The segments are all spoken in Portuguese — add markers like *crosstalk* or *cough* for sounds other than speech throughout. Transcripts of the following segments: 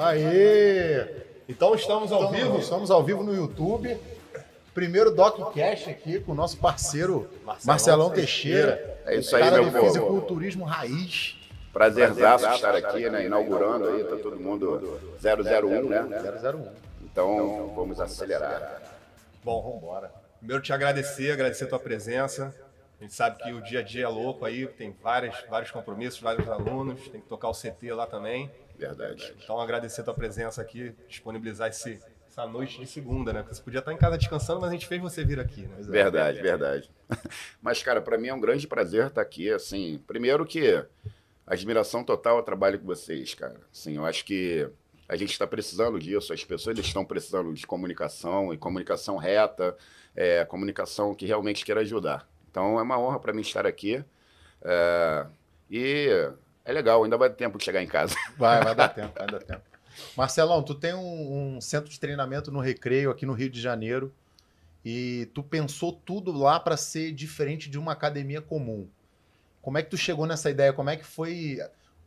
Aê! Então estamos ao Estamos, vivo. estamos ao vivo no YouTube. Primeiro DocCast aqui com o nosso parceiro Marcelão, Marcelão Teixeira. É isso aí, cara meu povo. fisiculturismo raiz. Prazerzaço estar aqui, né? Inaugurando aí, tá todo mundo 001, né? 001. Então vamos acelerar. Bom, Vambora. primeiro te agradecer, agradecer a tua presença. A gente sabe que o dia a dia é louco aí, tem várias, vários compromissos, vários alunos, tem que tocar o CT lá também. Verdade. Então agradecer a tua presença aqui, disponibilizar esse, essa noite de segunda, né? Porque você podia estar em casa descansando, mas a gente fez você vir aqui, né? Verdade, verdade. *laughs* Mas, cara, para mim é um grande prazer estar aqui. Assim, primeiro que admiração total ao trabalho com vocês, cara. Assim, eu acho que a gente está precisando disso. As pessoas estão precisando de comunicação e comunicação reta, é, comunicação que realmente queira ajudar. Então é uma honra para mim estar aqui. É, e é legal, ainda vai ter tempo de chegar em casa. *laughs* Vai, vai dar tempo, vai dar tempo. Marcelão, tu tem um, um centro de treinamento no Recreio aqui no Rio de Janeiro e tu pensou tudo lá para ser diferente de uma academia comum. Como é que tu chegou nessa ideia? Como é que foi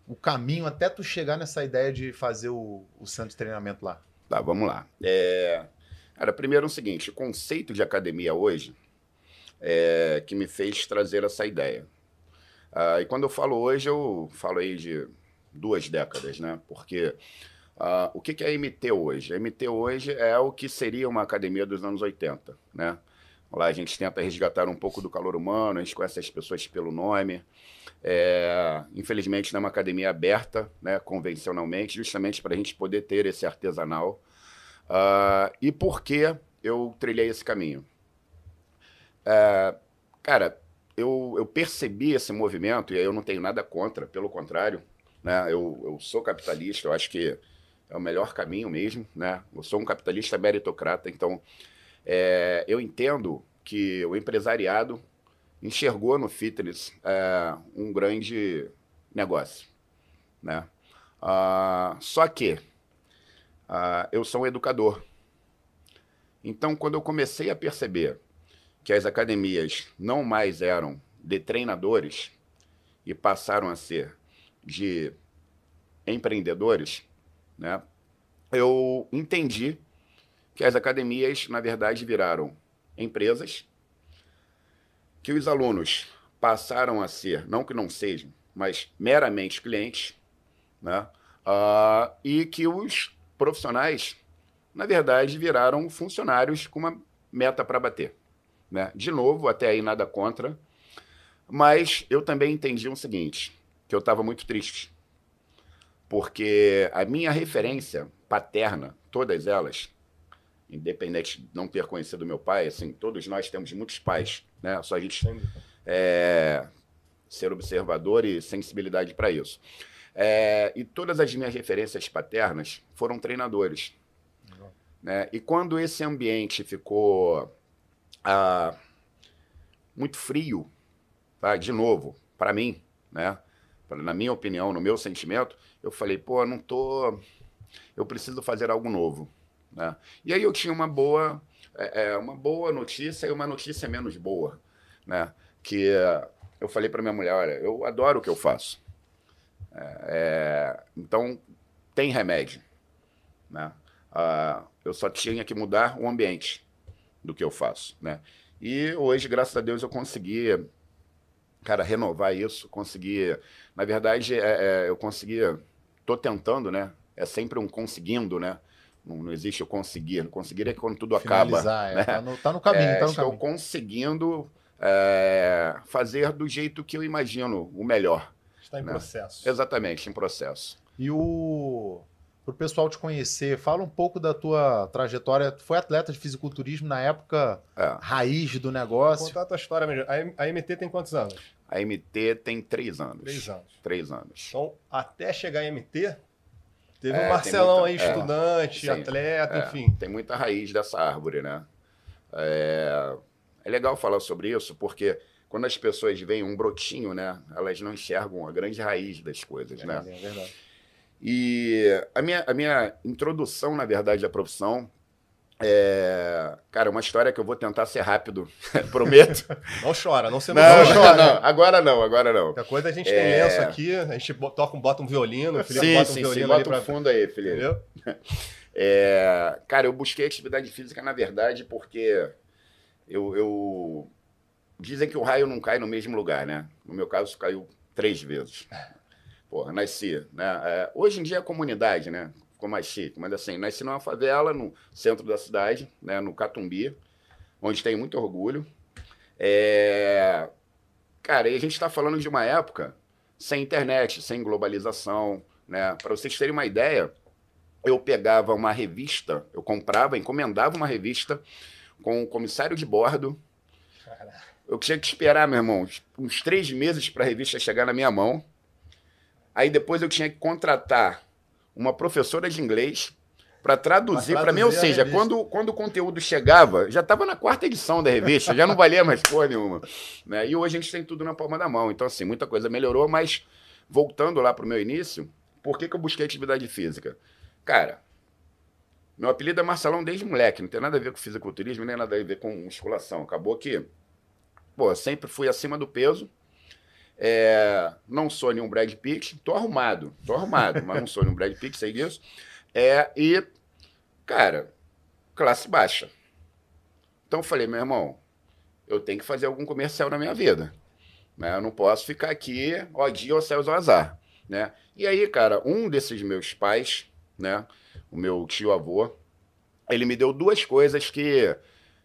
o caminho até tu chegar nessa ideia de fazer o, o centro de treinamento lá? Tá, vamos lá. É, cara, primeiro é o seguinte, o conceito de academia hoje é que me fez trazer essa ideia. Ah, e quando eu falo hoje, eu falo aí de duas décadas, né? Porque ah, o que que é a MT hoje? A MT hoje é o que seria uma academia dos anos 80, né? Lá a gente tenta resgatar um pouco do calor humano, a gente conhece as pessoas pelo nome. É, infelizmente, não é uma academia aberta, né, convencionalmente, justamente para a gente poder ter esse artesanal. Ah, e por que eu trilhei esse caminho? É, cara, eu, eu percebi esse movimento e aí eu não tenho nada contra, pelo contrário, né? Eu, eu sou capitalista, eu acho que é o melhor caminho mesmo, né? Eu sou um capitalista meritocrata, então é, eu entendo que o empresariado enxergou no fitness é, um grande negócio, né? Ah, só que ah, eu sou um educador. Então, quando eu comecei a perceber que as academias não mais eram de treinadores e passaram a ser de empreendedores, né? Eu entendi que as academias, na verdade, viraram empresas, que os alunos passaram a ser, não que não sejam, mas meramente clientes, né? Ah, e que os profissionais, na verdade, viraram funcionários com uma meta para bater. Né? De novo, até aí nada contra, mas eu também entendi o seguinte, que eu estava muito triste, porque a minha referência paterna, todas elas, independente de não ter conhecido meu pai, assim, todos nós temos muitos pais, né? Só a gente é, ser observador e sensibilidade para isso. É, e todas as minhas referências paternas foram treinadores. Né? E quando esse ambiente ficou ah, muito frio, tá? de novo, para mim, né? Na minha opinião, no meu sentimento, eu falei, pô, não tô. Eu preciso fazer algo novo. Né? E aí eu tinha uma boa, é, é, uma boa notícia e uma notícia menos boa. Né? Que eu falei para minha mulher: olha, eu adoro o que eu faço. É, é, então, tem remédio. Né? Ah, eu só tinha que mudar o ambiente do que eu faço, né? E hoje, graças a Deus, eu consegui, cara, renovar isso, consegui, na verdade, é, é, eu consegui, tô tentando, né? É sempre um conseguindo, né? Não, não existe o conseguir, conseguir é quando tudo Finalizar, acaba, é, né? tá, no, tá no caminho, É, tá no estou caminho. conseguindo é, fazer do jeito que eu imagino o melhor. Está em Né? processo. Exatamente, em processo. E o pro pessoal te conhecer, fala um pouco da tua trajetória. Tu foi atleta de fisiculturismo na época É, raiz do negócio. Contar a tua história mesmo. A MT tem quantos anos? a MT tem três anos. Três anos. Três anos. Então, até chegar a MT, teve É, um Marcelão aí, muita- é, estudante, sim. atleta, É, enfim. Tem muita raiz dessa árvore, né? É, é legal falar sobre isso, porque quando as pessoas veem um brotinho, né? Elas não enxergam a grande raiz das coisas, né? É verdade. E a minha, a minha introdução, na verdade, à profissão É, cara, uma história que eu vou tentar ser rápido, *laughs* prometo. *laughs* Não chora, não se Não, não, não, agora não, agora não. Qualquer coisa a gente É. tem lenço aqui, a gente toca, um- bota um violino, o Felipe Sim, bota um sim, violino sim, bota pra... um fundo aí, Felipe. Entendeu? *laughs* É, cara, eu busquei atividade física, na verdade, porque eu, eu- Dizem que o raio não cai no mesmo lugar, né? No meu caso, caiu três vezes. Porra, nasci, né? É, hoje em dia é comunidade, né? Ficou mais chique, mas assim, nasci numa favela, no centro da cidade, né? No Catumbi, onde tenho muito orgulho. É, Cara, e a gente está falando de uma época sem internet, sem globalização, né? Para vocês terem uma ideia, eu pegava uma revista, eu comprava, encomendava uma revista com o comissário de bordo. Eu tinha que esperar, meu irmão, uns três meses para a revista chegar na minha mão. Aí depois eu tinha que contratar uma professora de inglês para traduzir Pra para mim. Ou seja, quando, quando o conteúdo chegava, já estava na quarta edição da revista, já não valia mais porra nenhuma. né? E hoje a gente tem tudo na palma da mão. Então, assim, muita coisa melhorou, mas voltando lá para o meu início, por que, que eu busquei atividade física? Cara, meu apelido é Marcelão desde moleque, não tem nada a ver com fisiculturismo, nem nada a ver com musculação. Acabou que, pô, eu sempre fui acima do peso. É, não sou nenhum Brad Pitt, tô arrumado, tô arrumado, mas não sou nenhum Brad Pitt, sei disso. É, e, cara, classe baixa. Então eu falei, meu irmão, eu tenho que fazer algum comercial na minha vida. Né? Eu não posso ficar aqui, ó dia, ó céus, ó azar. Né? E aí, cara, um desses meus pais, né, o meu tio-avô, ele me deu duas coisas que,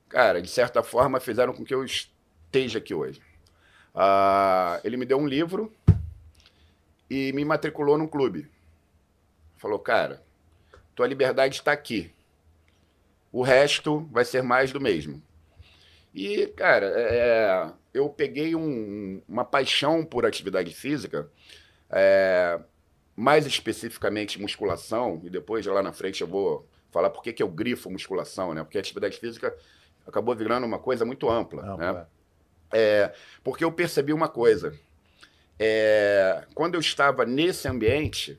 cara, de certa forma fizeram com que eu esteja aqui hoje. Ah, ele me deu um livro e me matriculou num clube. Falou, cara, tua liberdade está aqui. O resto vai ser mais do mesmo. E, cara, é, eu peguei um- uma paixão por atividade física, é, mais especificamente musculação, e depois lá na frente eu vou falar por que que eu grifo musculação, né? Porque a atividade física acabou virando uma coisa muito ampla, Não, né? É. Porque eu percebi uma coisa. É, quando eu estava nesse ambiente,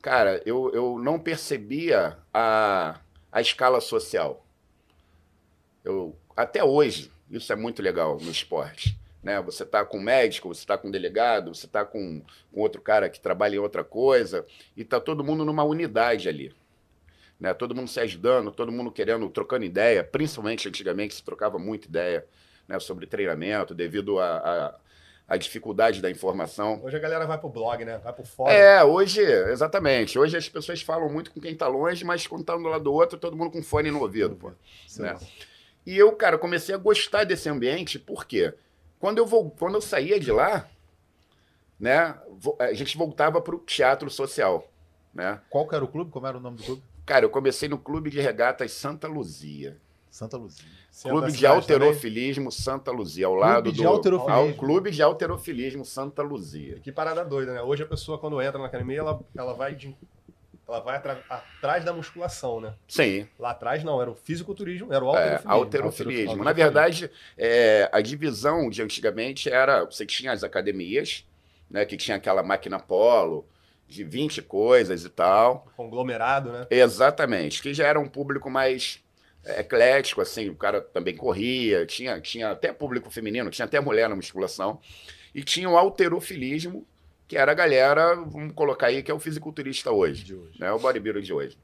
cara, eu, eu não percebia a, a escala social. Eu, até hoje, isso é muito legal no esporte. Né? Você está com um médico, você está com um delegado, você está com, com outro cara que trabalha em outra coisa, e está todo mundo numa unidade ali. Né? Todo mundo se ajudando, todo mundo querendo, trocando ideia, principalmente antigamente se trocava muita ideia né, sobre treinamento, devido à à- à dificuldade da informação. Hoje a galera vai pro blog, né? Vai pro fórum. É, hoje, exatamente. Hoje as pessoas falam muito com quem tá longe, mas quando tá um do lado do outro, todo mundo com fone no ouvido, pô. né? E eu, cara, comecei a gostar desse ambiente, por quê? Quando eu, vol- quando eu saía de lá, né, a gente voltava pro teatro social, né? Qual que era o clube? Como era o nome do clube? Cara, eu comecei no Clube de Regatas Santa Luzia. Santa Luzia. Clube da de Alterofilismo Santa Luzia, ao lado de do Halterofilismo. ao Clube de Alterofilismo Santa Luzia. também. Que parada doida, né? Hoje a pessoa, quando entra na academia, ela, ela vai, de- ela vai atra- atrás da musculação, né? Sim, Lá atrás não, era o fisiculturismo, era o é, alterofilismo. alterofilismo. Na verdade, é, a divisão de antigamente era, você tinha as academias, né, que tinha aquela máquina polo de 20 coisas e tal. Conglomerado, né? Exatamente, que já era um público mais é, eclético, assim, o cara também corria, tinha, tinha até público feminino, tinha até mulher na musculação, e tinha o alterofilismo, que era a galera, vamos colocar aí, que é o fisiculturista hoje, hoje. né, o bodybuilder de hoje.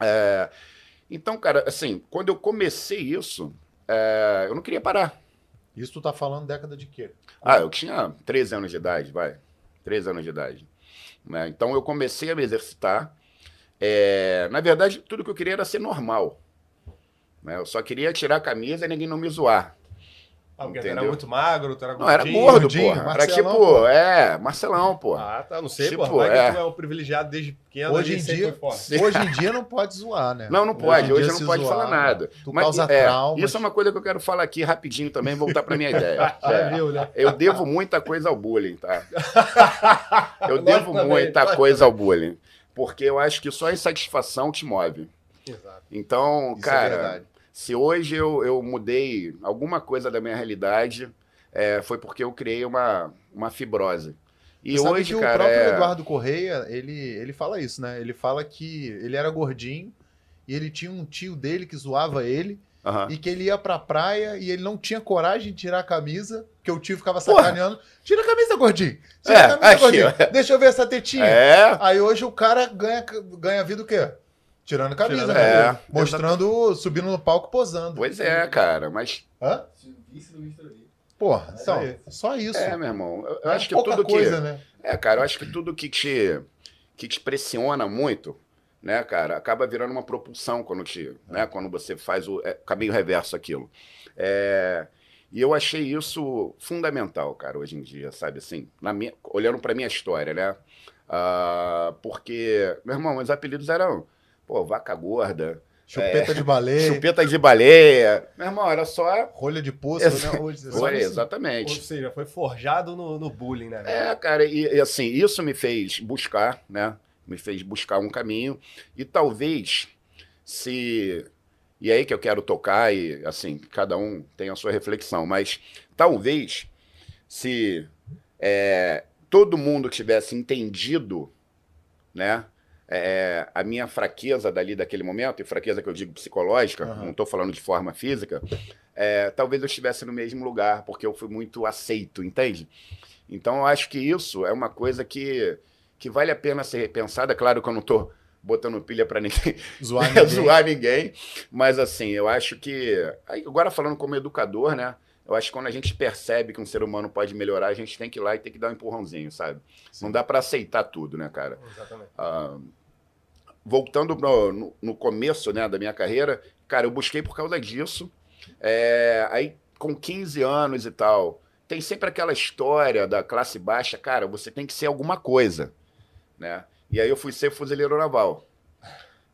É, então, cara, assim, quando eu comecei isso, é, eu não queria parar. Isso tu tá falando década de quê? Ah, eu tinha 13 anos de idade, vai. 13 anos de idade. né? Então eu comecei a me exercitar. É, na verdade, tudo que eu queria era ser normal. Né? Eu só queria tirar a camisa e ninguém não me zoar. Ah, porque Entendeu? era muito magro, tu era Não, era gordinho. gordo, gordinho, porra. Era tipo, pô. é, Marcelão, pô. Ah, tá, não sei, Tipo, pô. É. tu é o privilegiado desde pequeno Hoje em dia, foi forte. Sim. hoje em dia não pode zoar, né? Não, não pode. Hoje dia não pode zoar, falar nada. Tu Mas, causa é, traumas. Isso é uma coisa que eu quero falar aqui rapidinho também, voltar pra minha *laughs* ideia. Já É. viu, né? Eu devo muita coisa ao bullying, tá? *laughs* Eu Nós devo também, muita coisa ao bullying. Porque eu acho que só a insatisfação te move. Exato. Então, Isso é cara, verdade. Se hoje eu, eu mudei alguma coisa da minha realidade, é, foi porque eu criei uma, uma fibrose. E Você hoje, que cara. o próprio é- Eduardo Correia, ele, ele fala isso, né? Ele fala que ele era gordinho e ele tinha um tio dele que zoava ele Aham. e que ele ia pra praia e ele não tinha coragem de tirar a camisa, porque o tio ficava Porra. sacaneando. Tira a camisa, gordinho. Tira É, a camisa, aqui, gordinho. ó. Deixa eu ver essa tetinha. É, Aí hoje o cara ganha, ganha vida o quê? Tirando a camisa, Tirando né? a camisa. Mostrando, subindo no palco, posando. pois é, cara, mas Hã? Porra, então, só isso. é, meu irmão. Eu, eu é acho que pouca tudo coisa, que né? É, cara, eu acho que tudo que te, que te pressiona muito, né, cara, acaba virando uma propulsão quando te, né, quando você faz o é, caminho reverso aquilo. É, e eu achei isso fundamental, cara, hoje em dia, sabe assim, na minha, olhando pra minha história, né? Ah, porque, meu irmão, meus apelidos eram, pô, vaca gorda, Chupeta de baleia, chupeta de baleia. Meu irmão, era só. rolha de poço, né? Hoje, é só *laughs* Foi, isso. Ou exatamente. seja, foi forjado no, no bullying, né? velho? É, cara, e, e, assim, isso me fez buscar, né? Me fez buscar um caminho. E talvez, se. E é aí que eu quero tocar, e assim, cada um tem a sua reflexão, mas talvez, se é, todo mundo tivesse entendido, né? É, a minha fraqueza dali daquele momento, e fraqueza que eu digo psicológica, Aham. não estou falando de forma física, é, talvez eu estivesse no mesmo lugar, porque eu fui muito aceito, entende? Então eu acho que isso é uma coisa que, que vale a pena ser repensada. Claro que eu não estou botando pilha para ninguém *laughs* Zoar *laughs* ninguém. zoar ninguém, mas assim, eu acho que. Agora falando como educador, né? Eu acho que quando a gente percebe que um ser humano pode melhorar, a gente tem que ir lá e tem que dar um empurrãozinho, sabe? Não dá para aceitar tudo, né, cara? Exatamente. Ah, voltando no, no- começo né, da minha carreira, cara, eu busquei por causa disso. É, aí, com 15 anos e tal, tem sempre aquela história da classe baixa, cara, você tem que ser alguma coisa, né? E aí eu fui ser fuzileiro naval.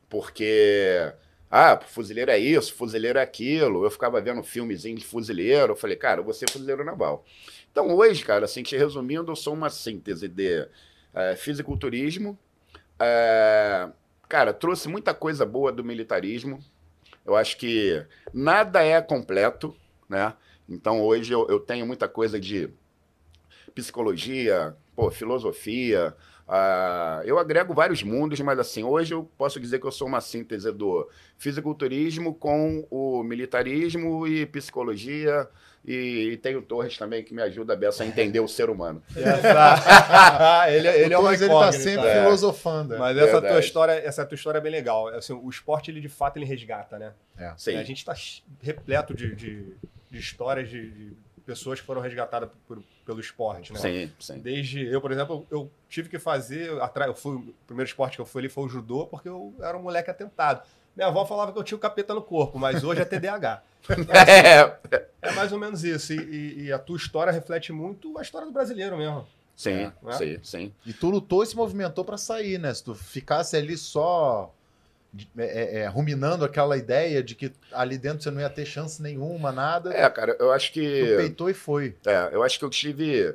Porque, ah, fuzileiro é isso, fuzileiro é aquilo. Eu ficava vendo filmezinho de fuzileiro, eu falei, cara, eu vou ser fuzileiro naval. Então hoje, cara, assim, te resumindo, eu sou uma síntese de eh, fisiculturismo, é, cara, trouxe muita coisa boa do militarismo. Eu acho que nada é completo, né? Então hoje eu, eu tenho muita coisa de psicologia, pô, filosofia. Ah, eu agrego vários mundos, mas assim, hoje eu posso dizer que eu sou uma síntese do fisiculturismo com o militarismo e psicologia. E, e tenho Torres também que me ajuda a Bessa a entender o ser humano. *laughs* Essa- *laughs* ele, ele é o uma Torres, ele tá sempre é. filosofando. é. Mas essa tua Verdade. história, essa tua história é bem legal. Assim, o esporte, ele de fato, ele resgata, né? Sim. A gente está repleto de, de, de histórias de, de pessoas que foram resgatadas por- pelo esporte, né? Sim, sim. Desde eu, por exemplo, eu tive que fazer atrás, eu fui o primeiro esporte que eu fui ali foi o judô porque eu era um moleque atentado. Minha avó falava que eu tinha o capeta no corpo, mas hoje é TDAH. *laughs* É, É mais ou menos isso. E, e- e a tua história reflete muito a história do brasileiro mesmo. sim, É. sim, sim. E tu lutou e se movimentou pra sair, né? Se tu ficasse ali só é, é, ruminando aquela ideia de que ali dentro você não ia ter chance nenhuma, nada, É, cara, eu acho tu que. peitou e foi. É, eu acho que eu tive.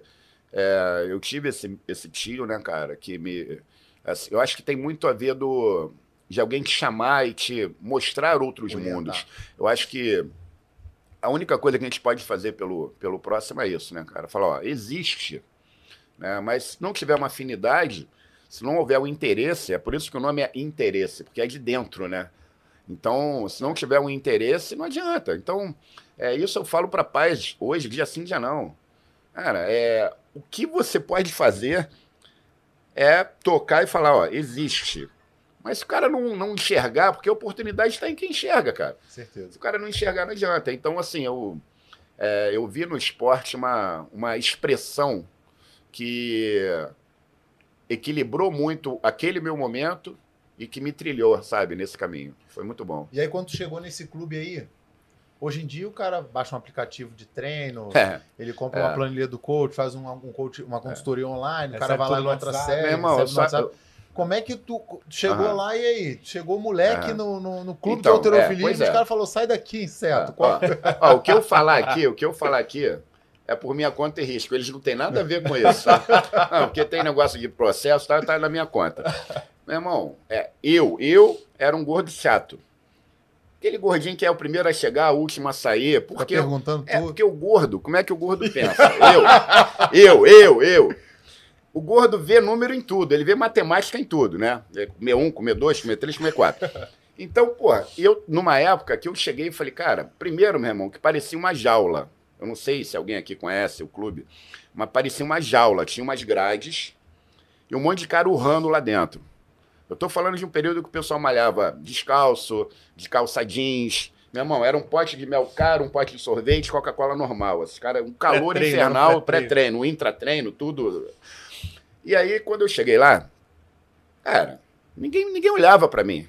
é, eu tive esse, esse tio, né, cara, que me. assim, eu acho que tem muito a ver do, de alguém te chamar e te mostrar outros Orientar. mundos. Eu acho que a única coisa que a gente pode fazer pelo, pelo próximo é isso, né, cara? Falar, ó, existe, né? Mas se não tiver uma afinidade, se não houver o interesse, é por isso que o nome é interesse, porque é de dentro, né? Então, se não tiver um interesse, não adianta. Então, é isso eu falo para pais hoje, dia sim, dia não. Cara, é, o que você pode fazer é tocar e falar, ó, existe. Mas se o cara não, não enxergar, porque a oportunidade está em quem enxerga, cara. Certeza. Se o cara não enxergar, não adianta. Então, assim, eu, é, eu vi no esporte uma, uma expressão que equilibrou muito aquele meu momento e que me trilhou, sabe, nesse caminho. Foi muito bom. E aí, quando tu chegou nesse clube aí, hoje em dia o cara baixa um aplicativo de treino, *laughs* É. ele compra É. uma planilha do coach, faz um, um coach, uma consultoria online, o cara vai lá e no outra série, Meu irmão. Como é que tu chegou Aham. lá e aí? Chegou o moleque É. no, no, no clube Então, de alterofilismo, é, os é. caras falaram, sai daqui, certo? Ó, ó, o que eu falar aqui, o que eu falar aqui é por minha conta e risco. Eles não têm nada a ver com isso. Tá? *laughs* Não, porque tem negócio de processo, tá, tá na minha conta. Meu irmão, é, eu, eu era um gordo chato. Aquele gordinho que é o primeiro a chegar, o último a sair. Tá Porque, perguntando é, tudo. porque o gordo, como é que o gordo pensa? Eu, eu, eu, eu. O gordo vê número em tudo, ele vê matemática em tudo, né? É Comer um, comer dois, comer três, comer quatro. Então, porra, eu, numa época que eu cheguei e falei, cara, primeiro, meu irmão, que parecia uma jaula. Eu não sei se alguém aqui conhece o clube, mas parecia uma jaula. Tinha umas grades e um monte de cara urrando lá dentro. Eu tô falando de um período que o pessoal malhava descalço, de calça jeans. Meu irmão, era um pote de mel caro, um pote de sorvete, Coca-Cola normal. Esses caras, um calor Pré-treino, infernal, pré-treino. pré-treino, intratreino, tudo. E aí, quando eu cheguei lá, cara, ninguém, ninguém olhava pra mim.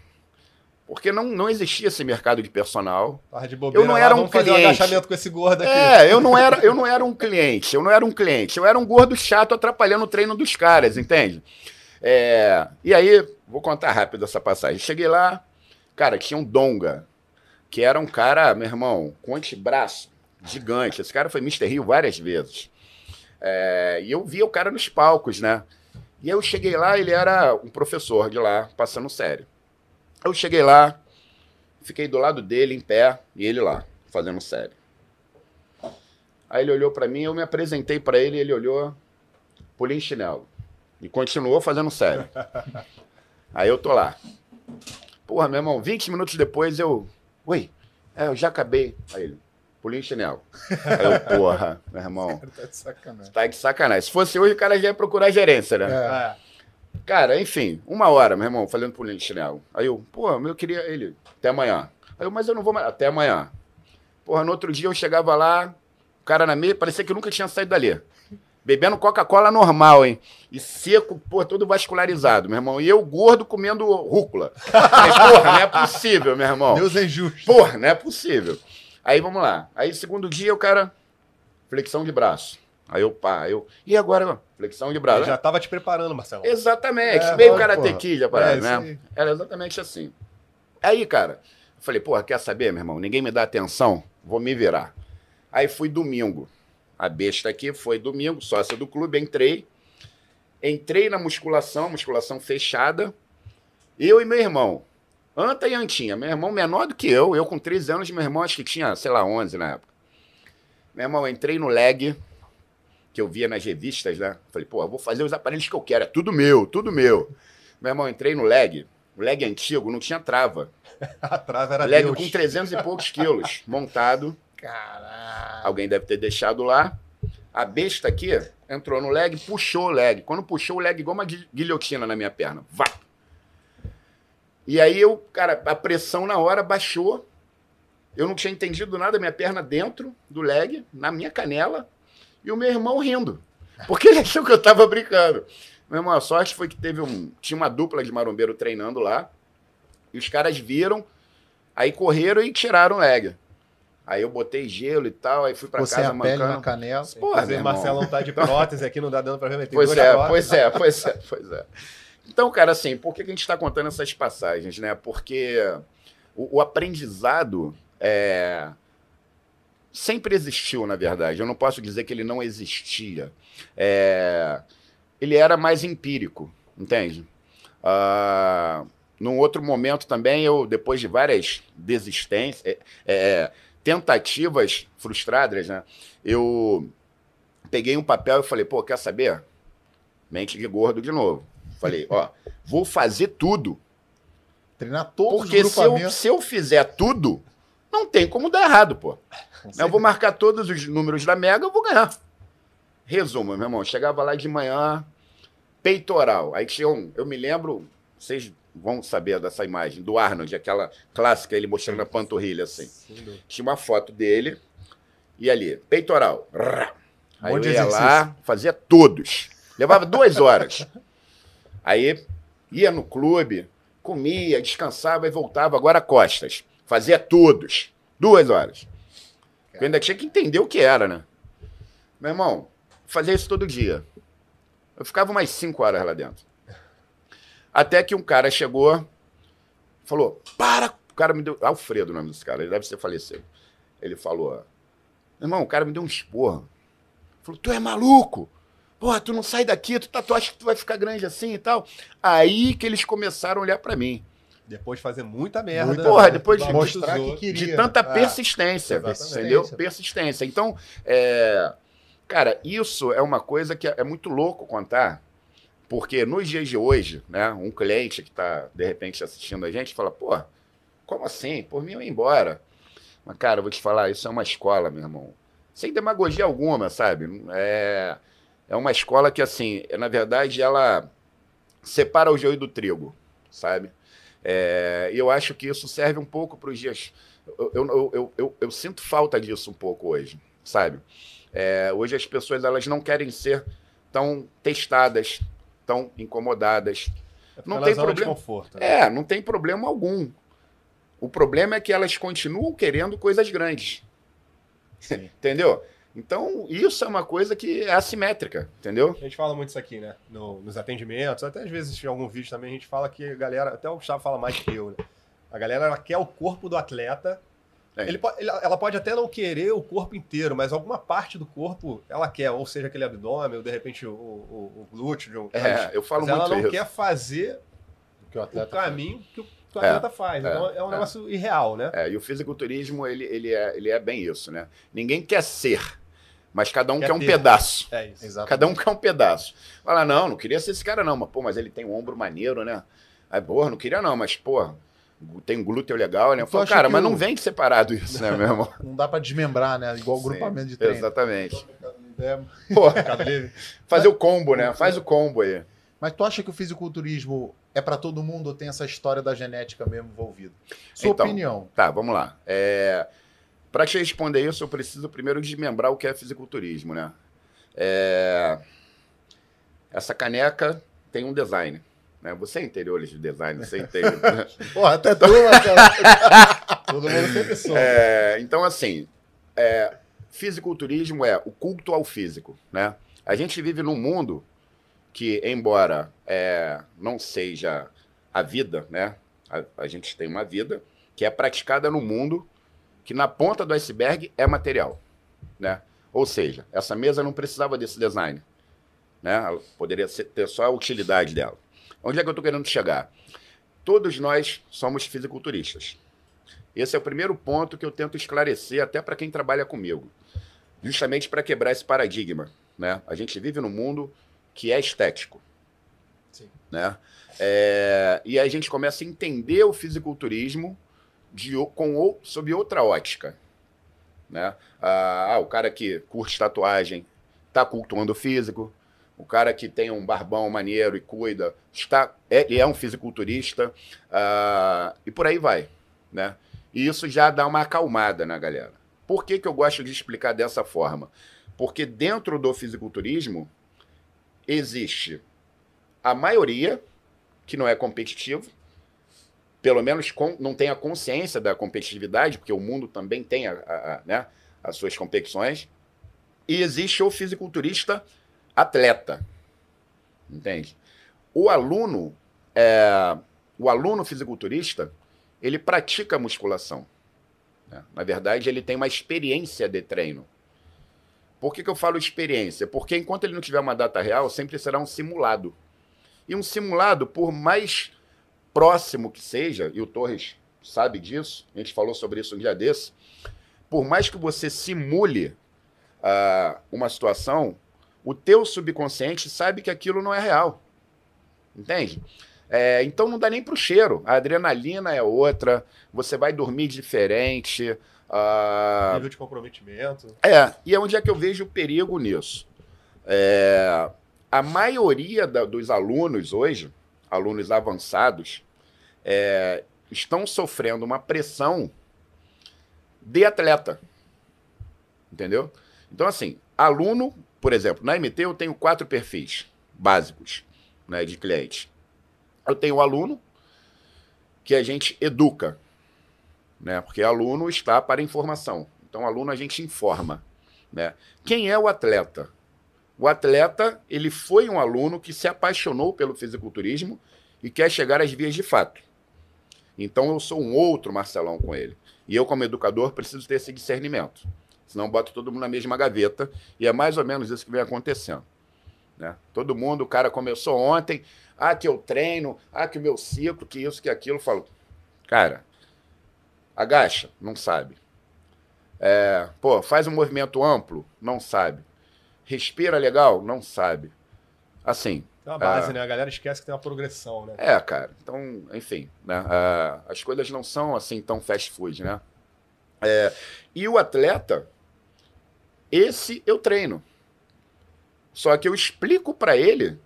Porque não, não existia esse mercado de personal. Tava de bobeira Eu não lá, era um vamos fazer um cliente. agachamento com esse gordo aqui. É, eu não, era, eu não era um cliente, eu não era um cliente, eu era um gordo chato atrapalhando o treino dos caras, entende? É, e aí, vou contar rápido essa passagem. Cheguei lá, cara, tinha um Donga, que era um cara, meu irmão, com antebraço gigante. Esse cara foi Mr. Rio várias vezes. É, e eu via o cara nos palcos, né? E aí eu cheguei lá, ele era um professor de lá, passando sério. Eu cheguei lá, fiquei do lado dele, em pé, e ele lá, fazendo sério. Aí ele olhou pra mim, eu me apresentei pra ele, ele olhou, pulei em chinelo. E continuou fazendo sério. *laughs* Aí eu tô lá. Porra, meu irmão, 20 minutos depois eu. Oi, é, eu já acabei. Aí ele, pulei em chinelo. Aí eu, porra, meu irmão, *laughs* Tá de sacanagem. tá de sacanagem. Se fosse hoje, o cara já ia procurar a gerência, né? É. Cara, enfim, uma hora, meu irmão, falando pulinho de chinelo. Aí eu, pô, eu queria ele, até amanhã. Aí eu, mas eu não vou mais, até amanhã. Porra, no outro dia eu chegava lá, o cara na mesa, parecia que nunca tinha saído dali. Bebendo Coca-Cola normal, hein? E seco, pô, todo vascularizado, meu irmão. E eu gordo comendo rúcula. Falei, porra, não é possível, meu irmão. Deus é injusto. Porra, não é possível. Aí vamos lá. Aí segundo dia o cara, flexão de braço. Aí eu, pá, eu, e agora? Flexão de braço. Eu já tava te preparando, Marcelo. Exatamente. É, Meio lógico, Karate porra. Kid a parada, É, né? aí. Era exatamente assim. Aí, cara, eu falei, porra, quer saber, meu irmão? Ninguém me dá atenção, vou me virar. Aí fui domingo. A besta aqui foi domingo, sócia do clube, entrei. Entrei na musculação, musculação fechada. Eu e meu irmão. Anta e Antinha. Meu irmão menor do que eu. Eu com 13 anos, meu irmão acho que tinha, sei lá, 11 na época. Meu irmão, entrei no leg, que eu via nas revistas, né? Falei, pô, eu vou fazer os aparelhos que eu quero. É tudo meu, tudo meu. Meu irmão, entrei no leg. O leg antigo não tinha trava. *laughs* A trava era leg Deus. com 300 e poucos quilos, *laughs* montado. Caralho. Alguém deve ter deixado lá. A besta aqui entrou no leg, puxou o leg. Quando puxou o leg, igual uma gui- guilhotina na minha perna. Vá! E aí eu, cara, a pressão na hora baixou. Eu não tinha entendido nada, minha perna dentro do leg, na minha canela, e o meu irmão rindo. Porque ele achou que eu tava brincando. Meu irmão, a sorte foi que teve um. Tinha uma dupla de marombeiro treinando lá. E os caras viram, aí correram e tiraram o leg. Aí eu botei gelo e tal, aí fui pra Você a casa pele na mancando. canela. Porra, Inclusive, meu irmão. Marcelão tá de prótese aqui, não dá dando pra ver, tem Pois é, pois é, pois é, pois é. Então, cara, assim, por que que a gente está contando essas passagens, né? Porque o, o aprendizado é, sempre existiu, na verdade. Eu não posso dizer que ele não existia. É, ele era mais empírico, entende? Ah, num outro momento também, eu, depois de várias desistências, é, é, tentativas frustradas, né? Eu peguei um papel e falei, pô, quer saber? Mente de gordo de novo. Falei, ó, vou fazer tudo. Treinar todos Porque os se eu, grupamentos. se eu fizer tudo, não tem como dar errado, pô. Eu vou marcar todos os números da Mega, eu vou ganhar. Resumo, meu irmão. Chegava lá de manhã, peitoral. Aí tinha um, eu me lembro, vocês vão saber dessa imagem, do Arnold, aquela clássica, ele mostrando a panturrilha assim. Tinha uma foto dele e ali, peitoral. Aí Um eu ia exercício. lá, fazia todos. Levava duas horas. Aí ia no clube, comia, descansava e voltava, agora costas. Fazia todos. Duas horas. Eu ainda tinha que entender o que era, né? Meu irmão, fazia isso todo dia. Eu ficava umas cinco horas lá dentro. Até que um cara chegou, falou: Para! O cara me deu. Alfredo, o nome desse cara, ele deve ser falecido. Ele falou: Irmão, o cara me deu um esporro. Falou: Tu é maluco? Porra, tu não sai daqui, tu, tá, tu acha que tu vai ficar grande assim e tal? Aí que eles começaram a olhar pra mim. Depois de fazer muita merda. Muita- Porra, depois de- mostrar que queria. De tanta É. persistência, Exatamente. entendeu? Persistência. Então, é, cara, isso é uma coisa que é, é muito louco contar, porque nos dias de hoje, né, um cliente que está, de repente, assistindo a gente, fala, pô, como assim? Por mim eu ia embora. Mas, cara, eu vou te falar, isso é uma escola, meu irmão. Sem demagogia alguma, sabe? É, é uma escola que, assim, na verdade, ela separa o joio do trigo, sabe? É, e eu acho que isso serve um pouco para os dias. Eu, eu, eu, eu, sinto falta disso um pouco hoje, sabe? É, hoje as pessoas elas não querem ser tão testadas, tão incomodadas. É Não tem problema. conforto. né? É, não tem problema algum. O problema é que elas continuam querendo coisas grandes. Entendeu? Então, isso é uma coisa que é assimétrica, entendeu? A gente fala muito isso aqui, né? No- nos atendimentos, até às vezes em algum vídeo também a gente fala que a galera, até o Gustavo fala mais que eu, né? A galera ela quer o corpo do atleta. É. Ele ela pode até não querer o corpo inteiro, mas alguma parte do corpo ela quer, ou seja, aquele abdômen, ou de repente o, o, o glúteo. É, eu falo mas ela muito não isso. quer fazer Que o o caminho que o, que o É, atleta faz. é, Então é um é. negócio irreal, né? É, e o fisiculturismo, ele, ele, é, ele é bem isso, né? Ninguém quer ser, mas cada um Quer quer, um pedaço. É isso. Exato. Cada um quer um pedaço. Fala, não, não queria ser esse cara não, mas, pô, mas ele tem um ombro maneiro, né? Aí, porra, não queria não, mas, pô, tem um glúteo legal, né? Eu falo, cara, mas o- não vem separado isso, né, *laughs* meu irmão? Não dá pra desmembrar, né? Igual o grupamento de treino. Exatamente. É, Pô, *laughs* fazer o combo, né? Faz o combo aí. Mas tu acha que o fisiculturismo é pra todo mundo ou tem essa história da genética mesmo envolvida? Sua Então, opinião. Tá, vamos lá. É... Para te responder isso, eu preciso primeiro desmembrar o que é fisiculturismo, né? É... Essa caneca tem um design. Né? Você é interiores de design, você entende. *laughs* Porra, até tu. *laughs* Todo mundo sempre soube. É, então, assim, é, fisiculturismo é o culto ao físico, né? A gente vive num mundo que, embora é, não seja a vida, né? A, a gente tem uma vida que é praticada no mundo que na ponta do iceberg é material, né? Ou seja, essa mesa não precisava desse design, né? Ela poderia ser- ter só a utilidade dela. Onde é que eu estou querendo chegar? Todos nós somos fisiculturistas. Esse é o primeiro ponto que eu tento esclarecer até para quem trabalha comigo, justamente para quebrar esse paradigma, né? A gente vive num mundo que é estético, Sim. né? É, e a gente começa a entender o fisiculturismo de, com, ou- sob outra ótica, né? Ah, ah, o cara que curte tatuagem está cultuando o físico, o cara que tem um barbão maneiro e cuida está é, é um fisiculturista ah, e por aí vai, né? E isso já dá uma acalmada na galera. Por que, que eu gosto de explicar dessa forma? Porque dentro do fisiculturismo existe a maioria que não é competitivo, pelo menos com- não tem a consciência da competitividade, porque o mundo também tem a- a- a, né, as suas competições, e existe o fisiculturista atleta, entende? O aluno, é, o aluno fisiculturista, ele pratica musculação. né? Na verdade, ele tem uma experiência de treino. Por que, que eu falo experiência? Porque enquanto ele não tiver uma data real, sempre será um simulado. E um simulado, por mais próximo que seja, e o Torres sabe disso, a gente falou sobre isso um dia desse, por mais que você simule ah, uma situação, o teu subconsciente sabe que aquilo não é real. Entende? É, então não dá nem pro cheiro. A adrenalina é outra, você vai dormir diferente. ah, Nível de comprometimento. é, e é onde é que eu vejo o perigo nisso. É, a maioria da- dos alunos hoje, alunos avançados, é, estão sofrendo uma pressão de atleta. Entendeu? Então, assim, aluno, por exemplo, na MT eu tenho quatro perfis básicos né, de cliente. Eu tenho o aluno que a gente educa, né? Porque aluno está para informação. Então, aluno a gente informa, né? Quem é o atleta? O atleta, ele foi um aluno que se apaixonou pelo fisiculturismo e quer chegar às vias de fato. Então, eu sou um outro Marcelão com ele. E eu, como educador, preciso ter esse discernimento. Senão, boto todo mundo na mesma gaveta. E é mais ou menos isso que vem acontecendo. Né? Todo mundo, o cara começou ontem, ah, que eu treino, ah, que o meu ciclo, que isso, que aquilo. Eu falo, cara, agacha, não sabe. É, pô, faz um movimento amplo, não sabe. Respira legal, não sabe. Assim, Tem uma base, né? A galera esquece que tem uma progressão, né? É, cara. Então, enfim, né? Ah, as coisas não são assim tão fast food, né? É, e o atleta, esse eu treino. Só que eu explico pra ele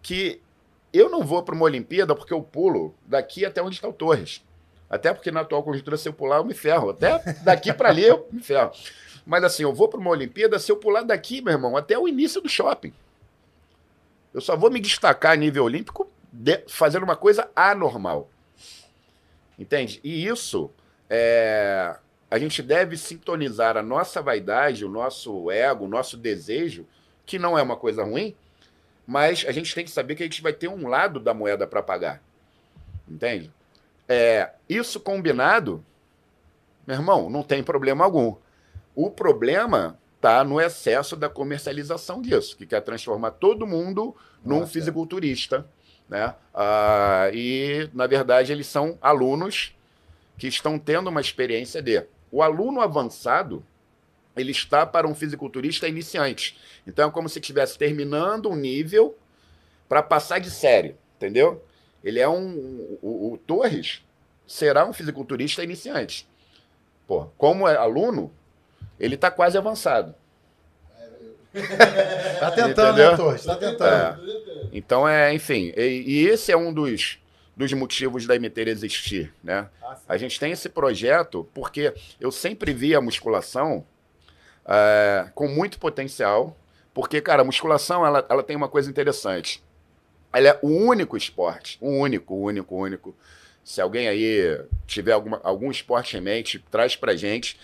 que eu não vou para uma Olimpíada porque eu pulo daqui até onde está o Torres. Até porque na atual conjuntura, se eu pular, eu me ferro. Até daqui para ali, eu me ferro. Mas assim, eu vou para uma Olimpíada, se eu pular daqui, meu irmão, até o início do shopping. Eu só vou me destacar a nível olímpico de- fazendo uma coisa anormal. Entende? E isso, é, a gente deve sintonizar a nossa vaidade, o nosso ego, o nosso desejo, que não é uma coisa ruim, mas a gente tem que saber que a gente vai ter um lado da moeda para pagar. Entende? É, isso combinado, meu irmão, não tem problema algum. O problema está no excesso da comercialização disso, que quer transformar todo mundo num Nossa, é. fisiculturista. Né? Ah, e, na verdade, eles são alunos que estão tendo uma experiência de. O aluno avançado, ele está para um fisiculturista iniciante. Então é como se estivesse terminando um nível para passar de série, entendeu? Ele é um. O, o Torres será um fisiculturista iniciante. Pô, como é aluno, ele está quase avançado. *laughs* Tá tentando, né, Torres? Tá tentando. Então é, enfim, e, e esse é um dos, dos motivos da MT existir, né? Ah. A gente tem esse projeto porque eu sempre vi a musculação é, com muito potencial, porque, cara, a musculação ela, ela tem uma coisa interessante. Ela é o único esporte, o único, o único, o único. Se alguém aí tiver alguma, algum esporte em mente, traz pra gente.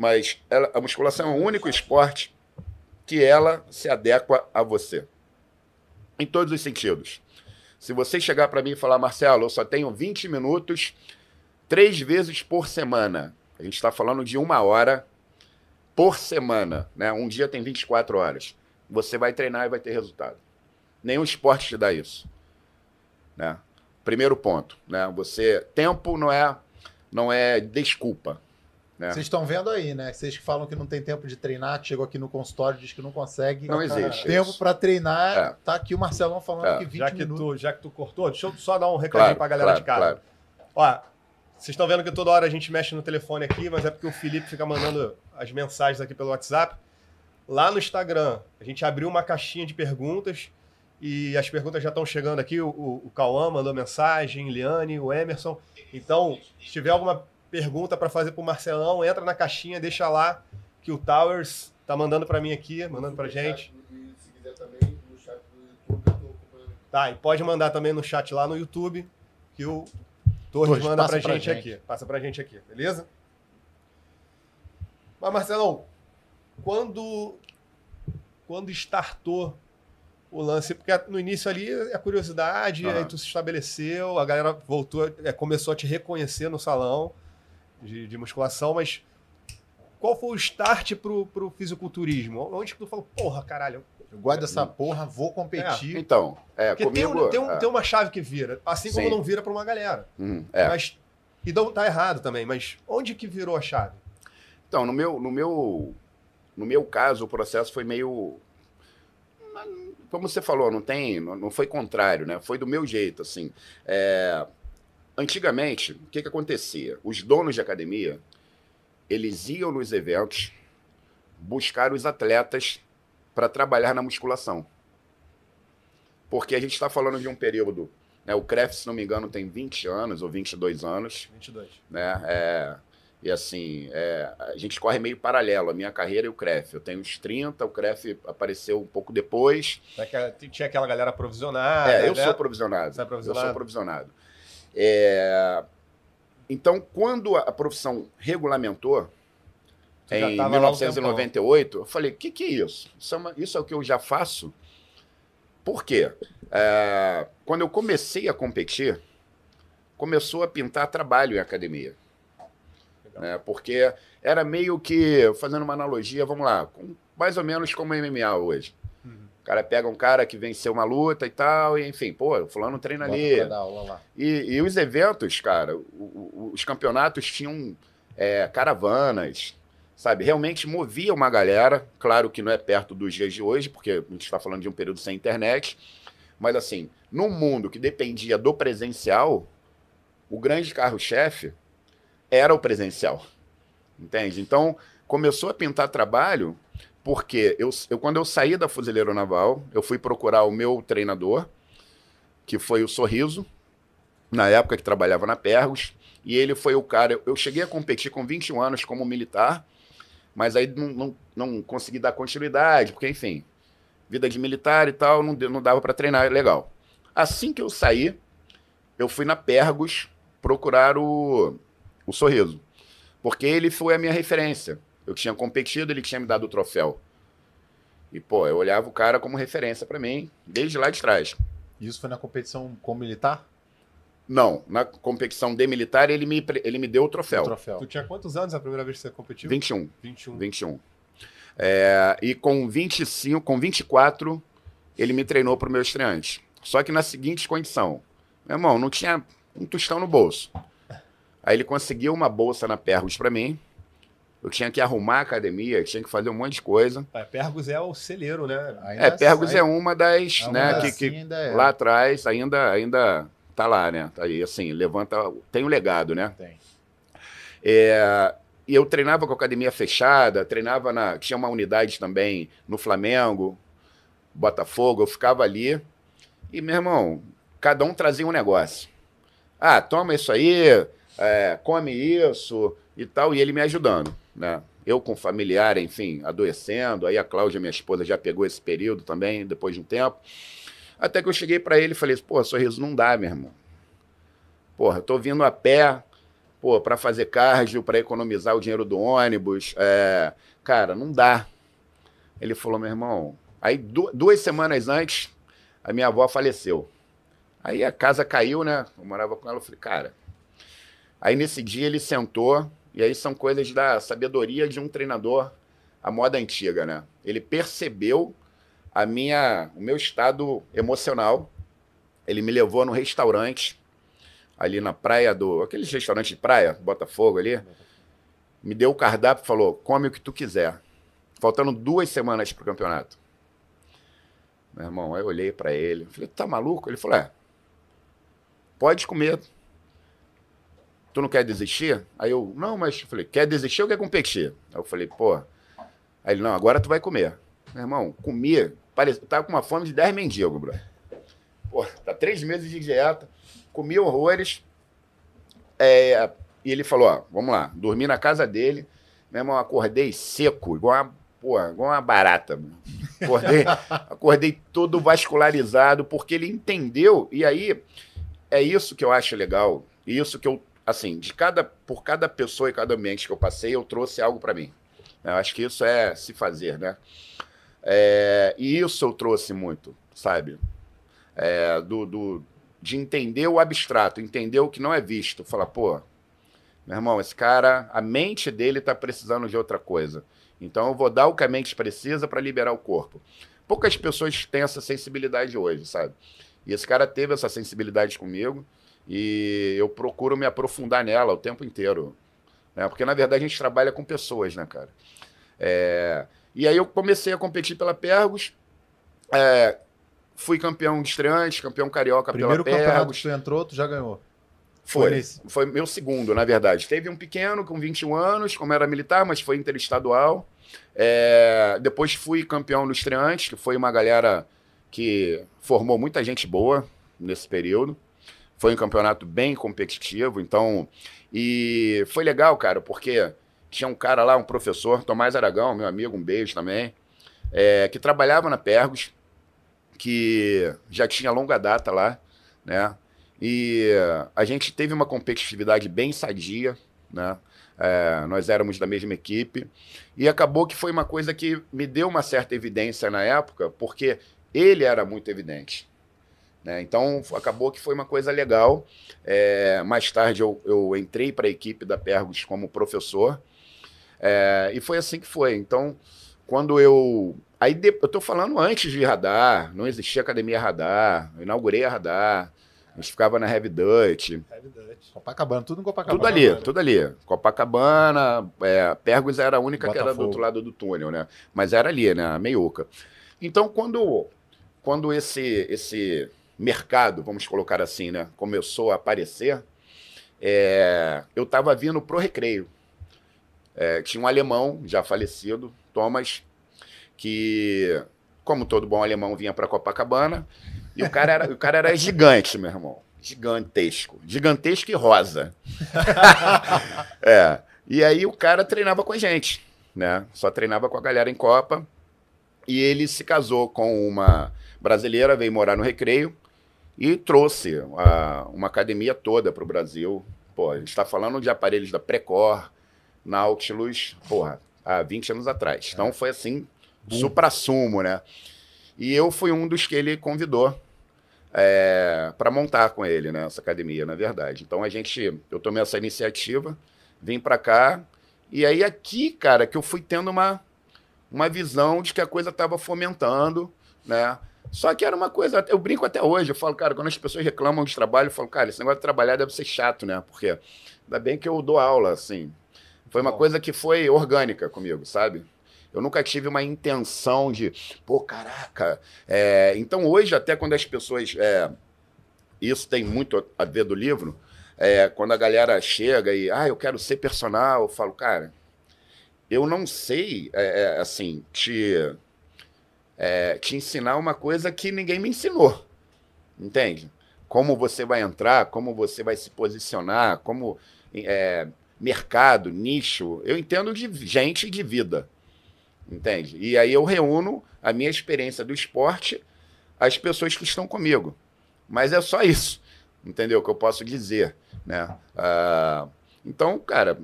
Mas ela- a musculação é o único esporte que ela se adequa a você. Em todos os sentidos. Se você chegar para mim e falar, Marcelo, eu só tenho 20 minutos três vezes por semana. A gente está falando de uma hora por semana. Né? Um dia tem 24 horas. Você vai treinar e vai ter resultado. Nenhum esporte te dá isso. Né? Primeiro ponto. Né? Você, tempo não é, não é desculpa. Né? Vocês estão vendo aí, né? Vocês que falam que não tem tempo de treinar, que chegou aqui no consultório, diz que não consegue. Não existe. Tempo para treinar. É. Tá aqui o Marcelão falando É. que 20 Já que, minutos. tu, já que tu cortou, deixa eu só dar um recadinho Claro, pra galera claro, de casa. claro. Ó, vocês estão vendo que toda hora a gente mexe no telefone aqui, mas é porque o Felipe fica mandando as mensagens aqui pelo WhatsApp. Lá no Instagram, a gente abriu uma caixinha de perguntas e as perguntas já estão chegando aqui. O, o, o Cauã mandou mensagem, Liane, o Emerson. Então, se tiver alguma pergunta para fazer pro Marcelão, entra na caixinha, deixa lá que o Towers tá mandando para mim aqui, mandando pra gente. E se quiser também, no chat do YouTube, eu tô acompanhando. Tá, e pode mandar também no chat lá no YouTube, que o Torres, Torres, manda pra, pra gente, gente. aqui. Passa pra gente aqui, beleza? Mas, Marcelão, quando, quando startou o lance, porque no início ali é curiosidade, Aham. aí tu se estabeleceu, a galera voltou, é, começou a te reconhecer no salão de, de musculação, mas qual foi o start pro, pro fisiculturismo? Onde que tu falou, porra, caralho? Eu gosto dessa porra, vou competir. Então, é, Porque tem, comigo... um- tem, um- é, tem uma chave que vira, assim como Sim. não vira pra uma galera. hum, é. Mas, e não tá errado também, mas onde que virou a chave? Então, no meu, no meu, no meu caso, o processo foi meio, como você falou, não tem, não, não foi contrário, né? Foi do meu jeito, assim. É, antigamente, o que que acontecia? Os donos de academia, eles iam nos eventos buscar os atletas para trabalhar na musculação. Porque a gente está falando de um período, né? O CREF, se não me engano, tem 20 anos ou 22 anos, 22. né? É, e assim, é, a gente corre meio paralelo, a minha carreira e o CREF. Eu tenho uns 30, o CREF apareceu um pouco depois. Tinha aquela galera provisionada. é, eu né? sou provisionado. Você é Eu provisionado? sou provisionado. É, então, quando a, profissão regulamentou, em tava lá um 1998, eu falei, o que, que é isso? Isso é, uma- isso é o que eu já faço? Por quê? É, quando eu comecei a competir, começou a pintar trabalho em academia. Né? Porque era meio que, fazendo uma analogia, vamos lá, com- mais ou menos como MMA hoje. O cara pega um cara que venceu uma luta e tal, e enfim, pô, o fulano treina Bota ali. E, e os eventos, cara, o- o- os campeonatos tinham é, caravanas, sabe? Realmente movia uma galera. Claro que não é perto dos dias de hoje, porque a gente está falando de um período sem internet. Mas assim, num mundo que dependia do presencial, o grande carro-chefe era o presencial. Entende? Então, começou a pintar trabalho porque eu, eu, quando eu saí da Fuzileiro Naval, eu fui procurar o meu treinador, que foi o Sorriso, na época que trabalhava na Pergos, e ele foi o cara. Eu, eu cheguei a competir com 21 anos como militar, mas aí não, não, não consegui dar continuidade, porque, enfim, vida de militar e tal, não, não dava para treinar, legal. Assim que eu saí, eu fui na Pergos procurar o, o Sorriso, porque ele foi a minha referência. Eu tinha competido, ele tinha me dado o troféu. E, pô, eu olhava o cara como referência para mim, desde lá de trás. Isso foi na competição com militar? Não, na competição de militar ele me, ele me deu o troféu. O troféu. Tu tinha quantos anos a primeira vez que você competiu? 21. 21. 21. É, e com 25, com 24, ele me treinou para o meu estreante. Só que na seguinte condição. Meu irmão, não tinha um tostão no bolso. Aí ele conseguiu uma bolsa na Pergos para mim. Eu tinha que arrumar a academia, tinha que fazer um monte de coisa. É, Pergos é o celeiro, né? Ainda É, Pergos sai- é uma das, ainda né, que, que é. lá atrás ainda ainda tá lá, né? Tá aí, assim, levanta, tem o legado, né? Tem. É, e eu treinava com a academia fechada, treinava na. Tinha uma unidade também no Flamengo, Botafogo, eu ficava ali. E, meu irmão, cada um trazia um negócio. Ah, toma isso aí, é, come isso e tal, e ele me ajudando, né? Eu com familiar, enfim, adoecendo, aí a Cláudia, minha esposa, já pegou esse período também, depois de um tempo. Até que eu cheguei para ele e falei, pô, sorriso não dá, meu irmão. Porra, tô vindo a pé, pô, para fazer cardio, para economizar o dinheiro do ônibus. É, cara, não dá. Ele falou, meu irmão. Aí du- duas semanas antes, a minha avó faleceu. Aí a casa caiu, né? Eu morava com ela, eu falei, cara. Aí nesse dia ele sentou, e aí são coisas da sabedoria de um treinador, a moda antiga, né? Ele percebeu a minha, o meu estado emocional. Ele me levou no restaurante, ali na praia do. Aqueles restaurantes de praia, Botafogo ali. Me deu o cardápio e falou: come o que tu quiser. Faltando duas semanas pro campeonato. Meu irmão, aí eu olhei pra ele. Falei: tá maluco? Ele falou: é. Pode comer. Tu não quer desistir? Aí eu, não, mas eu falei, quer desistir ou quer competir? Aí eu falei, pô. Aí ele, não, agora tu vai comer. Meu irmão, comi, parece, tava com uma fome de 10 mendigos, bro. Pô, tá três meses de dieta, comi horrores. É, e ele falou, ó, vamos lá, dormi na casa dele. Meu irmão, acordei seco, igual uma, porra, igual uma barata. mano. Acordei, *laughs* acordei todo vascularizado, porque ele entendeu. E aí, é isso que eu acho legal. Isso que eu, assim, de cada, por cada pessoa e cada ambiente que eu passei, eu trouxe algo para mim. Eu acho que isso é se fazer, né? É, e isso eu trouxe muito, sabe? É, do, do, de entender o abstrato, entender o que não é visto. Falar, pô, meu irmão, esse cara, a mente dele tá precisando de outra coisa. Então eu vou dar o que a mente precisa para liberar o corpo. Poucas pessoas têm essa sensibilidade hoje, sabe? E esse cara teve essa sensibilidade comigo e eu procuro me aprofundar nela o tempo inteiro. Né? Porque, na verdade, a gente trabalha com pessoas, né, cara? É, E aí eu comecei a competir pela Pergos, é, fui campeão de estreante, campeão carioca Primeiro pela campeonato Pergos. que tu entrou, tu já ganhou. Foi foi meu segundo, na verdade. Teve um pequeno com 21 anos, como era militar, mas foi interestadual. É, depois fui campeão no estreante, que foi uma galera que formou muita gente boa nesse período. Foi um campeonato bem competitivo, então. E foi legal, cara, porque tinha um cara lá, um professor, Tomás Aragão, meu amigo, um beijo também, é, que trabalhava na Pergos, que já tinha longa data lá, né? E a gente teve uma competitividade bem sadia, né? É, nós éramos da mesma equipe. E acabou que foi uma coisa que me deu uma certa evidência na época, porque ele era muito evidente. Né? Então acabou que foi uma coisa legal. É, mais tarde eu, eu entrei para a equipe da Pergos como professor. É, e foi assim que foi. Então, quando eu. Aí de- eu tô falando antes de radar, não existia academia radar, eu inaugurei a radar, a gente ficava na Heavy Dutch, Heavy Dutch. Copacabana, tudo em Copacabana. tudo ali, tudo ali. Copacabana, é, Pergos era a única que era do Botafogo. outro lado do túnel, né? Mas era ali, né? A meiuca. Então, quando quando esse, esse mercado, vamos colocar assim, né, começou a aparecer, é, eu estava vindo pro recreio. É, tinha um alemão já falecido, Thomas, que, como todo bom alemão, vinha para Copacabana. E o cara, era, o cara era gigante, meu irmão. Gigantesco. Gigantesco e rosa. *laughs* é. E aí o cara treinava com a gente, né? Só treinava com a galera em Copa. E ele se casou com uma brasileira, veio morar no Recreio e trouxe a, uma academia toda para o Brasil. Pô, a gente está falando de aparelhos da Precor, Nautilus, porra, há 20 anos atrás. Então foi assim, supra-sumo, né? E eu fui um dos que ele convidou é, para montar com ele, né? Essa academia, na verdade. Então a gente, eu tomei essa iniciativa, vim para cá, e aí aqui, cara, que eu fui tendo uma, uma visão de que a coisa estava fomentando, né? Só que era uma coisa, eu brinco até hoje, eu falo, cara, quando as pessoas reclamam de trabalho, eu falo, cara, esse negócio de trabalhar deve ser chato, né? Porque ainda bem que eu dou aula, assim. Foi uma Bom. coisa que foi orgânica comigo, sabe? Eu nunca tive uma intenção de, pô, caraca. É, então hoje, até quando as pessoas. é, isso tem muito a ver do livro. é, quando a galera chega e, ah, eu quero ser personal, eu falo, cara, eu não sei, é, é, assim, te, é, te ensinar uma coisa que ninguém me ensinou. Entende? Como você vai entrar, como você vai se posicionar, como é, mercado, nicho. Eu entendo de gente e de vida. Entende? E aí eu reúno a minha experiência do esporte às pessoas que estão comigo. Mas é só isso, entendeu? Que eu posso dizer, né? Ah, então, cara,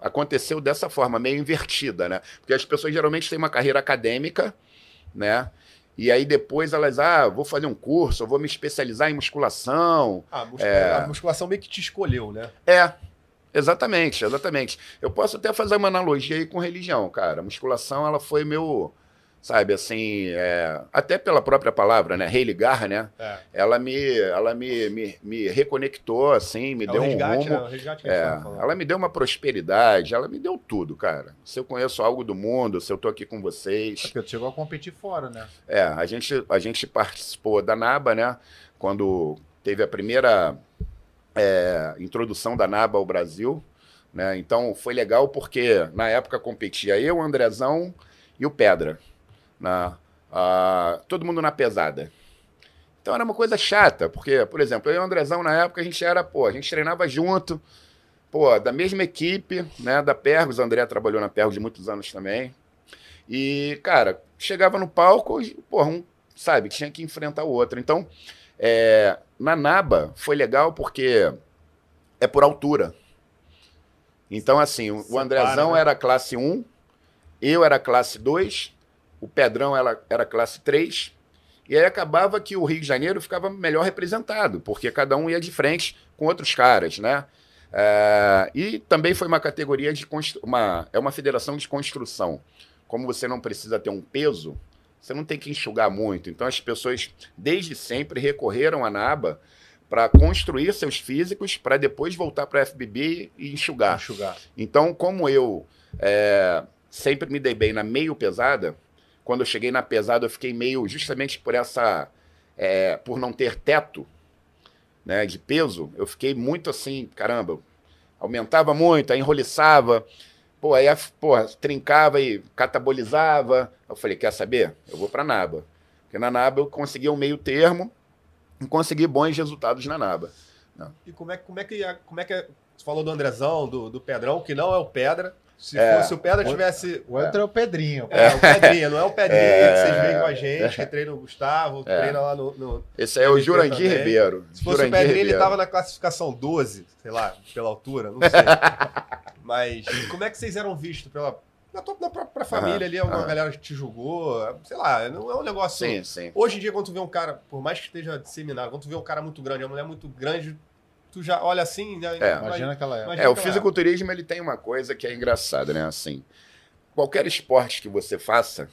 aconteceu dessa forma, meio invertida, né? Porque as pessoas geralmente têm uma carreira acadêmica, né? E aí depois elas, ah, vou fazer um curso, vou me especializar em musculação. Ah, a muscula- É. a musculação meio que te escolheu, né? É, exatamente, exatamente. Eu posso até fazer uma analogia aí com religião, cara. A musculação, ela foi meu, sabe, assim, é, até pela própria palavra, né? Religar, né? É. Ela me, ela me, me, me reconectou, assim, me É deu um resgate, né? rumo. Gente É, ela me deu uma prosperidade, ela me deu tudo, cara. Se eu conheço algo do mundo, se eu tô aqui com É vocês. porque tu chegou a competir fora, né? É, a gente, a gente participou da NABA, né? Quando teve a primeira é, introdução da NABA ao Brasil, né? Então foi legal porque na época competia eu, o Andrezão e o Pedra. Na, todo mundo na pesada. Então era uma coisa chata, porque, por exemplo, eu e o Andrezão na época a gente era, pô, a gente treinava junto, pô, da mesma equipe, né, da Pergos, o André trabalhou na Pergos de muitos anos também. E, cara, chegava no palco, porra, um, sabe, tinha que enfrentar o outro. Então, é, na Naba foi legal porque é por altura. Então, assim, o, Andrezão né? era classe 1, eu era classe 2, o Pedrão era, era classe 3, e aí acabava que o Rio de Janeiro ficava melhor representado, porque cada um ia de frente com outros caras, né? É, e também foi uma categoria de uma é uma federação de construção. Como você não precisa ter um peso, você não tem que enxugar muito. Então as pessoas desde sempre recorreram à NABA para construir seus físicos para depois voltar para a FBB e enxugar. Enxugar. Então, como eu é, sempre me dei bem na meio pesada, quando eu cheguei na pesada eu fiquei meio justamente por essa é, por não ter teto né, de peso, eu fiquei muito assim, caramba, aumentava muito, aí enroliçava, pô, aí porra, trincava e catabolizava. Eu falei, quer saber? Eu vou para Naba. Porque na Naba eu consegui um meio termo e consegui bons resultados na Naba. E como é, como é que. Como é que é- você falou do Andrezão, do, do Pedrão, que não é o Pedra. Se É. fosse o Pedra tivesse. O outro é, o Pedrinho. É, o Pedrinha, não é o Pedrinha É. que vocês veem com a gente, que treina o Gustavo, É. treina lá no. no- Esse aí é o Ele Jurandir também. Ribeiro. Se fosse Jurandir o Pedrinha, ele Ribeiro. tava na classificação 12, sei lá, pela altura, não sei. *laughs* Mas como é que vocês eram vistos pela. Na tua na própria família ali, alguma aham. galera que te julgou, sei lá, não é um negócio. Sim, sim. Hoje em dia, quando tu vê um cara, por mais que esteja disseminado, quando tu vê um cara muito grande, uma mulher muito grande, tu já olha assim? É. Imagina aquela época. Imagina É, o fisiculturismo ele tem uma coisa que é engraçada, né? Assim, qualquer esporte que você faça,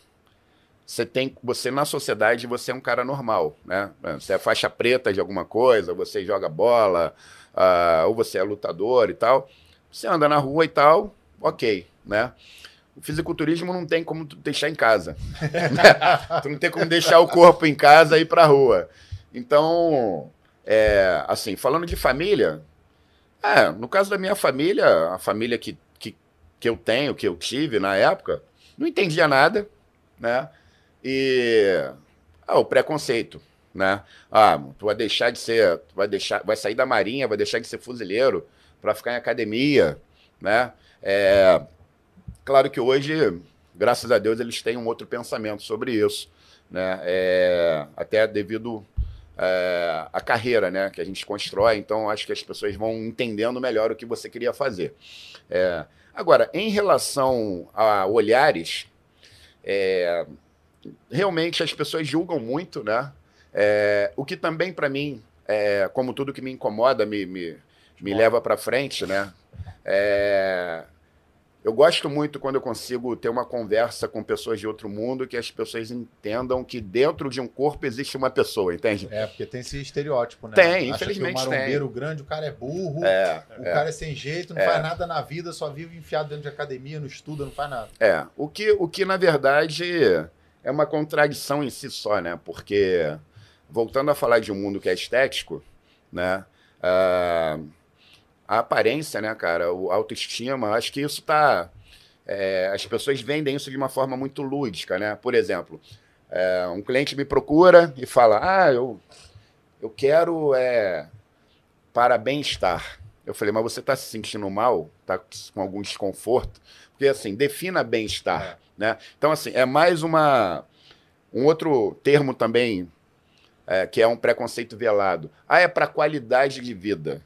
você tem, você na sociedade você é um cara normal, né? Você é faixa preta de alguma coisa, você joga bola, ah, ou você é lutador e tal. Você anda na rua e tal, ok, né? O fisiculturismo não tem como tu deixar em casa. né? *laughs* tu não tem como deixar o corpo em casa e ir pra rua. Então, é, assim, falando de família, é, no caso da minha família, a família que, que, que eu tenho, que eu tive na época, não entendia nada, né? E ah, o preconceito, né? Ah, tu vai deixar de ser, vai deixar, vai sair da marinha, vai deixar de ser fuzileiro para ficar em academia, né? É, claro que hoje, graças a Deus, eles têm um outro pensamento sobre isso, né? É, até devido é, à carreira, né, que a gente constrói. Então, acho que as pessoas vão entendendo melhor o que você queria fazer. É, agora, em relação a olhares, é, realmente as pessoas julgam muito, né? O que também para mim, é, como tudo que me incomoda, me, me, me leva para frente, né? Eu gosto muito quando eu consigo ter uma conversa com pessoas de outro mundo que as pessoas entendam que dentro de um corpo existe uma pessoa, entende? É, porque tem esse estereótipo, né? Tem, Acha infelizmente que o tem. marombeiro grande, o cara é burro, É, o é. cara é sem jeito, não É. faz nada na vida, só vive enfiado dentro de academia, não estuda, não faz nada. É, o que, o que na verdade é uma contradição em si só, né? Porque, voltando a falar de um mundo que é estético, né? ah, a aparência, né, cara? O autoestima, acho que isso tá. é, as pessoas vendem isso de uma forma muito lúdica, né? Por exemplo, é, um cliente me procura e fala: Ah, eu, eu quero é, para bem-estar. Eu falei, mas você está se sentindo mal? Está com algum desconforto? Porque, assim, defina bem-estar, né? Então, assim, é mais uma... Um outro termo também, é, que é um preconceito velado. Ah, é para qualidade de vida,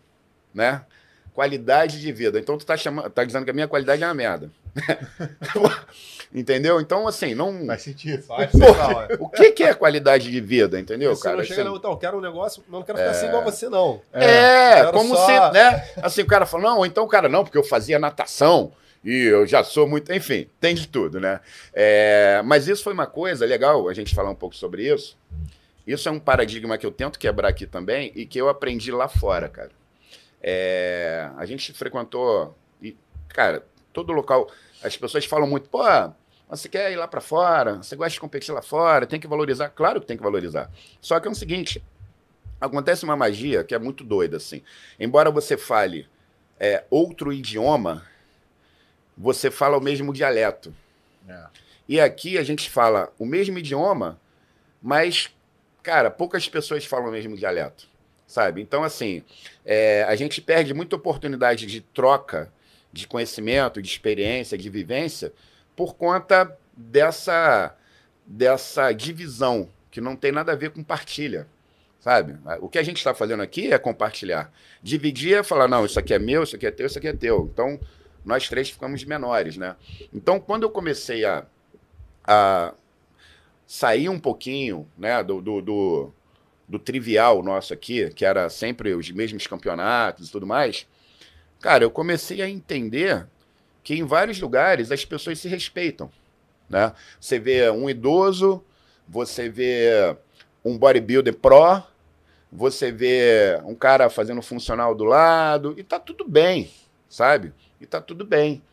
né? Qualidade de vida. Então, tu tá, chamando, tá dizendo que a minha qualidade é uma merda. *laughs* Entendeu? Então, assim, não... Faz sentido. Faz, *laughs* total, é. O que, que é qualidade de vida, entendeu, Você cara? não chega, Assim, não, então, eu quero um negócio, mas não quero ficar assim igual você, não. É, quero como só- se, né? Assim, o cara fala, não, então, cara, não, porque eu fazia natação e eu já sou muito. Enfim, tem de tudo, né? É, mas isso foi uma coisa legal a gente falar um pouco sobre isso. Isso é um paradigma que eu tento quebrar aqui também e que eu aprendi lá fora, cara. É, a gente frequentou, e, cara, todo local, as pessoas falam muito, pô, você quer ir lá pra fora, você gosta de competir lá fora, tem que valorizar. Claro que tem que valorizar. Só que é o seguinte, acontece uma magia que é muito doida, assim. Embora você fale é, outro idioma, você fala o mesmo dialeto. É. E aqui a gente fala o mesmo idioma, mas, cara, poucas pessoas falam o mesmo dialeto, sabe? Então, assim, é, a gente perde muita oportunidade de troca de conhecimento, de experiência, de vivência, por conta dessa, dessa divisão, que não tem nada a ver com partilha, sabe? O que a gente está fazendo aqui é compartilhar. Dividir é falar, não, isso aqui é meu, isso aqui é teu, isso aqui é teu. Então, nós três ficamos menores, né? Então, quando eu comecei a, a sair um pouquinho né, do, do, do, do trivial nosso aqui, que era sempre os mesmos campeonatos e tudo mais, cara, eu comecei a entender que em vários lugares as pessoas se respeitam. Né? Você vê um idoso, você vê um bodybuilder pro, você vê um cara fazendo funcional do lado, e tá tudo bem, sabe? E tá tudo bem.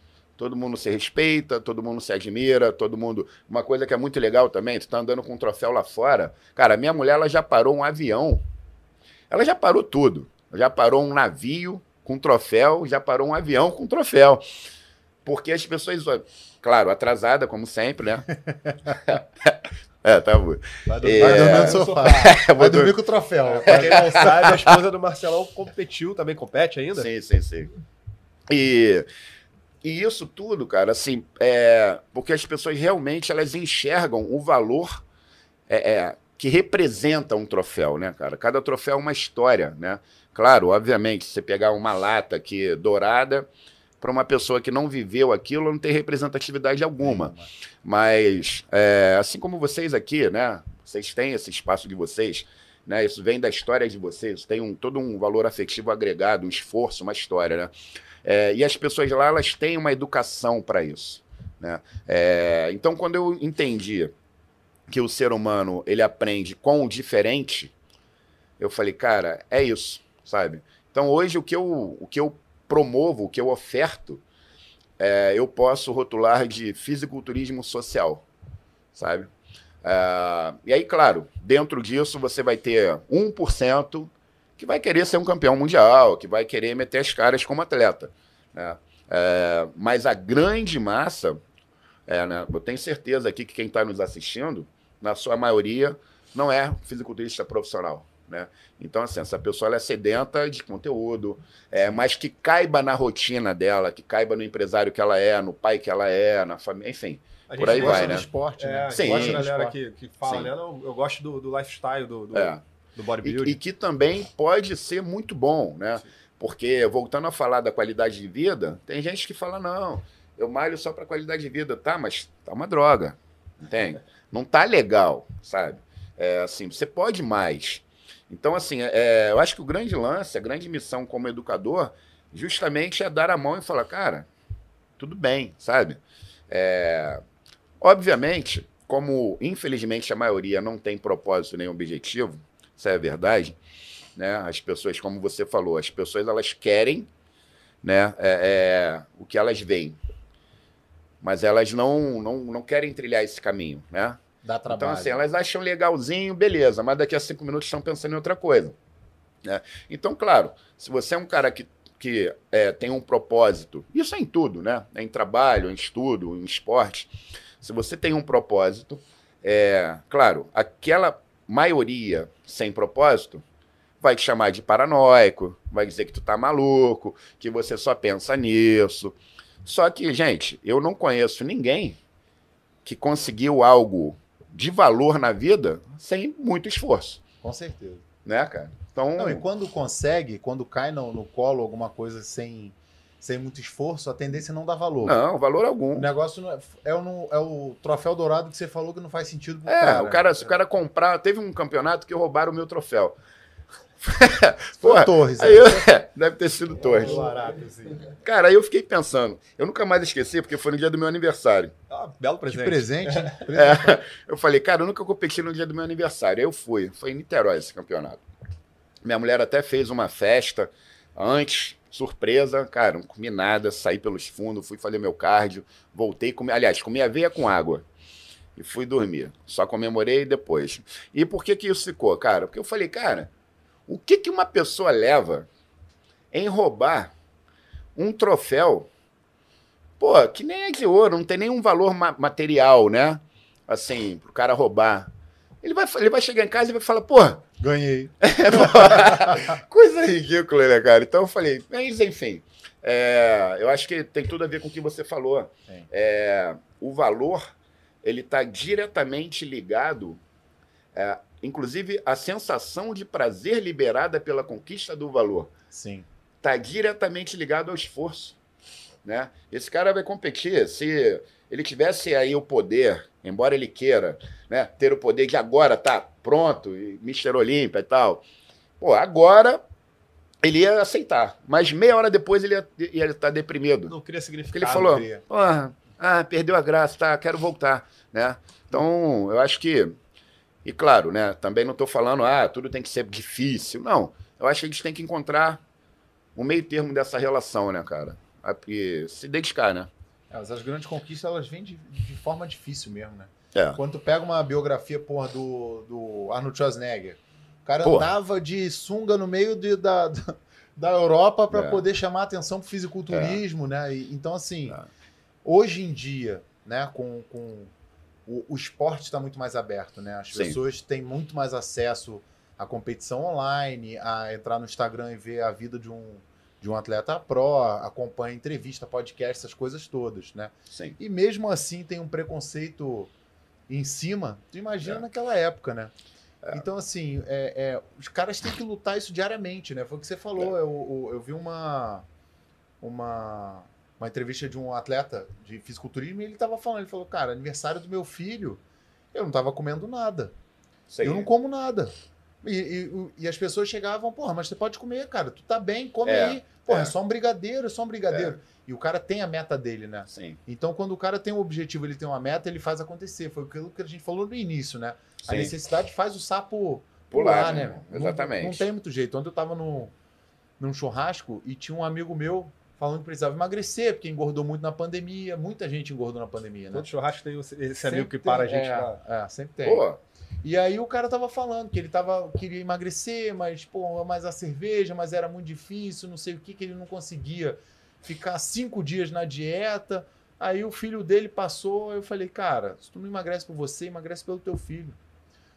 Todo mundo se respeita, todo mundo se admira, todo mundo. Uma coisa que é muito legal também, tu tá andando com um troféu lá fora. Cara, minha mulher ela já parou um avião. Ela já parou tudo. Já parou um navio com troféu, já parou um avião com troféu. Porque as pessoas, claro, atrasada, como sempre, né? *laughs* é, tá bom. Vai Vai É. dormir no sofá. Vai dur- dormir com o troféu. Pra quem não sabe, a esposa do Marcelão competiu, também compete ainda? Sim, sim, sim. E, e isso tudo, cara, assim, é, porque as pessoas realmente elas enxergam o valor é, é, que representa um troféu, né, cara? Cada troféu é uma história, né? Claro, obviamente, se você pegar uma lata aqui dourada, para uma pessoa que não viveu aquilo, não tem representatividade alguma. Mas, é, assim como vocês aqui, né? Vocês têm esse espaço de vocês, né? Isso vem da história de vocês, tem um, todo um valor afetivo agregado, um esforço, uma história, né? É, e as pessoas lá, elas têm uma educação para isso, né? É, então, quando eu entendi que o ser humano, ele aprende com o diferente, eu falei, cara, é isso, sabe? Então, hoje, o que eu, o que eu promovo, o que eu oferto, é, eu posso rotular de fisiculturismo social, sabe? É, e aí, claro, dentro disso você vai ter 1% que vai querer ser um campeão mundial, que vai querer meter as caras como atleta. Né? É, mas a grande massa, é, né, eu tenho certeza aqui que quem está nos assistindo, na sua maioria, não é fisiculturista profissional. Né? Então, assim, essa pessoa ela é sedenta de conteúdo, é, mas que caiba na rotina dela, que caiba no empresário que ela é, no pai que ela é, na família, enfim. A Por aí gosta vai, do né? esporte, É, né? a Sim. gente gosta da galera Esporte. que, que fala, né? Não, eu gosto do, do lifestyle, do, do, É. do E, bodybuilding. e que também pode ser muito bom, né? Porque, voltando a falar da qualidade de vida, tem gente que fala, não, eu malho só para qualidade de vida. Tá, mas tá uma droga, entende? Não tá legal, sabe? É, assim, você pode mais. Então, assim, é, eu acho que o grande lance, a grande missão como educador, justamente é dar a mão e falar, cara, tudo bem, sabe? É, obviamente, como infelizmente a maioria não tem propósito nem objetivo, isso é a verdade, né? As pessoas, como você falou, as pessoas elas querem, né? é, é, o que elas veem, mas elas não, não, não querem trilhar esse caminho, né? Dá trabalho. Então, assim, elas acham legalzinho, beleza, mas daqui a cinco minutos estão pensando em outra coisa. né? Então, claro, se você é um cara que, que é, tem um propósito, isso é em tudo, né? É em trabalho, em estudo, em esporte. Se você tem um propósito, é, claro, aquela maioria sem propósito vai te chamar de paranoico, vai dizer que tu tá maluco, que você só pensa nisso. Só que, gente, eu não conheço ninguém que conseguiu algo de valor na vida sem muito esforço, Com certeza. né, cara? Então, Não, e quando consegue, quando cai no, no colo alguma coisa sem, sem muito esforço, a tendência é não dá valor. não, valor O algum. negócio não é, é, o, é o troféu dourado que você falou que não faz sentido pro É, cara. o cara, se o cara comprar, teve um campeonato que roubaram o meu troféu. *laughs* Foi Porra, o Torres. Aí é. eu, *laughs* deve ter sido Torres. Barato, assim. Cara, aí eu fiquei pensando, eu nunca mais esqueci, porque foi no dia do meu aniversário. Ah, belo Que presente. presente. hein? *laughs* É, eu falei, cara, eu nunca competi no dia do meu aniversário. Aí eu fui, foi em Niterói esse campeonato. Minha mulher até fez uma festa antes, surpresa, cara, não comi nada, saí pelos fundos, fui fazer meu cardio, voltei, comi, aliás, comi aveia com água. E fui dormir. Só comemorei depois. E por que que isso ficou, cara? Porque eu falei, cara, o que que uma pessoa leva em roubar um troféu, pô, que nem é de ouro, não tem nenhum valor ma- material, né? Assim, pro cara roubar. Ele vai, ele vai chegar em casa e vai falar, *laughs* pô, Ganhei. *laughs* coisa ridícula, né, cara? Então eu falei, mas enfim, é, eu acho que tem tudo a ver com o que você falou. É, o valor, ele está diretamente ligado, é, inclusive a sensação de prazer liberada pela conquista do valor Sim. está diretamente ligado ao esforço. Né? Esse cara vai competir. Se ele tivesse aí o poder, embora ele queira né, ter o poder de agora tá pronto, e Mr. Olímpia e tal, pô, agora ele ia aceitar. Mas meia hora depois ele ia, estar deprimido. Não Porque significado. ele falou, porra, ah, perdeu a graça, tá, quero voltar, né? Então, eu acho que, e claro, né, também não estou falando, ah, tudo tem que ser difícil, não. Eu acho que a gente tem que encontrar o meio termo dessa relação, né, cara? Ah, porque se dedicar, né? É, mas as grandes conquistas, elas vêm de, de forma difícil mesmo, né? É. Quando tu pega uma biografia, porra, do, do Arnold Schwarzenegger, o cara Porra. andava de sunga no meio de- da, da, Europa para É. poder chamar atenção pro fisiculturismo, né? E- então, assim, É. hoje em dia, né, com, com o, o esporte está muito mais aberto, né? As Sim. pessoas têm muito mais acesso à competição online, a entrar no Instagram e ver a vida de um, de um atleta pró, acompanha entrevista, podcast, essas coisas todas, né? Sim. E mesmo assim tem um preconceito em cima, tu imagina É. naquela época, né? Então, assim, é, é, os caras têm que lutar isso diariamente, né? Foi o que você falou. É. Eu, eu, vi uma, uma, uma entrevista de um atleta de fisiculturismo e ele tava falando, ele falou, cara, aniversário do meu filho, eu não tava comendo nada. Eu não como nada. E, e, e as pessoas chegavam, porra, mas você pode comer, cara. Tu tá bem, come É, aí. Porra, é. é. só um brigadeiro, é só um brigadeiro. E o cara tem a meta dele, né? Sim. Então, quando o cara tem um objetivo, ele tem uma meta, ele faz acontecer. Foi aquilo que a gente falou no início, né? A Sim. necessidade faz o sapo Pular, pular, né? né? Não- Exatamente. Não, tem muito jeito. Ontem eu tava no, num churrasco e tinha um amigo meu falando que precisava emagrecer, porque engordou muito na pandemia. Muita gente engordou na pandemia, né? Todo churrasco tem esse esse Sempre amigo que para a tem, gente é, lá. É, sempre tem. Pô, E aí o cara tava falando que ele tava, queria emagrecer, mas, pô, mais a cerveja, mas era muito difícil, não sei o que, que ele não conseguia ficar cinco dias na dieta. Aí o filho dele passou, eu falei, cara, se tu não emagrece por você, emagrece pelo teu filho.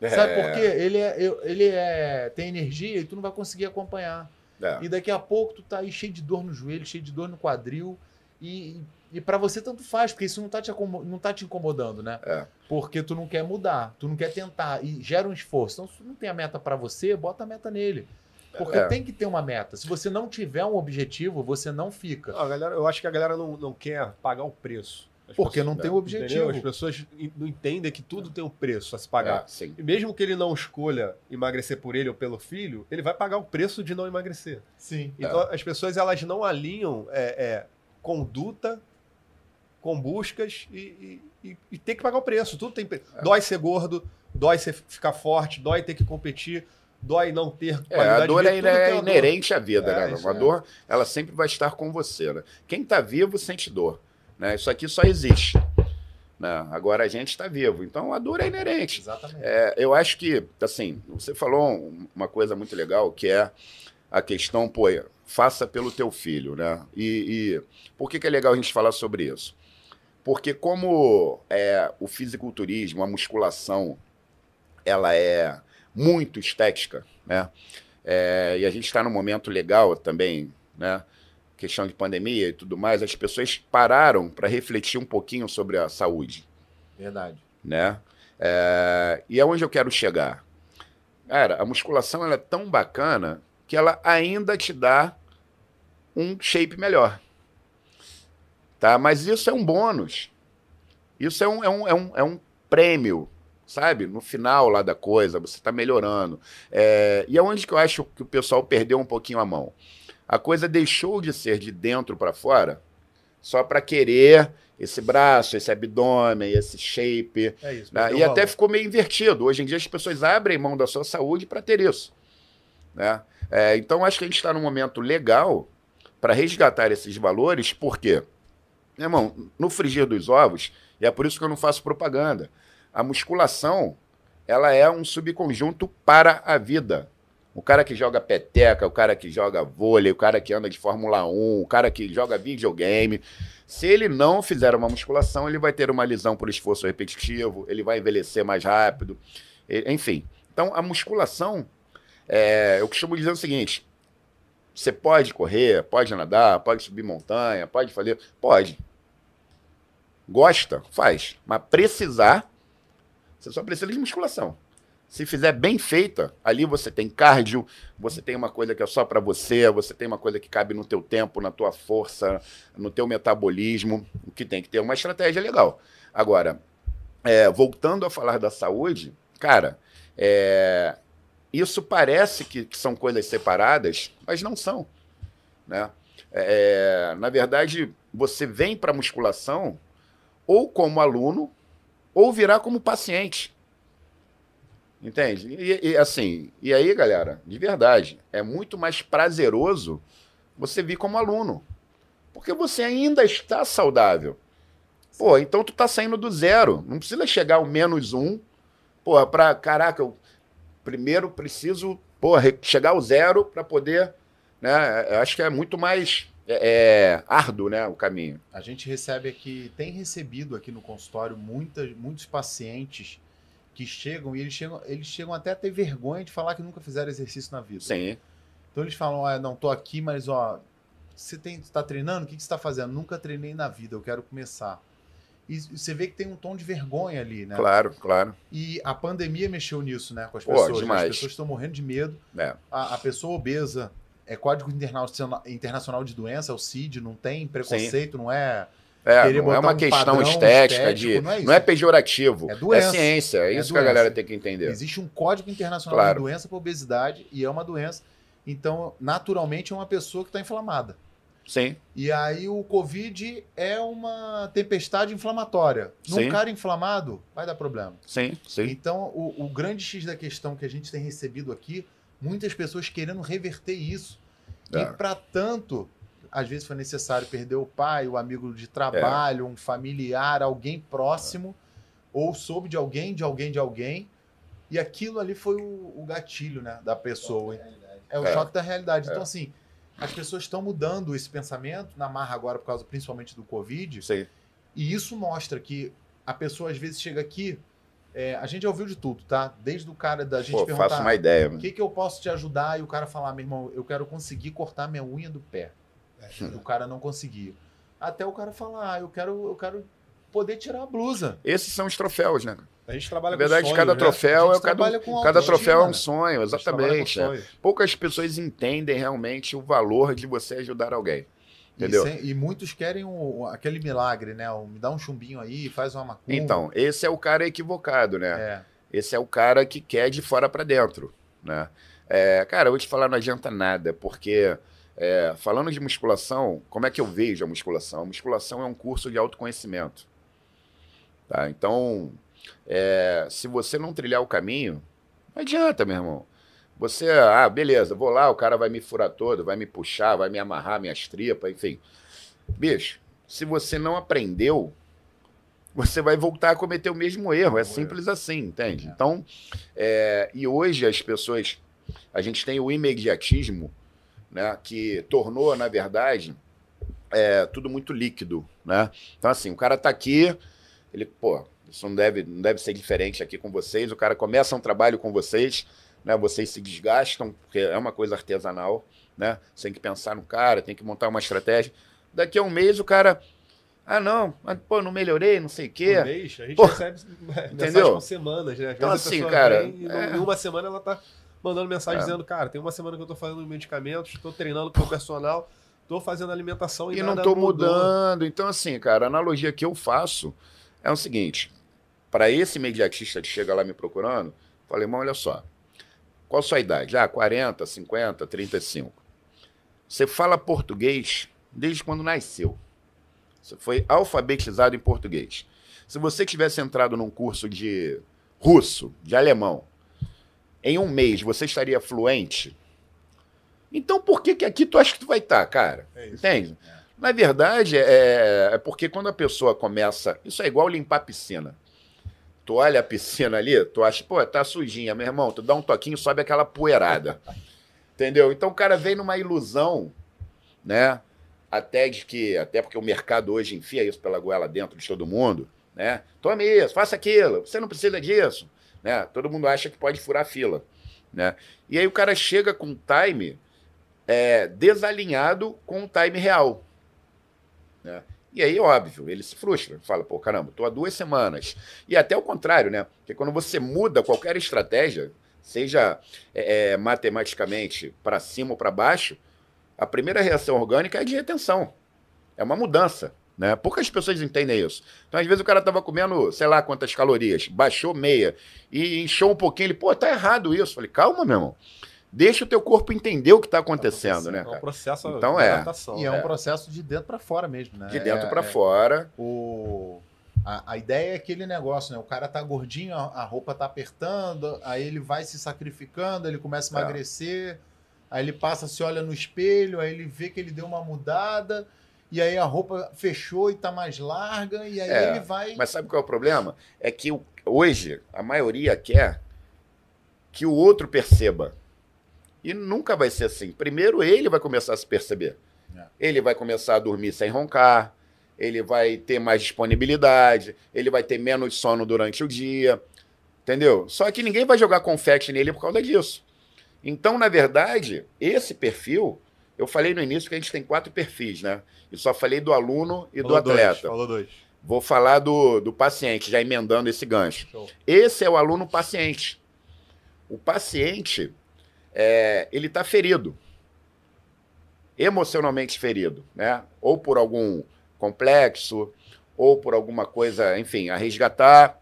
Sabe é, por quê? Ele, é, ele é, tem energia e tu não vai conseguir acompanhar. É. E daqui a pouco tu tá aí cheio de dor no joelho, cheio de dor no quadril. E, e para você tanto faz, porque isso não tá, te não tá te incomodando, né? É. Porque tu não quer mudar, tu não quer tentar e gera um esforço. Então, se tu não tem a meta para você, bota a meta nele. Porque É. tem que ter uma meta. Se você não tiver um objetivo, você não fica. Não, galera, eu acho que a galera não, não quer pagar o preço. As Porque pessoas- não tem o objetivo. Entendeu? As pessoas não entendem que tudo tem um preço a se pagar. É, sim. E mesmo que ele não escolha emagrecer por ele ou pelo filho, ele vai pagar o preço de não emagrecer. Sim. Então as pessoas elas não alinham é, é, conduta com buscas e, e, e- e tem que pagar o preço. Tudo tem preço. Dói ser gordo, dói ser, ficar forte, dói ter que competir, dói não ter É, qualidade a dor de é, vida. tudo é uma dor. inerente à vida, É, né? isso Uma é. dor, ela sempre vai estar com você, né? Quem tá vivo sente dor, né? Isso aqui só existe, né? Agora a gente está vivo, então a dor é inerente. Exatamente. É, eu acho que, assim, você falou um- uma coisa muito legal, que é a questão, pô, faça pelo teu filho, né? E, e por que, que é legal a gente falar sobre isso? Porque como é, o fisiculturismo, a musculação, ela é muito estética, né? É, e a gente está num momento legal também, né? Questão de pandemia e tudo mais, as pessoas pararam para refletir um pouquinho sobre a saúde Verdade. né? É, e aonde eu quero chegar? Cara, a musculação ela é tão bacana que ela ainda te dá um shape melhor. Tá? Mas isso é um bônus. Isso é um, é um, é um, é um prêmio, sabe? No final lá da coisa, você está melhorando. É, e aonde que eu acho que o pessoal perdeu um pouquinho a mão? A coisa deixou de ser de dentro para fora só para querer esse braço, esse abdômen, esse shape. É isso. né? E o até valor. ficou meio invertido. Hoje em dia as pessoas abrem mão da sua saúde para ter isso. Né? É, então acho que a gente está num momento legal para resgatar esses valores, por quê? Meu irmão, no frigir dos ovos, e é por isso que eu não faço propaganda, a musculação ela é um subconjunto para a vida. O cara que joga peteca, o cara que joga vôlei, o cara que anda de Fórmula 1, o cara que joga videogame, se ele não fizer uma musculação, ele vai ter uma lesão por esforço repetitivo, ele vai envelhecer mais rápido, enfim. Então, a musculação, é, eu costumo dizer o seguinte: você pode correr, pode nadar, pode subir montanha, pode fazer. Pode. Gosta? Faz. Mas precisar, você só precisa de musculação. Se fizer bem feita, ali você tem cardio, você tem uma coisa que é só para você, você tem uma coisa que cabe no teu tempo, na tua força, no teu metabolismo, o que tem que ter uma estratégia legal. Agora, é, voltando a falar da saúde, cara, é, isso parece que, que são coisas separadas, mas não são. Né? É, na verdade, você vem para musculação ou como aluno ou virar como paciente. Entende? E, e, assim, e aí, galera, de verdade, é muito mais prazeroso você vir como aluno. Porque você ainda está saudável. Pô, então tu tá saindo do zero. Não precisa chegar ao menos um. Pô, pra. Caraca, eu primeiro preciso re- chegar ao zero para poder. Né, acho que é muito mais é, é, árduo né, o caminho. A gente recebe aqui, tem recebido aqui no consultório muitas, muitos pacientes que chegam e eles chegam, eles chegam até a ter vergonha de falar que nunca fizeram exercício na vida. Sim. Então eles falam, ah, não, tô aqui, mas ó, você tem, tá treinando? O que, que você tá fazendo? Nunca treinei na vida, eu quero começar. E você vê que tem um tom de vergonha ali, né? Claro, claro. E a pandemia mexeu nisso, né? Com as Pô, pessoas. demais. As pessoas estão morrendo de medo. É. A, a pessoa obesa é Código Internacional, Internacional de Doença, é o CID, não tem preconceito, não é. É, Querer não é uma um questão estética, de, não é não é pejorativo. É doença. ciência, é É isso que a doença. galera tem que entender. Existe um Código Internacional Claro. de Doença para Obesidade e é uma doença. Então, naturalmente, é uma pessoa que está inflamada. Sim, E aí o Covid é uma tempestade inflamatória. Num Sim. cara inflamado, vai dar problema. sim, sim. Então, o, o grande X da questão que a gente tem recebido aqui, muitas pessoas querendo reverter isso. É. E para tanto, às vezes foi necessário perder o pai, o amigo de trabalho, É. um familiar, alguém próximo, ou soube de alguém, de alguém, de alguém. E aquilo ali foi o, o gatilho, né, da pessoa. É o É. choque da realidade. É. Então, assim, as pessoas estão mudando esse pensamento na marra agora por causa principalmente do Covid. Aí. E isso mostra que a pessoa às vezes chega aqui. é, a gente já ouviu de tudo, tá? Desde o cara da gente Pô, perguntar faço uma ideia. o que, que eu posso te ajudar e o cara falar, meu irmão, eu quero conseguir cortar minha unha do pé. E o cara não conseguia. Até o cara falar, ah, eu quero, eu quero poder tirar a blusa. Esses são os troféus, né? A gente trabalha Na verdade, com sonhos, cada né? troféu é cada, cada troféu é um né? sonho, exatamente. é. Poucas pessoas entendem realmente o valor de você ajudar alguém. E, Entendeu? sem- e muitos querem aquele milagre, né? Me dá um chumbinho aí, faz uma macumba. Então, esse é o cara equivocado, né? É. Esse é o cara que quer de fora pra dentro, né? É, cara, eu vou te falar, não adianta nada, porque é, falando de musculação, como é que eu vejo a musculação? A musculação é um curso de autoconhecimento. Tá? Então, é, se você não trilhar o caminho, não adianta, meu irmão. Você, ah, beleza, vou lá, o cara vai me furar todo, vai me puxar, vai me amarrar minhas tripas, enfim. Bicho, se você não aprendeu, você vai voltar a cometer o mesmo erro. É simples assim, entende? Então, é, e hoje as pessoas, a gente tem o imediatismo, né, que tornou, na verdade, é, tudo muito líquido, né? Então, assim, o cara tá aqui, ele, pô, isso não deve, não deve ser diferente aqui com vocês. O cara começa um trabalho com vocês, né? Vocês se desgastam, porque é uma coisa artesanal, né? Você tem que pensar no cara, tem que montar uma estratégia. Daqui a um mês o cara, ah, não, mas, pô, não melhorei, não sei o quê. Por mês, a gente Pô, recebe *laughs* entendeu? com semanas, né? Às Então, vezes a assim, cara, vem é. Em uma semana ela tá mandando mensagem É. dizendo, cara, tem uma semana que eu tô fazendo medicamentos, tô treinando com o personal, tô fazendo alimentação e, e não tô mudou. mudando. Então, assim, cara, a analogia que eu faço é o seguinte: para esse imediatista que chega lá me procurando, falei, irmão, olha só. Qual a sua idade? Ah, 40, 50, 35. Você fala português desde quando nasceu. Você foi alfabetizado em português. Se você tivesse entrado num curso de russo, de alemão, em um mês você estaria fluente? Então por que, que aqui tu acha que tu vai estar, cara? É isso. Entende? Na verdade, é, é porque quando a pessoa começa. Isso é igual limpar a piscina. Tu olha a piscina ali, tu acha, pô, tá sujinha, meu irmão, tu dá um toquinho, sobe aquela poeirada. Entendeu? Então o cara vem numa ilusão, né? Até de que, até porque o mercado hoje enfia isso pela goela dentro de todo mundo, né? Tome isso, faça aquilo, você não precisa disso, né? Todo mundo acha que pode furar fila, né? E aí o cara chega com time é, desalinhado com o time real, né? E aí, óbvio, ele se frustra, fala, pô, caramba, tô há duas semanas. E até o contrário, né? Porque quando você muda qualquer estratégia, seja é, é, matematicamente para cima ou para baixo, a primeira reação orgânica é de retenção. É uma mudança. Né? Poucas pessoas entendem isso. Então, às vezes, o cara estava comendo, sei lá quantas calorias, baixou meia e inchou um pouquinho. Ele, pô, tá errado isso. Falei, calma, meu irmão. Deixa o teu corpo entender o que está acontecendo, né, É um cara? processo Então, de é. adaptação. E é um É. processo de dentro para fora mesmo, né? De dentro É- para é- fora. O... A, a ideia é aquele negócio, né? O cara tá gordinho, a, a roupa tá apertando, aí ele vai se sacrificando, ele começa a É. emagrecer, aí ele passa, se olha no espelho, aí ele vê que ele deu uma mudada, e aí a roupa fechou e tá mais larga, e aí É, ele vai. Mas sabe qual é o problema? É que hoje a maioria quer que o outro perceba. E nunca vai ser assim. Primeiro ele vai começar a se perceber. É. Ele vai começar a dormir sem roncar, ele vai ter mais disponibilidade, ele vai ter menos sono durante o dia. Entendeu? Só que ninguém vai jogar confete nele por causa disso. Então, na verdade, esse perfil, eu falei no início que a gente tem quatro perfis, né? E só falei do aluno e Falou do atleta. Dois, falou dois. Vou falar do, do paciente, já emendando esse gancho. Show. Esse é o aluno paciente. O paciente, é, ele está ferido. Emocionalmente ferido, né? Ou por algum complexo, ou por alguma coisa, enfim, a resgatar,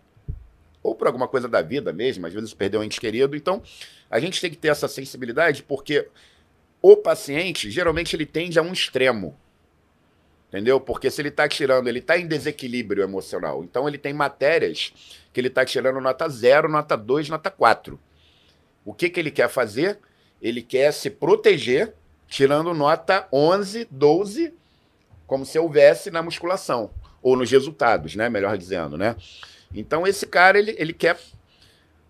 ou por alguma coisa da vida mesmo, às vezes perdeu um ente querido. Então, a gente tem que ter essa sensibilidade, porque o paciente, geralmente, ele tende a um extremo. Entendeu? Porque se ele está tirando, ele está em desequilíbrio emocional. Então ele tem matérias que ele está tirando nota 0, nota 2, nota 4. O que, que ele quer fazer? Ele quer se proteger tirando nota 11, 12, como se houvesse na musculação. Ou nos resultados, né? Melhor dizendo, né? Então, esse cara, ele, ele quer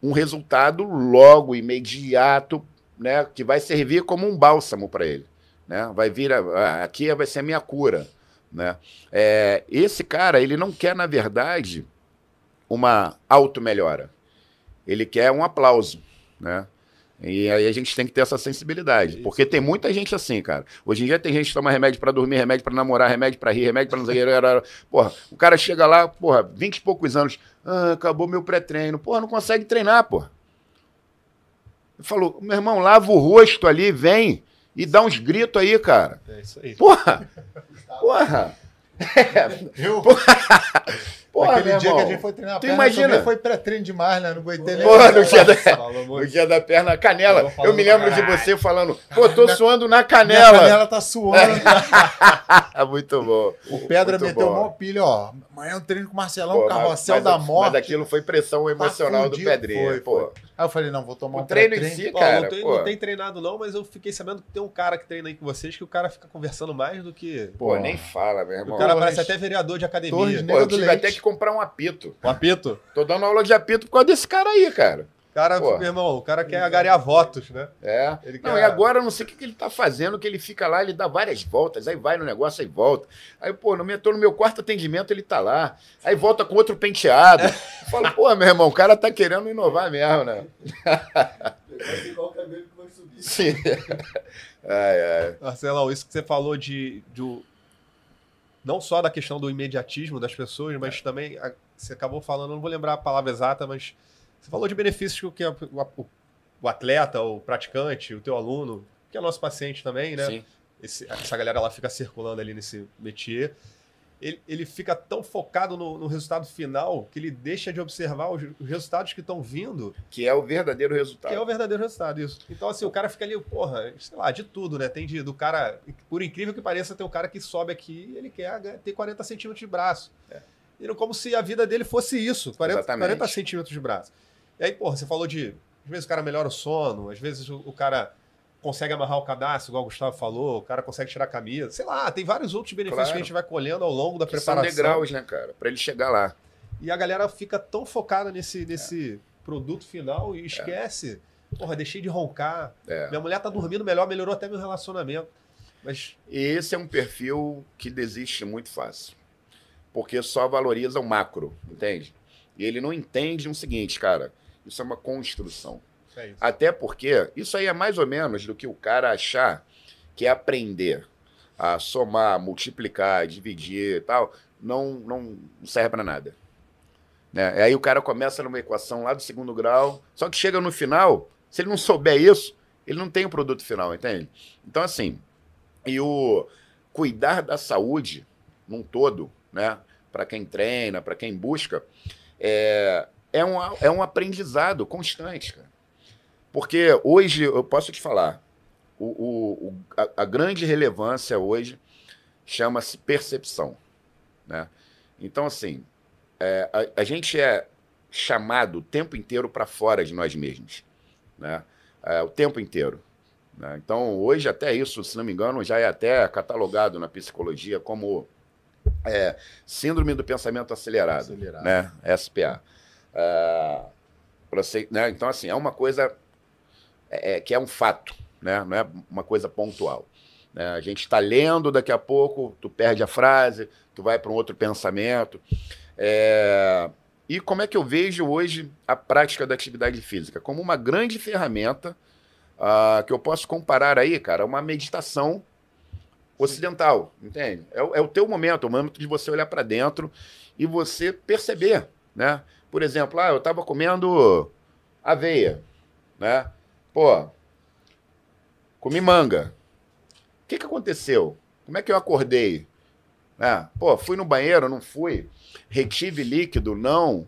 um resultado logo, imediato, né? Que vai servir como um bálsamo para ele. Né? Vai vir, a- a- aqui vai ser a minha cura. Né? É, esse cara, ele não quer, na verdade, uma auto-melhora. Ele quer um aplauso, né? E aí a gente tem que ter essa sensibilidade. Porque tem muita gente assim, cara. Hoje em dia tem gente que toma remédio pra dormir, remédio pra namorar, remédio pra rir, remédio pra não sei. Porra, o cara chega lá, porra, 20 e poucos anos, ah, acabou meu pré-treino. Porra, não consegue treinar, porra. Falou, meu irmão, lava o rosto ali, vem e dá uns gritos aí, cara. É isso aí. Porra! Porra! *laughs* Eu, Porra, aquele meu dia que a irmão. gente foi treinar a Tu perna, imagina? foi pré-treino demais, né? Não aguentei nem. Porra, no dia da, no dia da perna, canela. Falando Eu me lembro pra de caralho. você falando, pô, tô suando na Minha canela. canela tá suando. *laughs* Muito bom. O Pedra Muito meteu bom. mó pilha, ó. Amanhã eu treino com o Marcelão, Pô, carrossel mas, da morte. Mas aquilo foi pressão emocional do fudido. Pedrinho. Foi, pô. foi. Aí eu falei, não, vou tomar O um treino em si, Ó, cara, não, tem, pô. não tem treinado não, mas eu fiquei sabendo que tem um cara que treina aí com vocês que o cara fica conversando mais do que... Pô, nem fala, meu irmão. O cara parece até vereador de academia. Torres Pô, eu tive até que comprar um apito. O apito? Tô dando aula de apito por causa desse cara aí, cara. O cara, Pô. meu irmão, o cara quer agariar votos, né? É. Ele Não, quer- e agora eu não sei o que, que ele tá fazendo, que ele fica lá, ele dá várias voltas, aí vai no negócio, aí volta. Aí, pô, no meu, tô no meu quarto atendimento, ele tá lá. Aí volta com outro penteado. *laughs* Eu falo, pô, meu irmão, o cara tá querendo inovar mesmo, né? Vai ser igual o cabelo que vai subir. Sim. ai, ai. Marcelão, isso que você falou de, de não só da questão do imediatismo das pessoas, mas também a- você acabou falando, eu não vou lembrar a palavra exata, mas você falou de benefícios que o, o- o atleta, o praticante, o teu aluno, que é nosso paciente também, né? Sim. Esse- essa galera lá fica circulando ali nesse métier. Ele, ele fica tão focado no, no resultado final que ele deixa de observar os, os resultados que estão vindo Que é o verdadeiro resultado. que é o verdadeiro resultado, isso. Então, assim, o cara fica ali, porra, sei lá, de tudo, né? Tem de, do cara, por incrível que pareça, tem um cara que sobe aqui e ele quer ter 40 centímetros de braço. É. E não- como se a vida dele fosse isso, 40, Exatamente. 40 centímetros de braço. E aí, porra, você falou de, às vezes o cara melhora o sono, às vezes o, o cara consegue amarrar o cadastro, igual o Gustavo falou, o cara consegue tirar a camisa, sei lá, tem vários outros benefícios Claro. que a gente vai colhendo ao longo da Que são preparação. degraus, né, cara? Pra ele chegar lá. E a galera fica tão focada nesse, nesse produto final e esquece. Porra, deixei de roncar. É. Minha mulher tá dormindo melhor, melhorou até meu relacionamento. Mas esse é um perfil que desiste muito fácil. Porque só valoriza o macro, entende? E ele não entende o seguinte, cara. Isso é uma construção. é. Até porque isso aí é mais ou menos do que o cara achar que é aprender a somar, multiplicar, dividir e tal. Não, não serve para nada. Né? Aí o cara começa numa equação lá do segundo grau, só que chega no final, se ele não souber isso, ele não tem o produto final, entende? Então, assim, e o cuidar da saúde num todo, né? Para quem treina, para quem busca, é, é, um, é um aprendizado constante, cara. Porque hoje, eu posso te falar, o, o- a, a grande relevância hoje chama-se percepção. Né? Então, assim, é, a, a gente é chamado o tempo inteiro para fora de nós mesmos. Né? É, o tempo inteiro. né? Então, hoje, até isso, se não me engano, já é até catalogado na psicologia como é, síndrome do pensamento acelerado Acelerado. né? SPA. Ah, né? Então, assim, é uma coisa é, é, que é um fato, né? não é uma coisa pontual. né? A gente está lendo, daqui a pouco tu perde a frase, tu vai para um outro pensamento. É, E como é que eu vejo hoje a prática da atividade física? Como uma grande ferramenta ah, que eu posso comparar aí, cara, a uma meditação ocidental, entende? É, é o teu momento, o momento de você olhar para dentro e você perceber, né? Por exemplo, ah, eu estava comendo aveia, né? Pô, comi manga. O que, que aconteceu? Como é que eu acordei? né? pô, fui no banheiro, não fui? Retive líquido, não?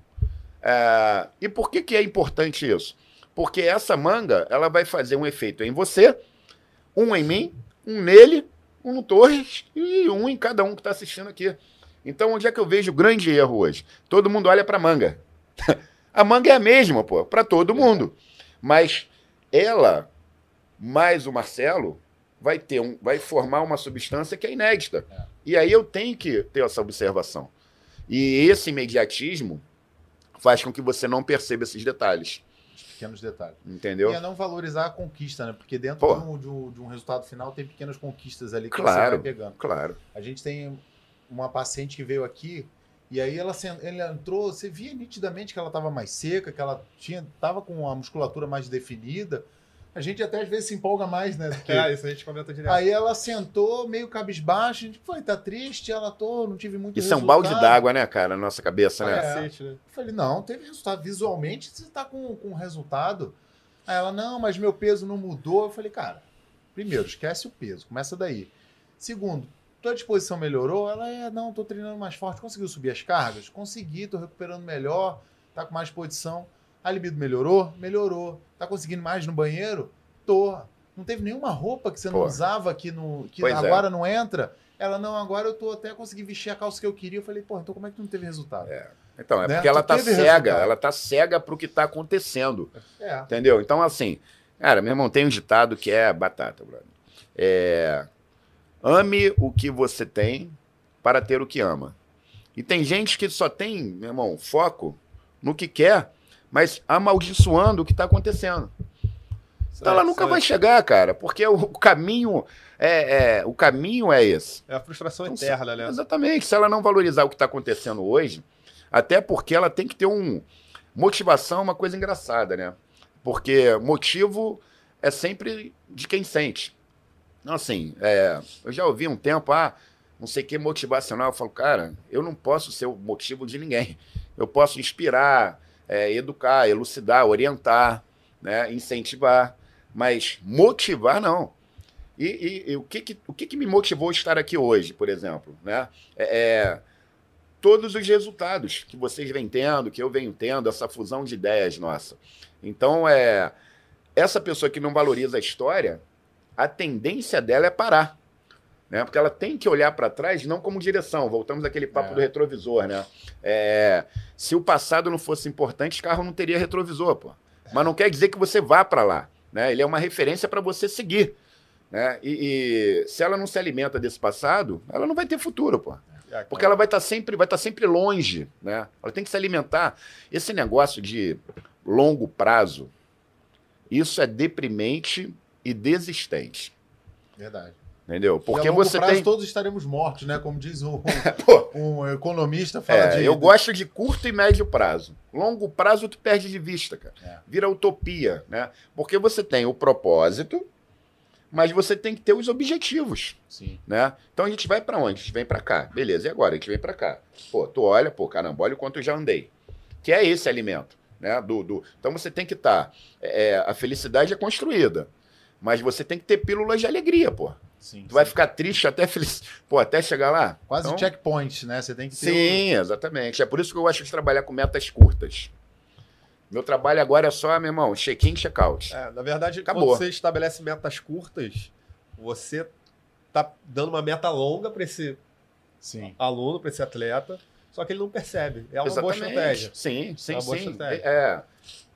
É, e por que, que é importante isso? Porque essa manga, ela vai fazer um efeito em você, um em mim, um nele, um no Torres e um em cada um que está assistindo aqui. Então, onde é que eu vejo o grande erro hoje? Todo mundo olha para manga. *laughs* a manga é a mesma, pô, para todo mundo. Mas ela, mais o Marcelo, vai ter um, vai formar uma substância que é inédita. É. E aí eu tenho que ter essa observação. E esse imediatismo faz com que você não perceba esses detalhes, Os pequenos detalhes. entendeu? E é não valorizar a conquista, né? Porque dentro de um, de um- de um resultado final tem pequenas conquistas ali que você Claro. vai pegando. Claro. A gente tem uma paciente que veio aqui e aí ela, ela entrou, você via nitidamente que ela estava mais seca, que ela tinha tava com a musculatura mais definida. A gente até às vezes se empolga mais, né? *laughs* É, isso a gente comenta direto. Aí ela sentou meio cabisbaixa, a gente foi, tá triste, ela tô, não tive muito Isso é um resultado. balde d'água, né, cara, na nossa cabeça, né? É. Cacete, né? Eu falei, não, teve resultado. Visualmente você tá com, com resultado. Aí ela, não, mas meu peso não mudou. Eu falei, cara, primeiro, esquece o peso, começa daí. Segundo, tua disposição melhorou? Ela, é, não, tô treinando mais forte. Conseguiu subir as cargas? Consegui, tô recuperando melhor, tá com mais disposição. A libido melhorou? Melhorou. Tá conseguindo mais no banheiro? Tô. Não teve nenhuma roupa que você não Pô. usava aqui no. que Pois é. agora não entra? Ela, não, agora eu tô até conseguir vestir a calça que eu queria. Eu falei, pô, então como é que tu não teve resultado? Então, é Né? porque ela Tu tá teve cega, resultado. ela tá cega pro que tá acontecendo. É. Entendeu? Então, assim, cara, meu irmão, tem um ditado que é batata, brother. É. Ame o que você tem para ter o que ama. E tem gente que só tem, meu irmão, foco no que quer, mas amaldiçoando o que está acontecendo. Então ela nunca vai chegar, cara, porque o caminho é, é- o caminho é esse. É a frustração Então, eterna, né? Exatamente. Se ela não valorizar o que está acontecendo hoje, até porque ela tem que ter um. Motivação é uma coisa engraçada, né? Porque motivo é sempre de quem sente. Assim, é, eu já ouvi um tempo, ah, não sei o que motivacional. Eu falo, cara, eu não posso ser o motivo de ninguém. Eu posso inspirar, é, educar, elucidar, orientar, né, incentivar, mas motivar não. E, e- e o, que, que, o que, que me motivou a estar aqui hoje, por exemplo? Né? É, é, todos os resultados que vocês vêm tendo, que eu venho tendo, essa fusão de ideias nossa. Então, é, essa pessoa que não valoriza a história, a tendência dela é parar. Né? Porque ela tem que olhar para trás não como direção. Voltamos àquele papo É. do retrovisor. Né? É, se o passado não fosse importante, o carro não teria retrovisor. Pô. Mas não quer dizer que você vá para lá. Né? Ele é uma referência para você seguir. Né? E, e se ela não se alimenta desse passado, ela não vai ter futuro, pô. É, Porque ela vai estar sempre, vai estar sempre longe, né? Ela tem que se alimentar. Esse negócio de longo prazo, isso é deprimente e desistente, Verdade. entendeu? Porque e a você prazo tem, todos estaremos mortos, né? Como diz um, *laughs* Pô, um economista fala é, de. eu gosto de curto e médio prazo. Longo prazo tu perde de vista, cara. É. Vira utopia, né? Porque você tem o propósito, mas você tem que ter os objetivos. Sim. né? Então a gente vai pra onde? A gente vem pra cá. Beleza, e agora? A gente vem pra cá. Pô, tu olha, pô, caramba, olha o quanto eu já andei. Que é esse alimento, né? Do, do... Então você tem que estar. a felicidade é construída. Mas você tem que ter pílulas de alegria, pô. Sim. Tu vai ficar triste até feliz. Pô, até chegar lá. Quase Então, checkpoint, né? Você tem que ter. Sim, exatamente. É por isso que eu gosto de trabalhar com metas curtas. Meu trabalho agora é só, meu irmão, check-in, check-out. É, na verdade, Acabou. quando você estabelece metas curtas, você tá dando uma meta longa para esse Sim. aluno, para esse atleta, só que ele não percebe. É uma boa estratégia. Sim, sim, É uma boa sim. estratégia. É,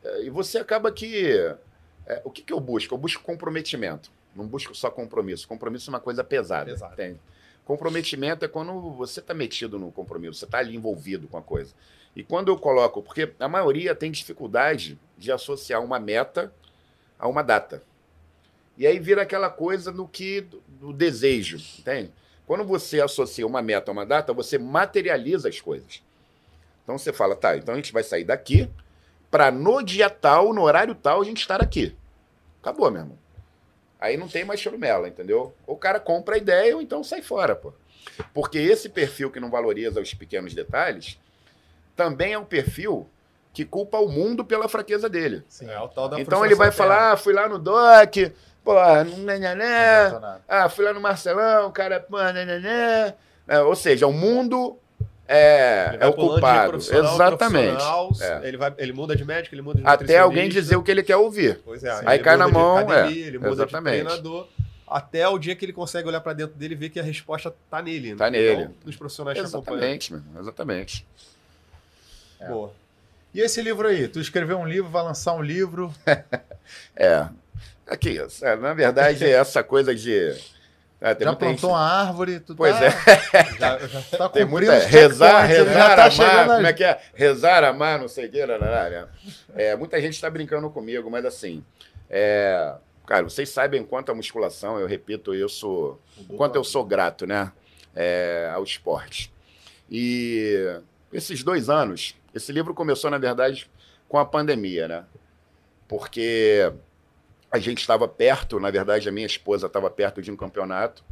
é, E você acaba que. É, o que, que eu busco? Eu busco comprometimento. Não busco só compromisso. Compromisso é uma coisa pesada. Entende? Comprometimento é quando você está metido no compromisso, você está ali envolvido com a coisa. E quando eu coloco, porque a maioria tem dificuldade de associar uma meta a uma data. E aí vira aquela coisa do que do, do desejo, entende? Quando você associa uma meta a uma data, você materializa as coisas. Então você fala, tá, então a gente vai sair daqui para no dia tal, no horário tal, a gente estar aqui. Acabou, meu irmão. Aí não tem mais churumela, entendeu? Ou o cara compra a ideia ou então sai fora, pô. Porque esse perfil que não valoriza os pequenos detalhes também é um perfil que culpa o mundo pela fraqueza dele. Sim. É o tal da Então ele vai falar, ah, fui lá no DOC, pô, nada. Ah, fui lá no Marcelão, o cara, pô, né. É, ou seja, o mundo é, é o culpado. Exatamente. É. Ele, vai, ele muda de médico, ele muda de Até alguém dizer o que ele quer ouvir. Pois é. Aí ele cai na mão, academia, é, Ele muda exatamente. de treinador. Até o dia que ele consegue olhar pra dentro dele e ver que a resposta tá nele. Tá né? nele. Não nos profissionais que acompanham. Exatamente, exatamente. É. Boa. E esse livro aí? Tu escreveu um livro, vai lançar um livro. *laughs* É. Aqui, é, na verdade, essa coisa de. É, Já plantou uma árvore, tu Pois tá, é, Já- já- *laughs* tá tem muita. Rezar, rezar, tá amar. Como é que é? Rezar, amar, não sei o que, né? É, muita gente está brincando comigo, mas assim. é, cara, vocês sabem quanto a musculação, eu repito isso, quanto eu sou grato, né? é, ao esporte. E esses dois anos, esse livro começou, na verdade, com a pandemia, né? Porque a gente estava perto, na verdade, a minha esposa estava perto de um campeonato,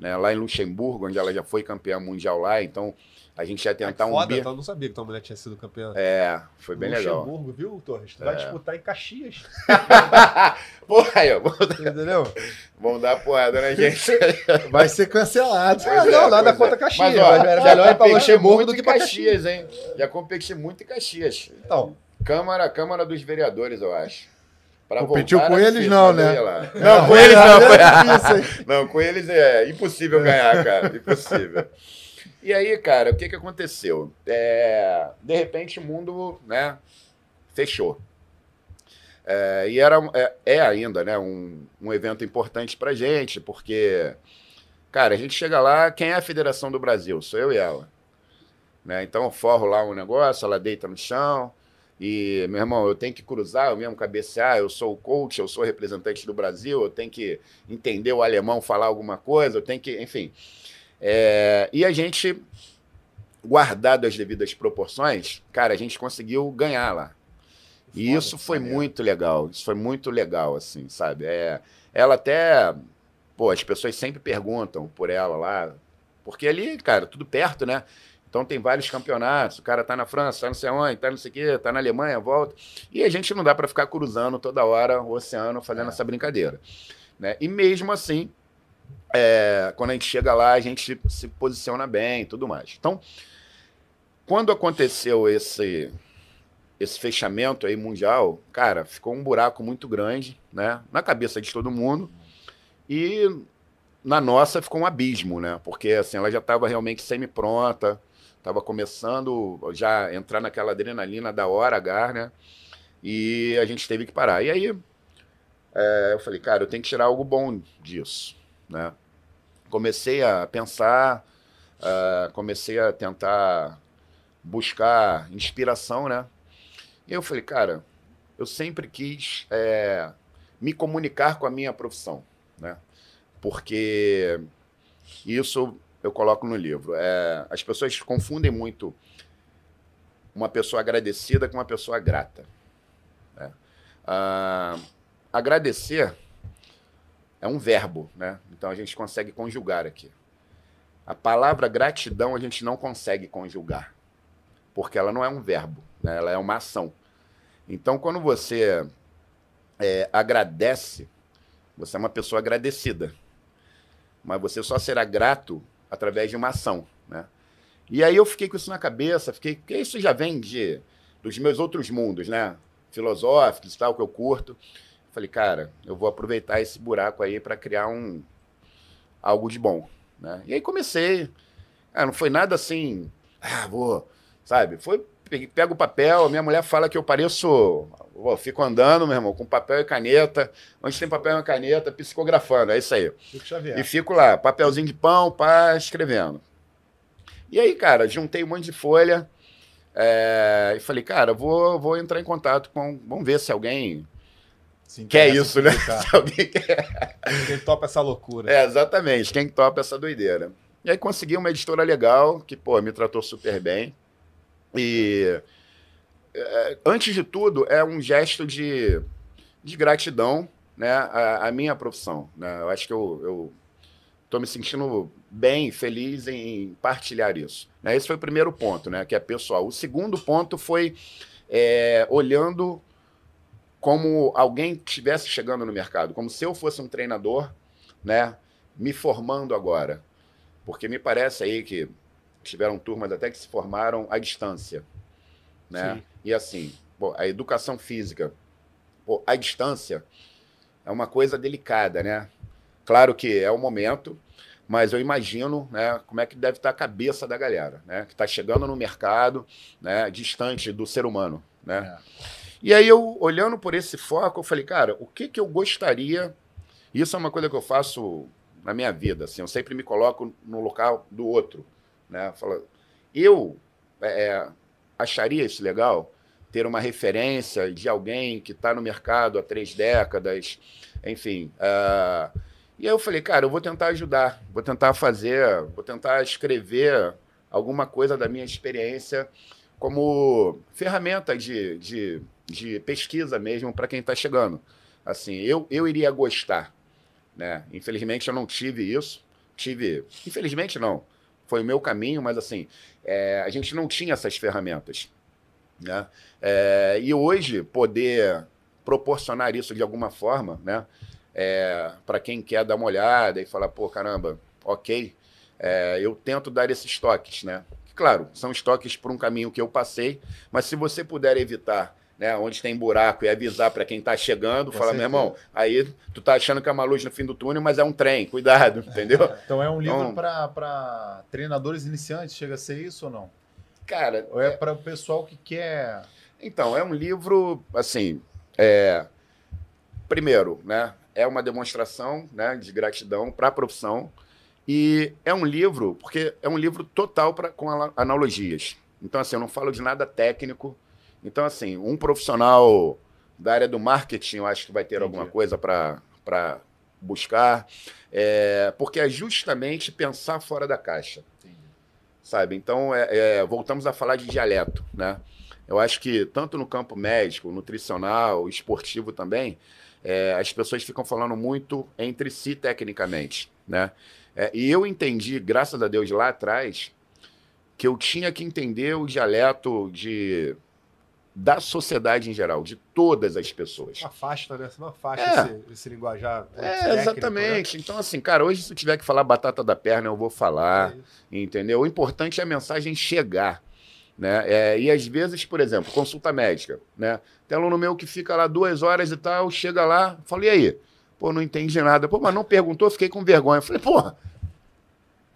né, lá em Luxemburgo, onde ela já foi campeã mundial lá, então a gente ia tentar um Foda, bi. então eu não sabia que tua mulher tinha sido campeã. É, foi bem legal. Luxemburgo, viu, Torres? Tu vai É. disputar em Caxias. *laughs* Porra, aí, vamos, Entendeu? vamos dar porrada, né, gente? *laughs* Vai ser cancelado. Ah, não, nada pois contra é. Caxias. Mas, ó, mas era melhor ir pra Luxemburgo do que pra Caxias, hein? Já competi muito em Caxias. Então, Câmara, Câmara dos Vereadores, eu acho. Competiu com eles, não, né? Não, Não, com eles não. é difícil? *laughs* Não, com eles é impossível ganhar, cara. Impossível. E aí, cara, o que, que aconteceu? É, de repente o mundo né, fechou. É, e era, é, é ainda né, um, um evento importante pra gente, porque, cara, a gente chega lá, quem é a Federação do Brasil? Sou eu e ela. Né? Então eu forro lá um negócio, ela deita no chão. E, meu irmão, eu tenho que cruzar, eu mesmo cabecear, eu sou o coach, eu sou representante do Brasil, eu tenho que entender o alemão falar alguma coisa, eu tenho que, enfim. É, e a gente, guardado as devidas proporções, cara, a gente conseguiu ganhar lá. E Foda, isso foi maneiro. muito legal, isso foi muito legal, assim, sabe? É, ela até, pô, as pessoas sempre perguntam por ela lá, porque ali, cara, tudo perto, né? Então tem vários campeonatos, o cara tá na França, tá não sei onde, tá não sei o quê, tá na Alemanha, volta. E a gente não dá para ficar cruzando toda hora o oceano fazendo É. essa brincadeira. Né? E mesmo assim, é, quando a gente chega lá, a gente se posiciona bem e tudo mais. Então, quando aconteceu esse, esse fechamento aí mundial, cara, ficou um buraco muito grande, né? Na cabeça de todo mundo. E na nossa ficou um abismo, né? Porque assim, ela já estava realmente semi-pronta, estava começando já entrar naquela adrenalina da hora H, né? E a gente teve que parar. E aí é, eu falei, cara, eu tenho que tirar algo bom disso, né? Comecei a pensar, ah, comecei a tentar buscar inspiração, né? E eu falei, cara, eu sempre quis é, me comunicar com a minha profissão, né? Porque isso eu coloco no livro. É, as pessoas confundem muito uma pessoa agradecida com uma pessoa grata. né? Ah, agradecer é um verbo, né? Então a gente consegue conjugar aqui. A palavra gratidão a gente não consegue conjugar, porque ela não é um verbo, né? ela é uma ação. Então quando você é, agradece, você é uma pessoa agradecida, mas você só será grato através de uma ação, né? E aí eu fiquei com isso na cabeça, fiquei, porque isso já vem de dos meus outros mundos, né? Filosóficos tal que eu curto. Falei, cara, eu vou aproveitar esse buraco aí para criar um algo de bom, né? E aí comecei. Ah, não foi nada assim, ah, vou, sabe? Foi pe- pega o papel, a minha mulher fala que eu pareço, pô, fico andando, meu irmão, com papel e caneta. Onde tem papel e caneta, psicografando, é isso aí. E fico lá, papelzinho de pão, pá, escrevendo. E aí, cara, juntei um monte de folha é, e falei, cara, vou, vou entrar em contato com. Vamos ver se alguém Se quer isso, né? *laughs* Se alguém quer. Quem topa essa loucura. É, exatamente, quem topa essa doideira. E aí consegui uma editora legal, que, pô, me tratou super bem. E, é, antes de tudo, é um gesto de, de gratidão né, à, à minha profissão. Né? Eu acho que eu, tô me sentindo bem, feliz em partilhar isso. Né? Esse foi o primeiro ponto, né, que é pessoal. O segundo ponto foi é, olhando como alguém estivesse chegando no mercado, como se eu fosse um treinador, né, me formando agora. Porque me parece aí que tiveram turmas até que se formaram à distância, né? Sim. E assim, pô, a educação física, pô, à distância é uma coisa delicada, né? Claro que é o momento, mas eu imagino, né, como é que deve estar a cabeça da galera, né, que está chegando no mercado, né, distante do ser humano, né? É. E aí eu, olhando por esse foco, eu falei, cara, o que que eu gostaria... Isso é uma coisa que eu faço na minha vida, assim, eu sempre me coloco no local do outro, né? Fala, eu é, acharia isso legal, ter uma referência de alguém que está no mercado há três décadas, enfim. Uh, e aí eu falei, cara, eu vou tentar ajudar, vou tentar fazer, vou tentar escrever alguma coisa da minha experiência como ferramenta de, de, de pesquisa mesmo para quem está chegando. Assim, eu, eu iria gostar, né? Infelizmente eu não tive isso, tive, infelizmente não, foi o meu caminho, mas assim, é, a gente não tinha essas ferramentas, né? É, e hoje poder proporcionar isso de alguma forma, né? É, para quem quer dar uma olhada e falar, pô, caramba, ok, é, eu tento dar esses toques, né? Claro, são estoques por um caminho que eu passei, mas se você puder evitar né, onde tem buraco e avisar para quem está chegando, falar, meu irmão, aí tu tá achando que é uma luz no fim do túnel, mas é um trem, cuidado, entendeu? *laughs* então é um livro então, para treinadores iniciantes, chega a ser isso ou não? Cara, ou é, é para o pessoal que quer Então, é um livro assim, é... primeiro, né, é uma demonstração, né, de gratidão para a profissão e é um livro, porque é um livro total pra, com analogias. Então, assim, eu não falo de nada técnico. Então, assim, um profissional da área do marketing, eu acho que vai ter Entendi. alguma coisa para buscar. É, porque é justamente pensar fora da caixa. Entendi. Sabe? Então, é, é, voltamos a falar de dialeto, né? Eu acho que tanto no campo médico, nutricional, esportivo também, é, as pessoas ficam falando muito entre si tecnicamente, né? É, e eu entendi, graças a Deus, lá atrás, que eu tinha que entender o dialeto de da sociedade em geral, de todas as pessoas. Afasta, né? Você não afasta é. esse, esse linguajar. É, técnico, né? exatamente. Né? Então, assim, cara, hoje se eu tiver que falar batata da perna, eu vou falar, é entendeu? O importante é a mensagem chegar. Né? É, e às vezes, por exemplo, consulta médica, né? Tem aluno meu que fica lá duas horas e tal, chega lá, fala, e aí? Pô, não entendi nada. Pô, mas não perguntou, fiquei com vergonha. Eu falei, porra,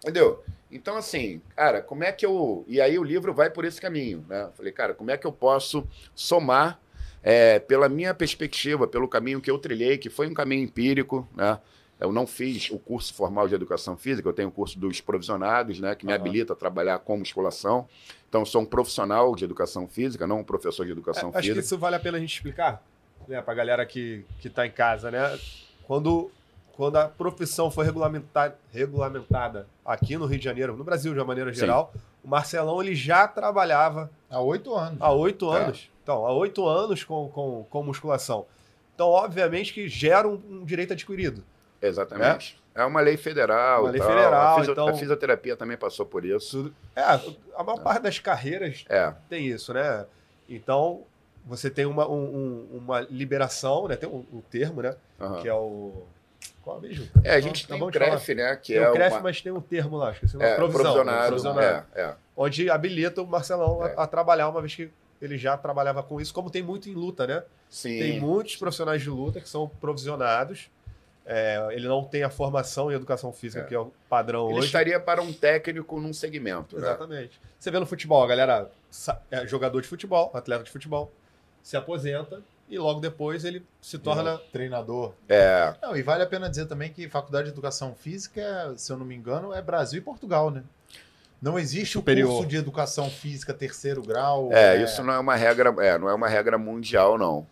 entendeu? Então, assim, cara, como é que eu. E aí o livro vai por esse caminho, né? Falei, cara, como é que eu posso somar é, pela minha perspectiva, pelo caminho que eu trilhei, que foi um caminho empírico, né? Eu não fiz o curso formal de educação física, eu tenho o curso dos provisionados, né, que me uhum. habilita a trabalhar com musculação. Então, sou um profissional de educação física, não um professor de educação é, acho física. Acho que isso vale a pena a gente explicar, né, para a galera que está em casa, né? Quando, quando a profissão foi regulamentada, regulamentada aqui no Rio de Janeiro, no Brasil de uma maneira geral, Sim. o Marcelão ele já trabalhava. Há oito anos. Há oito é. anos. Então, há oito anos com, com, com musculação. Então, obviamente que gera um, um direito adquirido. Exatamente. É, é uma lei federal. Uma lei tal. federal. A, fisio, então, a, fisioterapia também passou por isso. É, a maior é. parte das carreiras é. tem isso, né? Então, você tem uma, um, uma liberação, né? Tem um, um termo, né? Uhum. Que é o. Qual é mesmo? É, a gente tem o CREF, né? Que tem é o CREF, uma... mas tem um termo lá, esqueci o nome. É, provisão, provisionado. provisionado é, é. Onde habilita o Marcelão a, é. a, trabalhar, uma vez que ele já trabalhava com isso, como tem muito em luta, né? Sim. Tem muitos profissionais de luta que são provisionados. É, ele não tem a formação em educação física, é. que é o padrão ele hoje. estaria para um técnico num segmento. Né? Exatamente. Né? Você vê no futebol, a galera é jogador de futebol, atleta de futebol, se aposenta e logo depois ele se torna é. treinador. É. Não, e vale a pena dizer também que faculdade de educação física, se eu não me engano, é Brasil e Portugal, né? Não existe Superior. o curso de educação física terceiro grau. É, é, isso não é uma regra, é, não é uma regra mundial, não.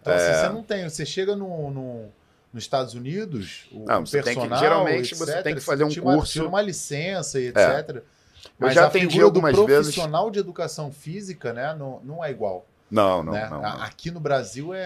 Então, assim, é... assim, você não tem, você chega no, no, nos Estados Unidos, o, não, você personal, tem que, geralmente etc, você tem que fazer um curso, uma, uma licença e etc. Mas Eu já a atendi algumas do profissional vezes... de educação física, né, não, não é igual. Não, não, né? não, não, Aqui no Brasil é,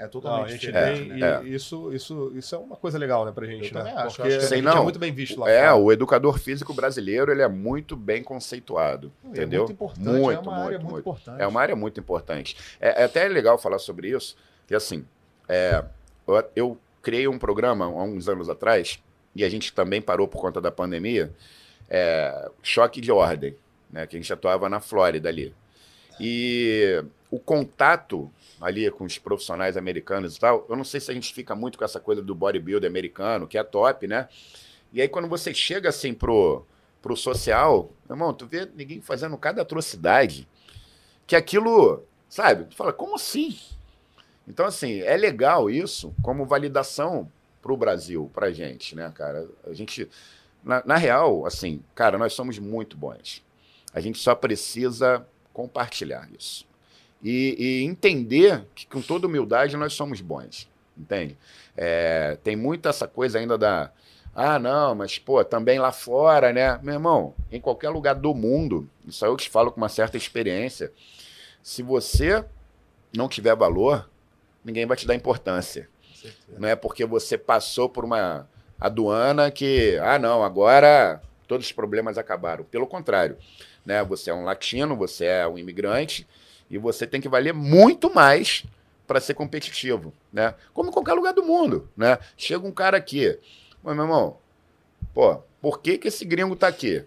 é, é totalmente não, diferente. Tem, né? é. Isso, isso, isso é uma coisa legal, né, pra gente, Eu né? Acho, Porque acho a gente é muito bem visto lá. É, fora. o educador físico brasileiro, ele é muito bem conceituado, é entendeu? Muito importante, muito, é uma muito, área muito, muito, importante. É uma área muito importante. É, é até legal falar sobre isso, que assim, é, eu, eu criei um programa há uns anos atrás, e a gente também parou por conta da pandemia, é, Choque de Ordem, né, que a gente atuava na Flórida ali. E o contato ali com os profissionais americanos e tal, eu não sei se a gente fica muito com essa coisa do bodybuilder americano, que é top, né? E aí quando você chega assim pro, pro social, meu irmão, tu vê ninguém fazendo cada atrocidade, que aquilo, sabe? Tu fala, como assim? Então, assim, é legal isso como validação para o Brasil, para a gente, né, cara? A gente, na, na real, assim, cara, nós somos muito bons. A gente só precisa compartilhar isso. E, e entender que, com toda humildade, nós somos bons. Entende? É, tem muito essa coisa ainda da. Ah, não, mas, pô, também lá fora, né? Meu irmão, em qualquer lugar do mundo, isso aí eu te falo com uma certa experiência. Se você não tiver valor, ninguém vai te dar importância. Não é porque você passou por uma aduana que, ah, não, agora todos os problemas acabaram. Pelo contrário, né? Você é um latino, você é um imigrante e você tem que valer muito mais para ser competitivo, né? Como em qualquer lugar do mundo, né? Chega um cara aqui, mas meu irmão, pô, por que que esse gringo tá aqui?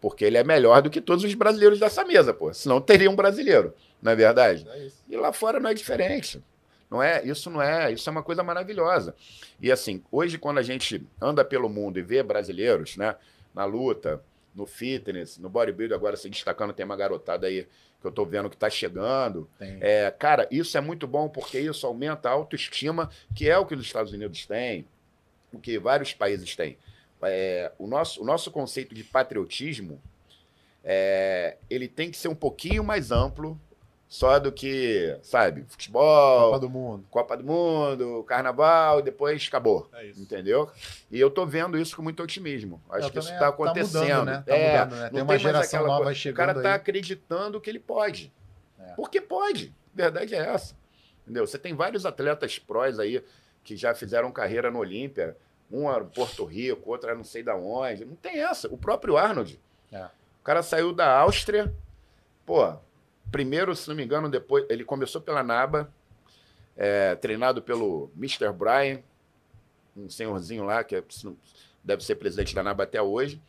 Porque ele é melhor do que todos os brasileiros dessa mesa, pô. Senão teria um brasileiro, não é verdade? É. E lá fora não é diferente. Não é, isso não é, isso é uma coisa maravilhosa. E assim, hoje quando a gente anda pelo mundo e vê brasileiros, né, na luta, no fitness, no bodybuilding, agora se destacando, tem uma garotada aí que eu tô vendo que tá chegando. É, cara, isso é muito bom porque isso aumenta a autoestima, que é o que os Estados Unidos têm, o que vários países têm. É, o, nosso, o nosso conceito de patriotismo, é, ele tem que ser um pouquinho mais amplo só do que, sabe, futebol, Copa do Mundo. Copa do Mundo, Carnaval, e depois acabou. É isso. Entendeu? E eu tô vendo isso com muito otimismo. Acho É, que isso também tá mudando, acontecendo. né? Tá É, mudando, né? Tem uma geração nova coisa. chegando O cara tá aí. acreditando que ele pode. É. Porque pode. Verdade é essa. Entendeu? Você tem vários atletas prós aí que já fizeram carreira no Olímpia. Um era Porto Rico, outro era não sei da onde. Não tem essa. O próprio Arnold. É. O cara saiu da Áustria. Pô, primeiro, se não me engano, depois. Ele começou pela NABA, é, treinado pelo Mr. Brian, um senhorzinho lá, que é- deve ser presidente da NABA até hoje.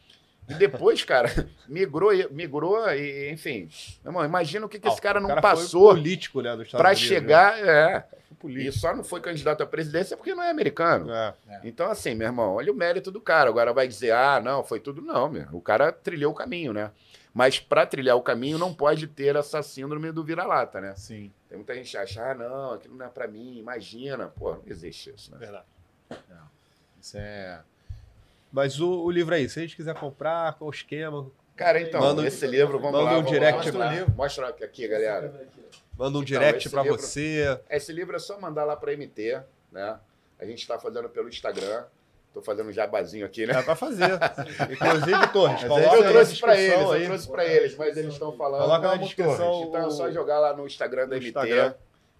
E depois, *laughs* cara, migrou, e- migrou e, enfim. Meu irmão, imagina o que, que esse Ah, cara o não passou político, né, para né? chegar. É. Foi E político. só não foi candidato à presidência porque não é americano. É. Então, assim, meu irmão, olha o mérito do cara. Agora vai dizer, ah, não, foi tudo. Não, meu. O cara trilhou o caminho, né? Mas para trilhar o caminho não pode ter essa síndrome do vira-lata, né? Sim. Tem muita gente que acha, ah, não, aquilo não é para mim, imagina. Pô, não existe isso, né? Verdade. Isso é. Mas o, o livro aí, se a gente quiser comprar, qual o esquema? Cara, então, Manda- esse livro, vamos manda lá. um vamos direct lá, mostra pra- livro. Mostra aqui, galera. Manda um Então, direct pra livro- você. Esse livro é só mandar lá para MT, né? A gente está fazendo pelo Instagram. Tô fazendo um jabazinho aqui, né? É pra fazer. *laughs* Inclusive, Torres, coloca eu trouxe para descrição eles, aí. eu trouxe para eles, mas eles estão falando. Coloca na descrição Torres. Então é só jogar lá no Instagram da no MT. Instagram.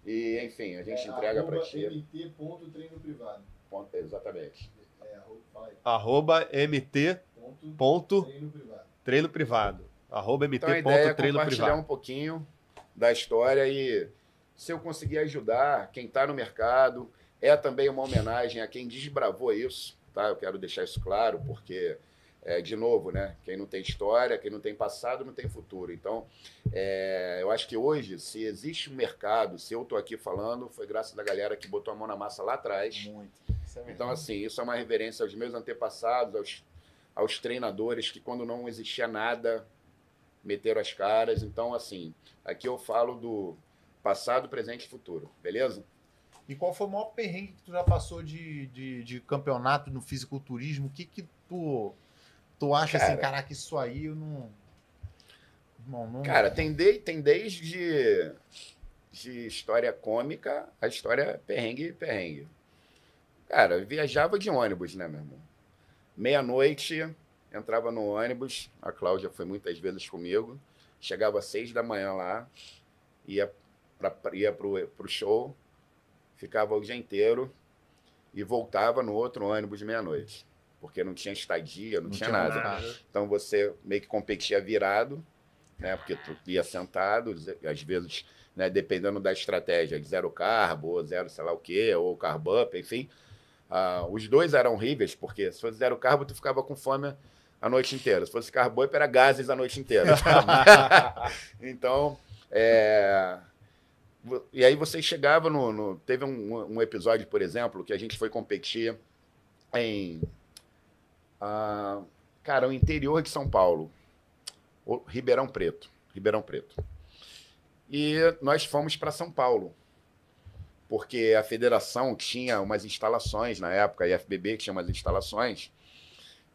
E, enfim, a gente É, entrega para arroba ti. mt.treino privado. Ponto- Exatamente. É, arroba. Arroba mt Ponto, ponto treino privado. Treino privado. Arroba mt Então a ideia é compartilhar privado. um pouquinho da história e se eu conseguir ajudar quem está no mercado, é também uma homenagem a quem desbravou isso, tá? Eu quero deixar isso claro, porque, é, de novo, né? Quem não tem história, quem não tem passado, não tem futuro. Então, é, eu acho que hoje, se existe um mercado, se eu estou aqui falando, foi graças à galera que botou a mão na massa lá atrás. Muito. Isso é. Então, assim, isso é uma reverência aos meus antepassados, aos, aos treinadores que, quando não existia nada, meteram as caras. Então, assim, aqui eu falo do passado, presente e futuro, beleza? E qual foi o maior perrengue que tu já passou de, de, de campeonato no fisiculturismo? O que que tu, tu acha assim, Cara. caraca, isso aí eu não... Não, não... Cara, tem, de, tem desde de história cômica a história perrengue perrengue. Cara, viajava de ônibus, né, meu irmão? Meia-noite, entrava no ônibus, a Cláudia foi muitas vezes comigo, chegava às seis da manhã lá, ia, pra, ia pro, pro show, ficava o dia inteiro e voltava no outro ônibus meia-noite. Porque não tinha estadia, não, Não tinha, tinha nada. nada. Então você meio que competia virado, né? Porque tu ia sentado, às vezes, né, dependendo da estratégia, de zero carbo, ou zero sei lá o quê, ou carb up, enfim. Ah, os dois eram horríveis, porque se fosse zero carbo, tu ficava com fome a noite inteira. Se fosse carb up, era gases a noite inteira. *laughs* então, é, E aí você chegava no. no- teve um, um episódio, por exemplo, que a gente foi competir em. ah, cara, o interior de São Paulo. O- Ribeirão Preto. Ribeirão Preto. E nós fomos para São Paulo. Porque a federação tinha umas instalações na época, a IFBB tinha umas instalações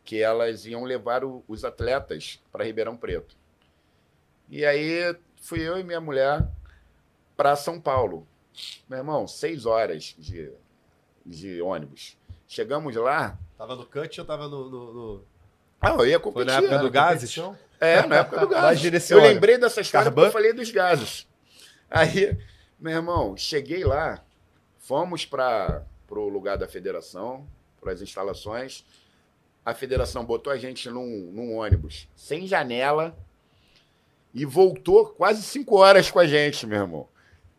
que elas iam levar o- os atletas para Ribeirão Preto. E aí fui eu e minha mulher para São Paulo. Meu irmão, seis horas de, de ônibus. Chegamos lá. Tava no cut ou tava no. no- no- Ah, eu ia Foi competir. na época do Gases? É, na época do *laughs* Mas gás. Eu lembrei dessa história Carban? porque eu falei dos gases. Aí, meu irmão, cheguei lá, fomos para o lugar da federação, para as instalações. A federação botou a gente num, num ônibus sem janela e voltou quase cinco horas com a gente, meu irmão.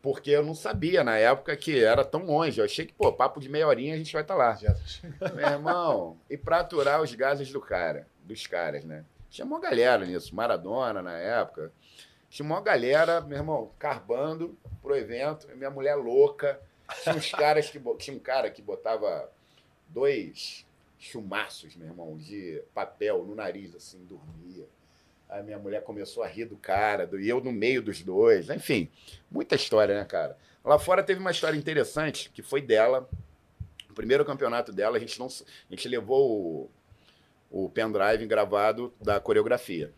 Porque eu não sabia na época que era tão longe. Eu achei que, pô, papo de meia horinha a gente vai estar lá. Já- Meu irmão, e pra aturar os gases do cara, dos caras, né? Tinha uma galera nisso, Maradona na época. Tinha uma galera, meu irmão, carbando pro evento, minha mulher louca. Tinha uns caras que. *laughs* Tinha um cara que botava dois chumaços, meu irmão, de papel no nariz, assim, dormia. Aí minha mulher começou a rir do cara, do- e eu no meio dos dois. Enfim, muita história, né, cara? Lá fora teve uma história interessante, que foi dela. O primeiro campeonato dela, a gente, não, a gente levou o, o pendrive gravado da coreografia.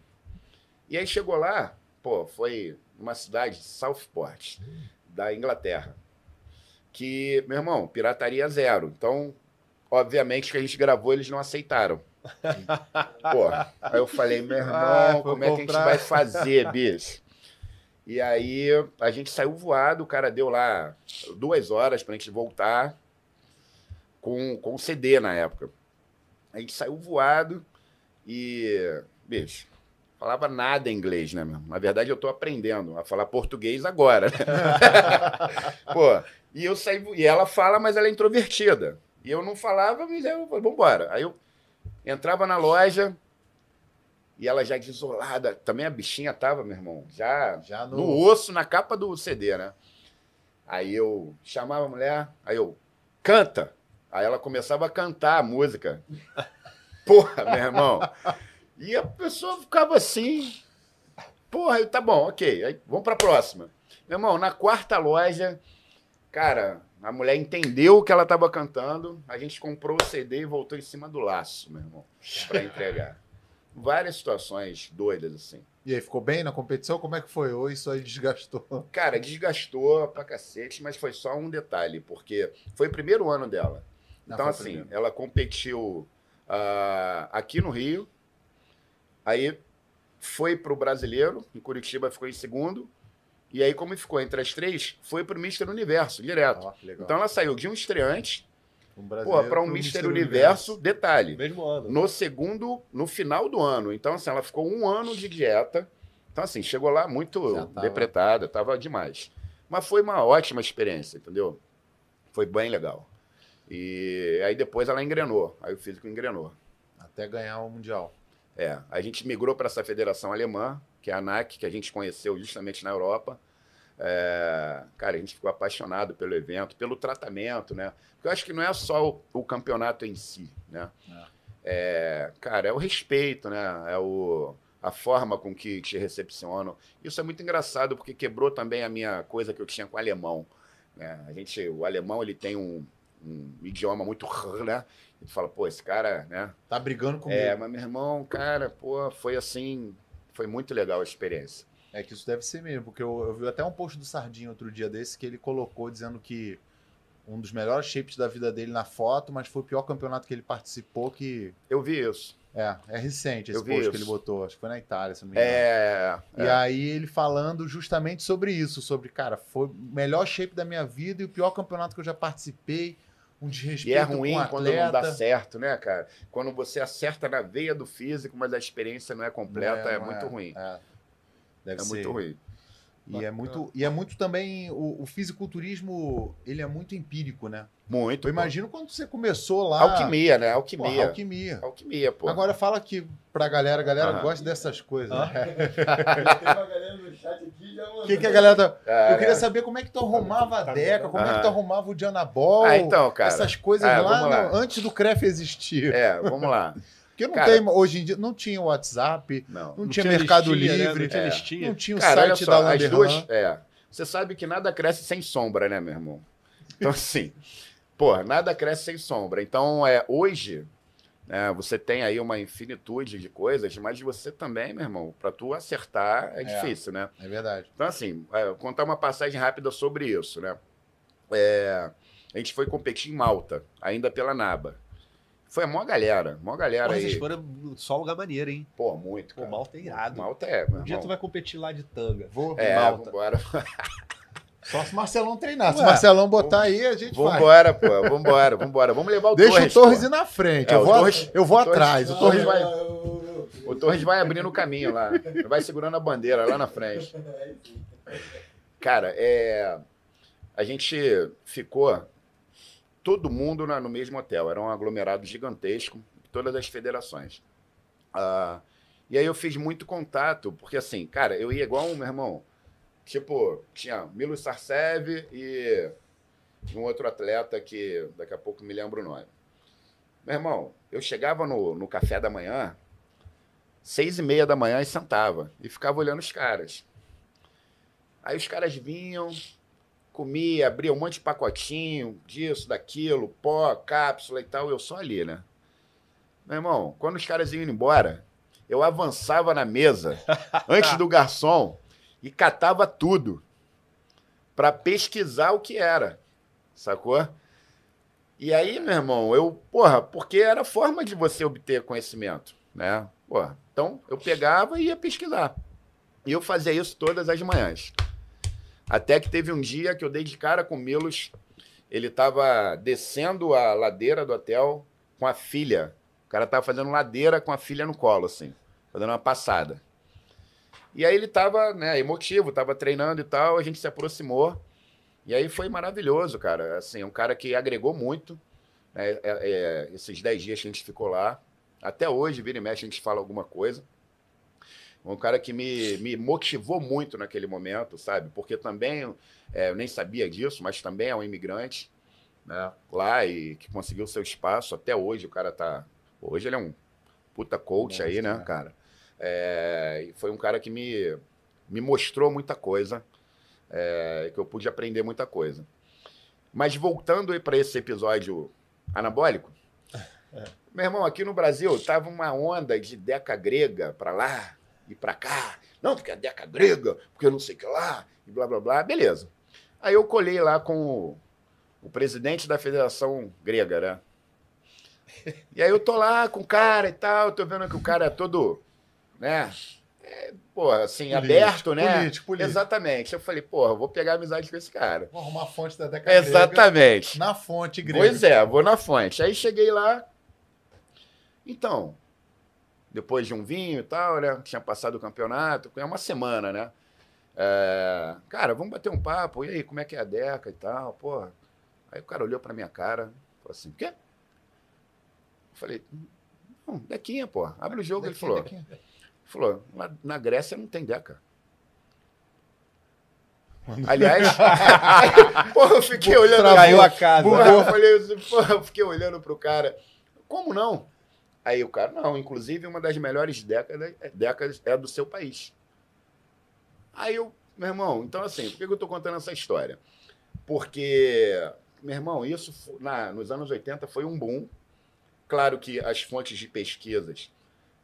E aí chegou lá, pô, foi numa cidade, Southport, da Inglaterra. Que, meu irmão, pirataria zero. Então, obviamente que a gente gravou, eles não aceitaram. *laughs* Pô, aí eu falei, meu irmão, Ah, como é que a gente vai fazer, bicho? E aí a gente saiu voado, o cara deu lá duas horas pra gente voltar com, com CD na época. A gente saiu voado e, bicho, falava nada em inglês, né, meu? Na verdade, eu tô aprendendo a falar português agora, né? *laughs* Pô, e eu saí, e ela fala, mas ela é introvertida. E eu não falava, mas eu falei, vambora. Aí eu entrava na loja e ela já desolada. Também a bichinha tava, meu irmão, já Já no. no osso, na capa do CD, né? Aí eu chamava a mulher, aí eu, canta. Aí ela começava a cantar a música. *laughs* Porra, meu irmão. E a pessoa ficava assim. Porra, eu, tá bom, ok. Aí vamos pra próxima. Meu irmão, na quarta loja, cara, a mulher entendeu o que ela tava cantando, a gente comprou o CD e voltou em cima do laço, meu irmão, pra entregar. *laughs* Várias situações doidas, assim. E aí, ficou bem na competição? Como é que foi? Ou isso aí desgastou? Cara, desgastou pra cacete, mas foi só um detalhe, porque foi o primeiro ano dela. Ah, Então, assim, primeiro. ela competiu ah, aqui no Rio, aí foi pro Brasileiro, em Curitiba ficou em segundo, e aí, como ficou entre as três, foi pro Mister Universo, direto. Então, ela saiu de um estreante, um para um Mister Universo, detalhe, Mesmo ano. no segundo, no final do ano. Então, assim, ela ficou um ano de dieta. Então, assim, chegou lá muito Já tava. depretada, tava demais. Mas foi uma ótima experiência, entendeu? Foi bem legal. E aí depois ela engrenou, aí o físico engrenou. Até ganhar o Mundial. É, a gente migrou para essa federação alemã, que é a ANAC, que a gente conheceu justamente na Europa. É, cara, a gente ficou apaixonado pelo evento, pelo tratamento, né? Porque eu acho que não é só o, o campeonato em si, né? É, cara, é o respeito, né? É o, a forma com que te recepcionam. Isso é muito engraçado, porque quebrou também a minha coisa que eu tinha com o alemão. Né? A gente, o alemão, ele tem um, um idioma muito, né? A gente fala, pô, esse cara, né? Tá brigando comigo. É, É, mas meu irmão, cara, pô, foi assim, foi muito legal a experiência. que isso deve ser mesmo, porque eu, eu vi até um post do Sardinho outro dia desse que ele colocou dizendo que um dos melhores shapes da vida dele na foto, mas foi o pior campeonato que ele participou que. Eu vi isso. É, é recente esse post isso. que ele botou, acho que foi na Itália, se não me engano. É, E é. aí ele falando justamente sobre isso, sobre, cara, foi o melhor shape da minha vida e o pior campeonato que eu já participei, um desrespeito E é ruim quando não dá certo, né, cara? Quando você acerta na veia do físico, mas a experiência não é completa, é, não muito ruim. É, É ser. muito ruim. E é muito, e é muito também, o, o fisiculturismo, ele é muito empírico, né? Muito. Eu pô. imagino quando você começou lá... Alquimia, né? Porra, Alquimia. alquimia. Alquimia, pô. Agora fala que pra galera, a galera Aham. gosta dessas coisas. Ah. né? *laughs* Tem uma galera no chat aqui já O que, que a galera tá... É, Eu queria né? saber como é que tu arrumava a Tá Deca, como é que tu arrumava o Dianabol, Ah, então, cara. essas coisas Ah, lá, lá. no- antes do CREF existir. É, vamos lá. *laughs* Porque não Cara- tem, hoje em dia, não tinha WhatsApp, Não. não, tinha, Mercado listinha, né? Livre, Não tinha listinha. não tinha o Cara, site só, da as duas. É. Você sabe que nada cresce sem sombra, né, meu irmão? Então, *laughs* assim, pô, nada cresce sem sombra. Então, é, hoje, né, você tem aí uma infinitude de coisas, mas você também, meu irmão, para tu acertar é, É. difícil, né? É verdade. Então, assim, é, contar uma passagem rápida sobre isso, né? É, a gente foi competir em Malta, ainda pela NABA. Foi a maior galera, maior galera Porra, aí. vocês foram só lugar maneiro, hein? Pô, muito, cara. Malta é irado. Malta é, meu Um dia tu vai competir lá de tanga. Vou. É, Malta. vambora. *laughs* Só se o Marcelão treinar. Se o Ué, Marcelão botar aí, a gente vai. Vambora, pô, vambora, vambora. Vamos levar o Deixa Torres, o Torres pô. ir na frente. É, eu, o vou, Torres- eu vou o Torres- atrás. O Torres vai. O Torres vai abrindo o caminho lá. Vai segurando a bandeira lá na frente. Cara, é... a gente ficou todo mundo no mesmo hotel. Era um aglomerado gigantesco, todas as federações. Ah, e aí eu fiz muito contato, porque assim, cara, eu ia igual um meu irmão. Tipo, tinha Milo Sarcev e um outro atleta que daqui a pouco me lembro o nome. Meu irmão, eu chegava no, no café da manhã, seis e meia da manhã e sentava e ficava olhando os caras. Aí os caras vinham, comia, abria um monte de pacotinho disso, daquilo, pó, cápsula e tal, eu só ali, né? Meu irmão, quando os caras iam embora, eu avançava na mesa *laughs* antes do garçom e catava tudo para pesquisar o que era, sacou? E aí, meu irmão, eu, porra, porque era forma de você obter conhecimento, né? Porra, então eu pegava e ia pesquisar. E eu fazia isso todas as manhãs. Até que teve um dia que eu dei de cara com o Milos. Ele tava descendo a ladeira do hotel com a filha. O cara tava fazendo ladeira com a filha no colo, assim, fazendo uma passada. E aí ele tava, né, emotivo, tava treinando e tal, a gente se aproximou. E aí foi maravilhoso, cara. Assim, um cara que agregou muito. né, é- é, esses 10 dias que a gente ficou lá. Até hoje, vira e mexe, a gente fala alguma coisa. Um cara que me, me motivou muito naquele momento, sabe? Porque também, é, eu nem sabia disso, mas também é um imigrante né, lá e que conseguiu seu espaço. Até hoje o cara tá. Hoje ele é um puta coach aí, né, né? cara? É, foi um cara que me, me mostrou muita coisa, é, que eu pude aprender muita coisa. Mas voltando para esse episódio anabólico, *laughs* meu irmão, aqui no Brasil tava uma onda de deca grega para lá e para cá. Não, porque é deca grega, porque eu não sei o que lá, e blá blá blá. Beleza. Aí eu colhei lá com o, o presidente da Federação Grega, né? E aí eu tô lá com o cara e tal, tô vendo que o cara é todo, né? É, pô, assim, Político, aberto, né? político, político. Exatamente. Eu falei, porra, vou pegar amizade com esse cara. Vou arrumar a fonte da década grega Exatamente. na fonte grega. Pois é, vou na fonte. Aí cheguei lá. Então, depois de um vinho e tal, né? Tinha passado o campeonato, é uma semana, né? É, cara, vamos bater um papo. E aí, como é que é a Deca e tal? Porra. Aí o cara olhou pra minha cara, falou assim: quê? Eu falei: não, Dequinha, pô. Abre o jogo. Ele Daqui, falou: daqui. falou, lá na Grécia não tem Deca. Aliás, *laughs* porra, eu fiquei olhando. Caiu a casa. Porra, eu falei assim, porra, eu fiquei olhando pro cara. Como não? Aí o cara, não, inclusive uma das melhores décadas, décadas é do seu país. Aí eu, meu irmão, então assim, por que eu tô contando essa história? Porque, meu irmão, isso na, nos anos 80 foi um boom. Claro que as fontes de pesquisas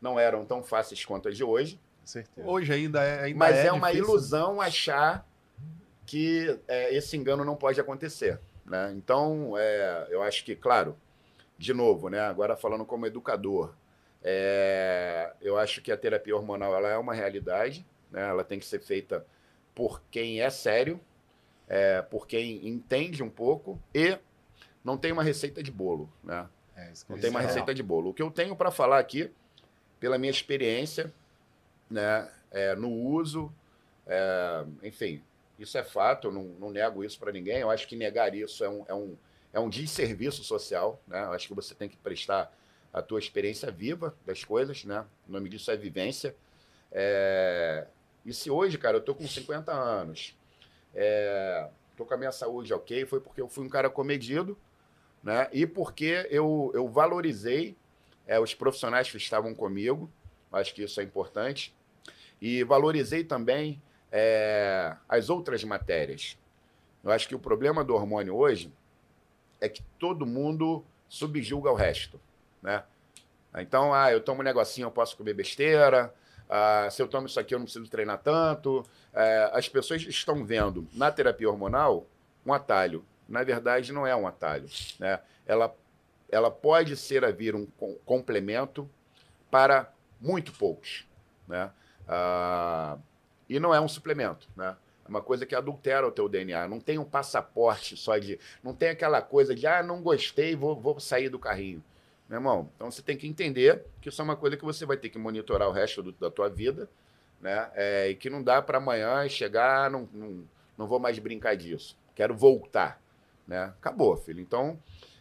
não eram tão fáceis quanto as de hoje. Certeza. Hoje ainda é. Ainda Mas é, é uma difícil. ilusão achar que é, esse engano não pode acontecer. Né? Então, é, eu acho que, claro, de novo, né, agora falando como educador, é, eu acho que a terapia hormonal ela é uma realidade, né? ela tem que ser feita por quem é sério, é, por quem entende um pouco e não tem uma receita de bolo. Né? É, Não tem uma receita de bolo. O que eu tenho para falar aqui, pela minha experiência, né, é, no uso, é, enfim, isso é fato, eu não, não nego isso para ninguém. Eu acho que negar isso é um, é um, é um desserviço social. Né? Acho que você tem que prestar a tua experiência viva das coisas. Né? O nome disso é vivência. É, e se hoje, cara, eu tô com 50 anos, é, tô com a minha saúde ok, foi porque eu fui um cara comedido, né? E porque eu, eu valorizei é, os profissionais que estavam comigo, acho que isso é importante, e valorizei também é, as outras matérias. Eu acho que o problema do hormônio hoje é que todo mundo subjuga o resto, né? Então, ah, eu tomo um negocinho, eu posso comer besteira. Ah, se eu tomo isso aqui, eu não preciso treinar tanto. É, as pessoas estão vendo na terapia hormonal um atalho. Na verdade, não é um atalho. Né? Ela, ela pode ser a vir um com- complemento para muito poucos. Né? Ah, e não é um suplemento. Né? Uma coisa que adultera o teu DNA. Não tem um passaporte só de. Não tem aquela coisa de, ah, não gostei, vou, vou sair do carrinho. Meu irmão, então você tem que entender que isso é uma coisa que você vai ter que monitorar o resto do- da tua vida, né? É, e que não dá para amanhã chegar, "Ah, não, não, não vou mais brincar disso, quero voltar, né? Acabou, filho. Então,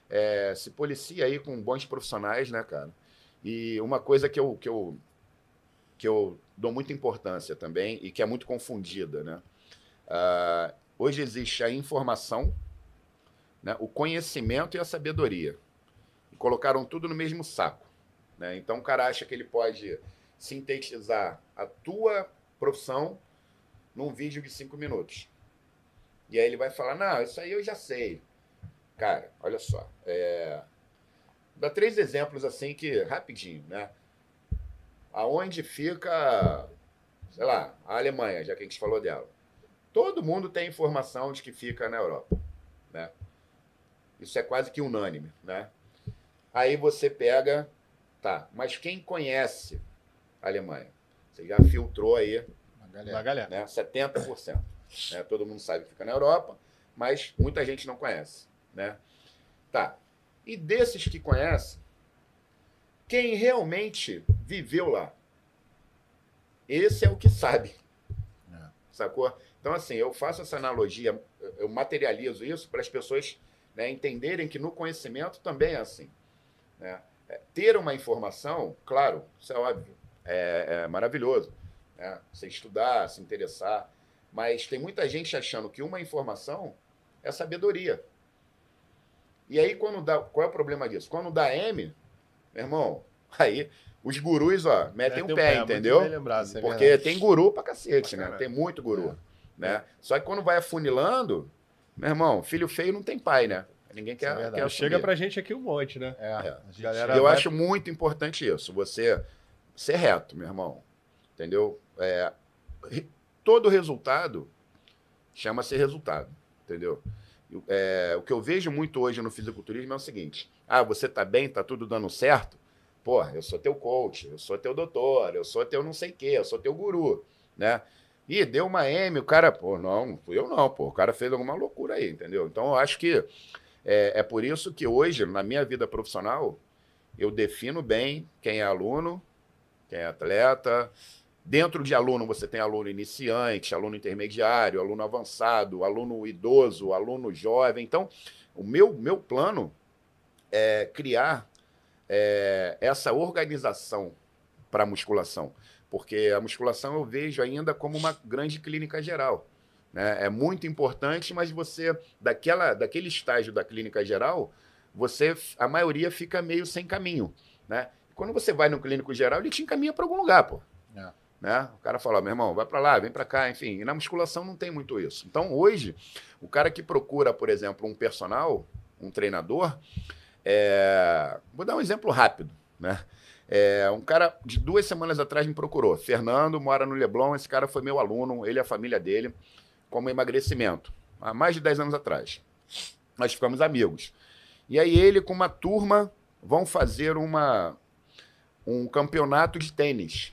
é, se policia aí com bons profissionais, né, cara? E uma coisa que eu, que eu, que eu dou muita importância também e que é muito confundida, né? Ah, hoje existe a informação, né, o conhecimento e a sabedoria. E colocaram tudo no mesmo saco. Né? Então o cara acha que ele pode sintetizar a tua profissão num vídeo de cinco minutos. E aí ele vai falar, não, isso aí eu já sei. Cara, olha só. É... Dá três exemplos assim que, rapidinho, né? Aonde fica, sei lá, a Alemanha, já que a gente falou dela. Todo mundo tem informação de que fica na Europa, né? Isso é quase que unânime, né? Aí você pega, tá, mas quem conhece a Alemanha? Você já filtrou aí Uma galera. galera. né? 70%. Né? Todo mundo sabe que fica na Europa, mas muita gente não conhece. Né? Tá. E desses que conhecem, quem realmente viveu lá? Esse é o que sabe. É. Sacou? Então, assim, eu faço essa analogia, eu materializo isso para as pessoas né, entenderem que no conhecimento também é assim. né? É, ter uma informação, claro, isso é óbvio, é, é maravilhoso né? Você estudar, se interessar. Mas tem muita gente achando que uma informação é sabedoria. E aí, quando dá. Qual é o problema disso? Quando dá M, meu irmão, *laughs* aí os gurus, ó, metem Mete o pé, É, muito entendeu? lembrado. É Porque verdade. tem guru pra cacete, né? Tem muito guru. Né? Só que quando vai afunilando, meu irmão, filho feio não tem pai, né? Ninguém Isso é quer, quer Chega pra gente aqui um monte, né? É, a gente- Galera- Eu vai- acho muito importante isso, você ser reto, meu irmão. Entendeu? É, todo resultado chama-se resultado, entendeu? É, o que eu vejo muito hoje no fisiculturismo é o seguinte: ah, você tá bem, tá tudo dando certo? Pô, eu sou teu coach, eu sou teu doutor, eu sou teu não sei o quê, eu sou teu guru, né? Ih, deu uma M, o cara, pô, não, não fui eu não, pô, o cara fez alguma loucura aí, entendeu? Então eu acho que é, é por isso que hoje, na minha vida profissional, eu defino bem quem é aluno, quem é atleta. Dentro de aluno, você tem aluno iniciante, aluno intermediário, aluno avançado, aluno idoso, aluno jovem. Então, o meu, meu plano é criar é, essa organização para a musculação. Porque a musculação eu vejo ainda como uma grande clínica geral. Né? É muito importante, mas você, daquela, daquele estágio da clínica geral, você, a maioria fica meio sem caminho. Né? Quando você vai no clínico geral, ele te encaminha para algum lugar, pô. É. Né? O cara fala, meu irmão, vai para lá, vem para cá, enfim. E na musculação não tem muito isso. Então, hoje, o cara que procura, por exemplo, um personal, um treinador, é... vou dar um exemplo rápido, né? É, um cara de duas semanas atrás me procurou. Fernando mora no Leblon. Esse cara foi meu aluno, ele e a família dele, como emagrecimento, há mais de 10 anos atrás. Nós ficamos amigos. E aí ele, com uma turma, vão fazer uma, um campeonato de tênis,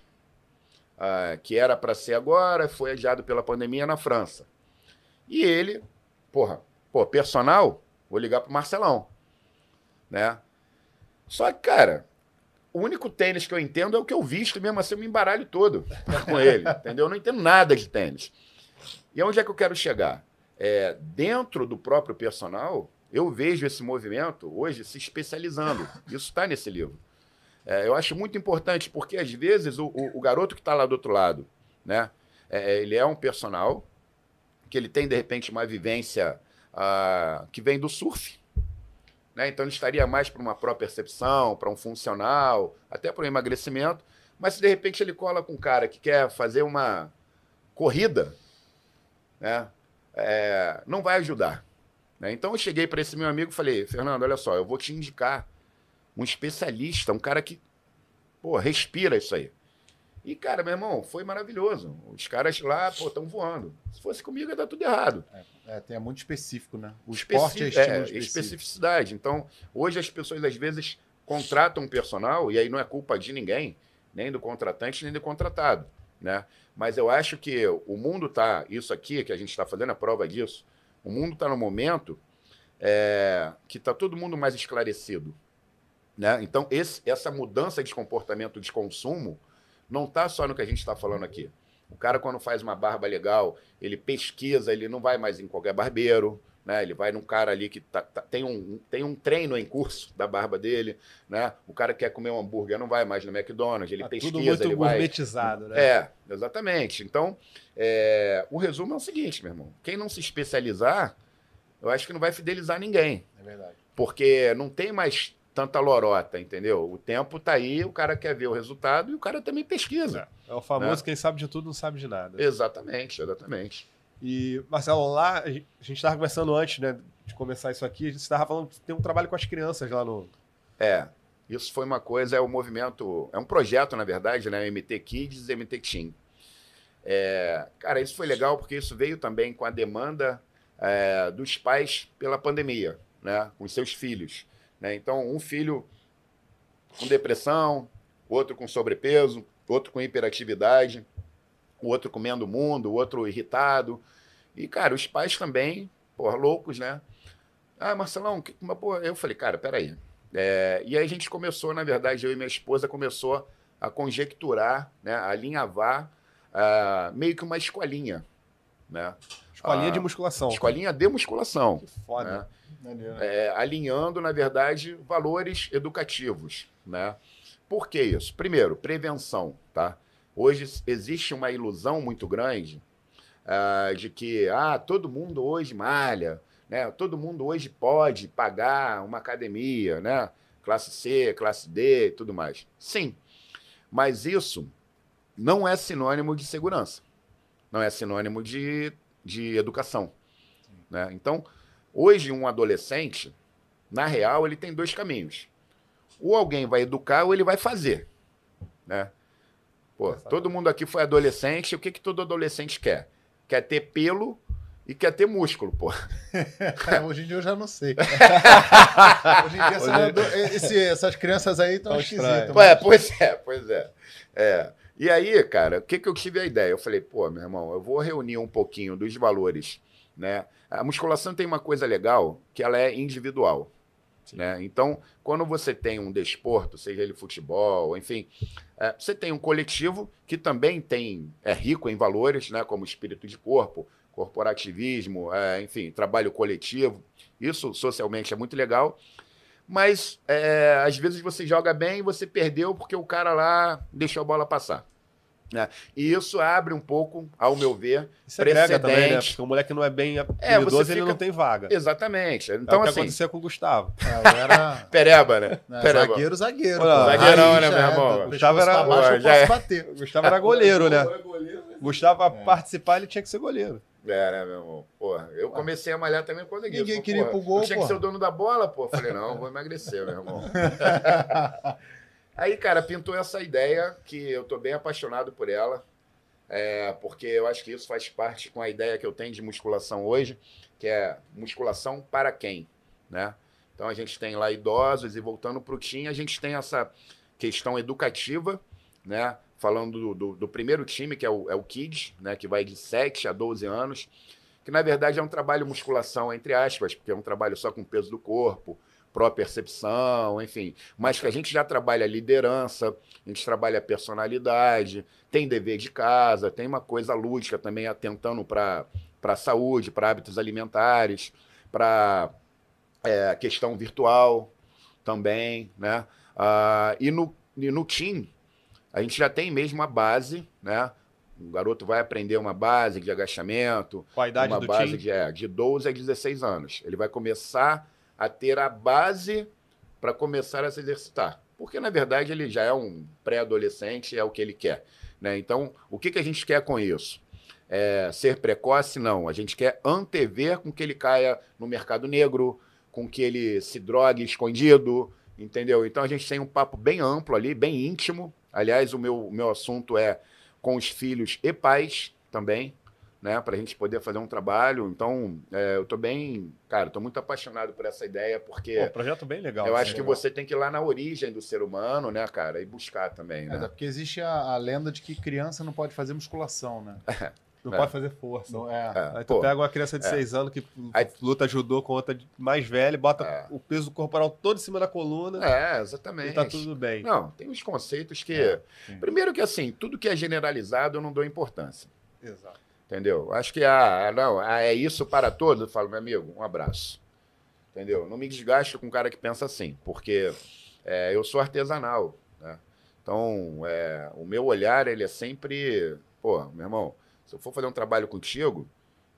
ah, que era para ser agora, foi adiado pela pandemia na França. E ele, porra, pô, personal, vou ligar pro Marcelão, né? Só que, cara, o único tênis que eu entendo é o que eu visto, mesmo assim eu me embaralho todo com ele, *laughs* entendeu? Eu não entendo nada de tênis. E onde é que eu quero chegar? É, dentro do próprio personal, eu vejo esse movimento hoje se especializando. Isso está nesse livro. É, eu acho muito importante, porque às vezes o, o- o garoto que está lá do outro lado, né? é, ele é um personal, que ele tem, de repente, uma vivência ah, que vem do surf, né? Então ele estaria mais para uma pró-percepção, para um funcional, até para um emagrecimento. Mas se de repente ele cola com um cara que quer fazer uma corrida, né? É, não vai ajudar. né? Então eu cheguei para esse meu amigo e falei, Fernando, olha só, eu vou te indicar um especialista, um cara que, pô, respira isso aí. E, cara, meu irmão, foi maravilhoso. Os caras lá, pô, estão voando. Se fosse comigo, ia dar tudo errado. É, tem- é muito específico, né? O Especi- esporte é é, especificidade. Então, hoje as pessoas às vezes contratam um personal, e aí não é culpa de ninguém, nem do contratante, nem do contratado. Né? Mas eu acho que o mundo tá, isso aqui que a gente está fazendo a prova disso, o mundo está no momento é, que está todo mundo mais esclarecido. Né? Então, esse- essa mudança de comportamento de consumo não está só no que a gente está falando aqui. O cara, quando faz uma barba legal, ele pesquisa, ele não vai mais em qualquer barbeiro, né? Ele vai num cara ali que tá- tá- tem, um, tem um treino em curso da barba dele, né? O cara que quer comer um hambúrguer não vai mais no McDonald's, ele Tá pesquisa, tudo muito ele vai... gourmetizado, né? É, exatamente. Então, é, o resumo é o seguinte, meu irmão. Quem não se especializar, eu acho que não vai fidelizar ninguém. É verdade. Porque não tem mais tanta lorota, entendeu? O tempo tá aí, o cara quer ver o resultado e o cara também pesquisa. É o famoso Né? quem sabe de tudo não sabe de nada. Exatamente, exatamente. E, Marcelo, lá, a gente estava conversando antes, né, de começar isso aqui, a gente estava falando que tem um trabalho com as crianças lá no... É, isso foi uma coisa, é um movimento, é um projeto, na verdade, né? MT Kids e MT Teen. É, cara, isso foi legal porque isso veio também com a demanda é, dos pais pela pandemia, né? Com seus filhos. Né? Então, um filho com depressão, outro com sobrepeso, outro com hiperatividade, o outro comendo o mundo, o outro irritado. E, cara, os pais também, porra, loucos, né? Ah, Marcelão, que, mas, pô, eu falei, cara, peraí. É, e aí a gente começou, na verdade, eu e minha esposa começou a conjecturar, né, a alinhavar ah, meio que uma escolinha, né? Escolinha Ah, de musculação. Escolinha de musculação. Que foda. né? É, alinhando, na verdade, valores educativos, né? Por que isso? Primeiro, prevenção, tá? Hoje existe uma ilusão muito grande ah, de que ah, todo mundo hoje malha, né? Todo mundo hoje pode pagar uma academia, né? Classe C, classe D e tudo mais. Sim, mas isso não é sinônimo de segurança, não é sinônimo de, de educação, né? Então, Hoje, um adolescente, na real, ele tem dois caminhos. Ou alguém vai educar ou ele vai fazer. Né? Pô, todo mundo aqui foi adolescente. O que, que todo adolescente quer? Quer ter pelo e quer ter músculo, pô. É, *laughs* hoje em dia eu já não sei. *laughs* hoje em dia essa- esse- essas crianças aí estão Tão esquisitas. Ué, pois é, pois é. é. E aí, cara, o que, que eu tive a ideia? Eu falei, pô, meu irmão, eu vou reunir um pouquinho dos valores, né? A musculação tem uma coisa legal, que ela é individual, né? Então, quando você tem um desporto, seja ele futebol, enfim, é, você tem um coletivo que também tem é rico em valores, né? Como espírito de corpo, corporativismo, é, enfim, trabalho coletivo. Isso socialmente é muito legal. Mas é, às vezes você joga bem e você perdeu porque o cara lá deixou a bola passar. né? E isso abre um pouco, ao meu ver, Isso agrega também, né? precedente. Porque o moleque não é bem É, habilidoso, você ele fica- não tem vaga. Exatamente. é Então, o que assim, acontecia com o Gustavo. É, eu era *laughs* pereba, né? né, Pereba. zagueiro, zagueiro. Zagueirão, né, meu é, irmão? Gustavo era- baixo, já posso é. bater. Gustavo era goleiro, né? É goleiro, né? Gustavo, pra participar, ele tinha que ser goleiro. É, né, meu irmão? Porra, eu comecei a malhar também por causa disso. Ninguém queria ir pro gol, Eu tinha que ser o dono da bola, pô. Falei, não, vou emagrecer, meu irmão. *laughs* Aí, cara, pintou essa ideia que eu tô bem apaixonado por ela, é, porque eu acho que isso faz parte com a ideia que eu tenho de musculação hoje, que é musculação para quem, né? Então a gente tem lá idosos e voltando para o time, a gente tem essa questão educativa, né? Falando do, do- do primeiro time, que é o, é o Kids, né? Que vai de 7 a 12 anos, que na verdade é um trabalho musculação, entre aspas, porque é um trabalho só com peso do corpo, pró-percepção, enfim. Mas que a gente já trabalha liderança, a gente trabalha personalidade, tem dever de casa, tem uma coisa lúdica também atentando para a saúde, para hábitos alimentares, para é, questão virtual também, né? Ah, e, no, e no Team, a gente já tem mesmo a base, né? O garoto vai aprender uma base de agachamento, Com a idade uma do base de, é, de 12 a 16 anos. Ele vai começar a ter a base para começar a se exercitar. Porque, na verdade, ele já é um pré-adolescente, é o que ele quer. Né? Então, o que, que a gente quer com isso? é, ser precoce, não. A gente quer antever com que ele caia no mercado negro, com que ele se drogue escondido, entendeu? Então a gente tem um papo bem amplo ali, bem íntimo. Aliás, o meu, meu assunto é com os filhos e pais também, né? Para a gente poder fazer um trabalho. Então, é, eu tô bem, cara, tô muito apaixonado por essa ideia, porque Pô, projeto bem legal. eu assim, acho que legal. você tem que ir lá na origem do ser humano, né, cara, e buscar também, É, né? porque existe a, a lenda de que criança não pode fazer musculação, né? *laughs* Não É. pode fazer força. Não, é. É, Aí tu pô, pega uma criança de é. 6 anos que Aí- luta judô com outra mais velha, bota É. o peso corporal todo em cima da coluna É, e exatamente. tá tudo bem. Não, tem uns conceitos que. É. Primeiro que assim, tudo que é generalizado eu não dou importância. Exato. Entendeu? Acho que ah, não, ah, é isso para todos. Eu falo, meu amigo, um abraço. Entendeu? Não me desgasto com um cara que pensa assim, porque é, eu sou artesanal. Né? Então, é, o meu olhar, ele é sempre. Pô, meu irmão, se eu for fazer um trabalho contigo,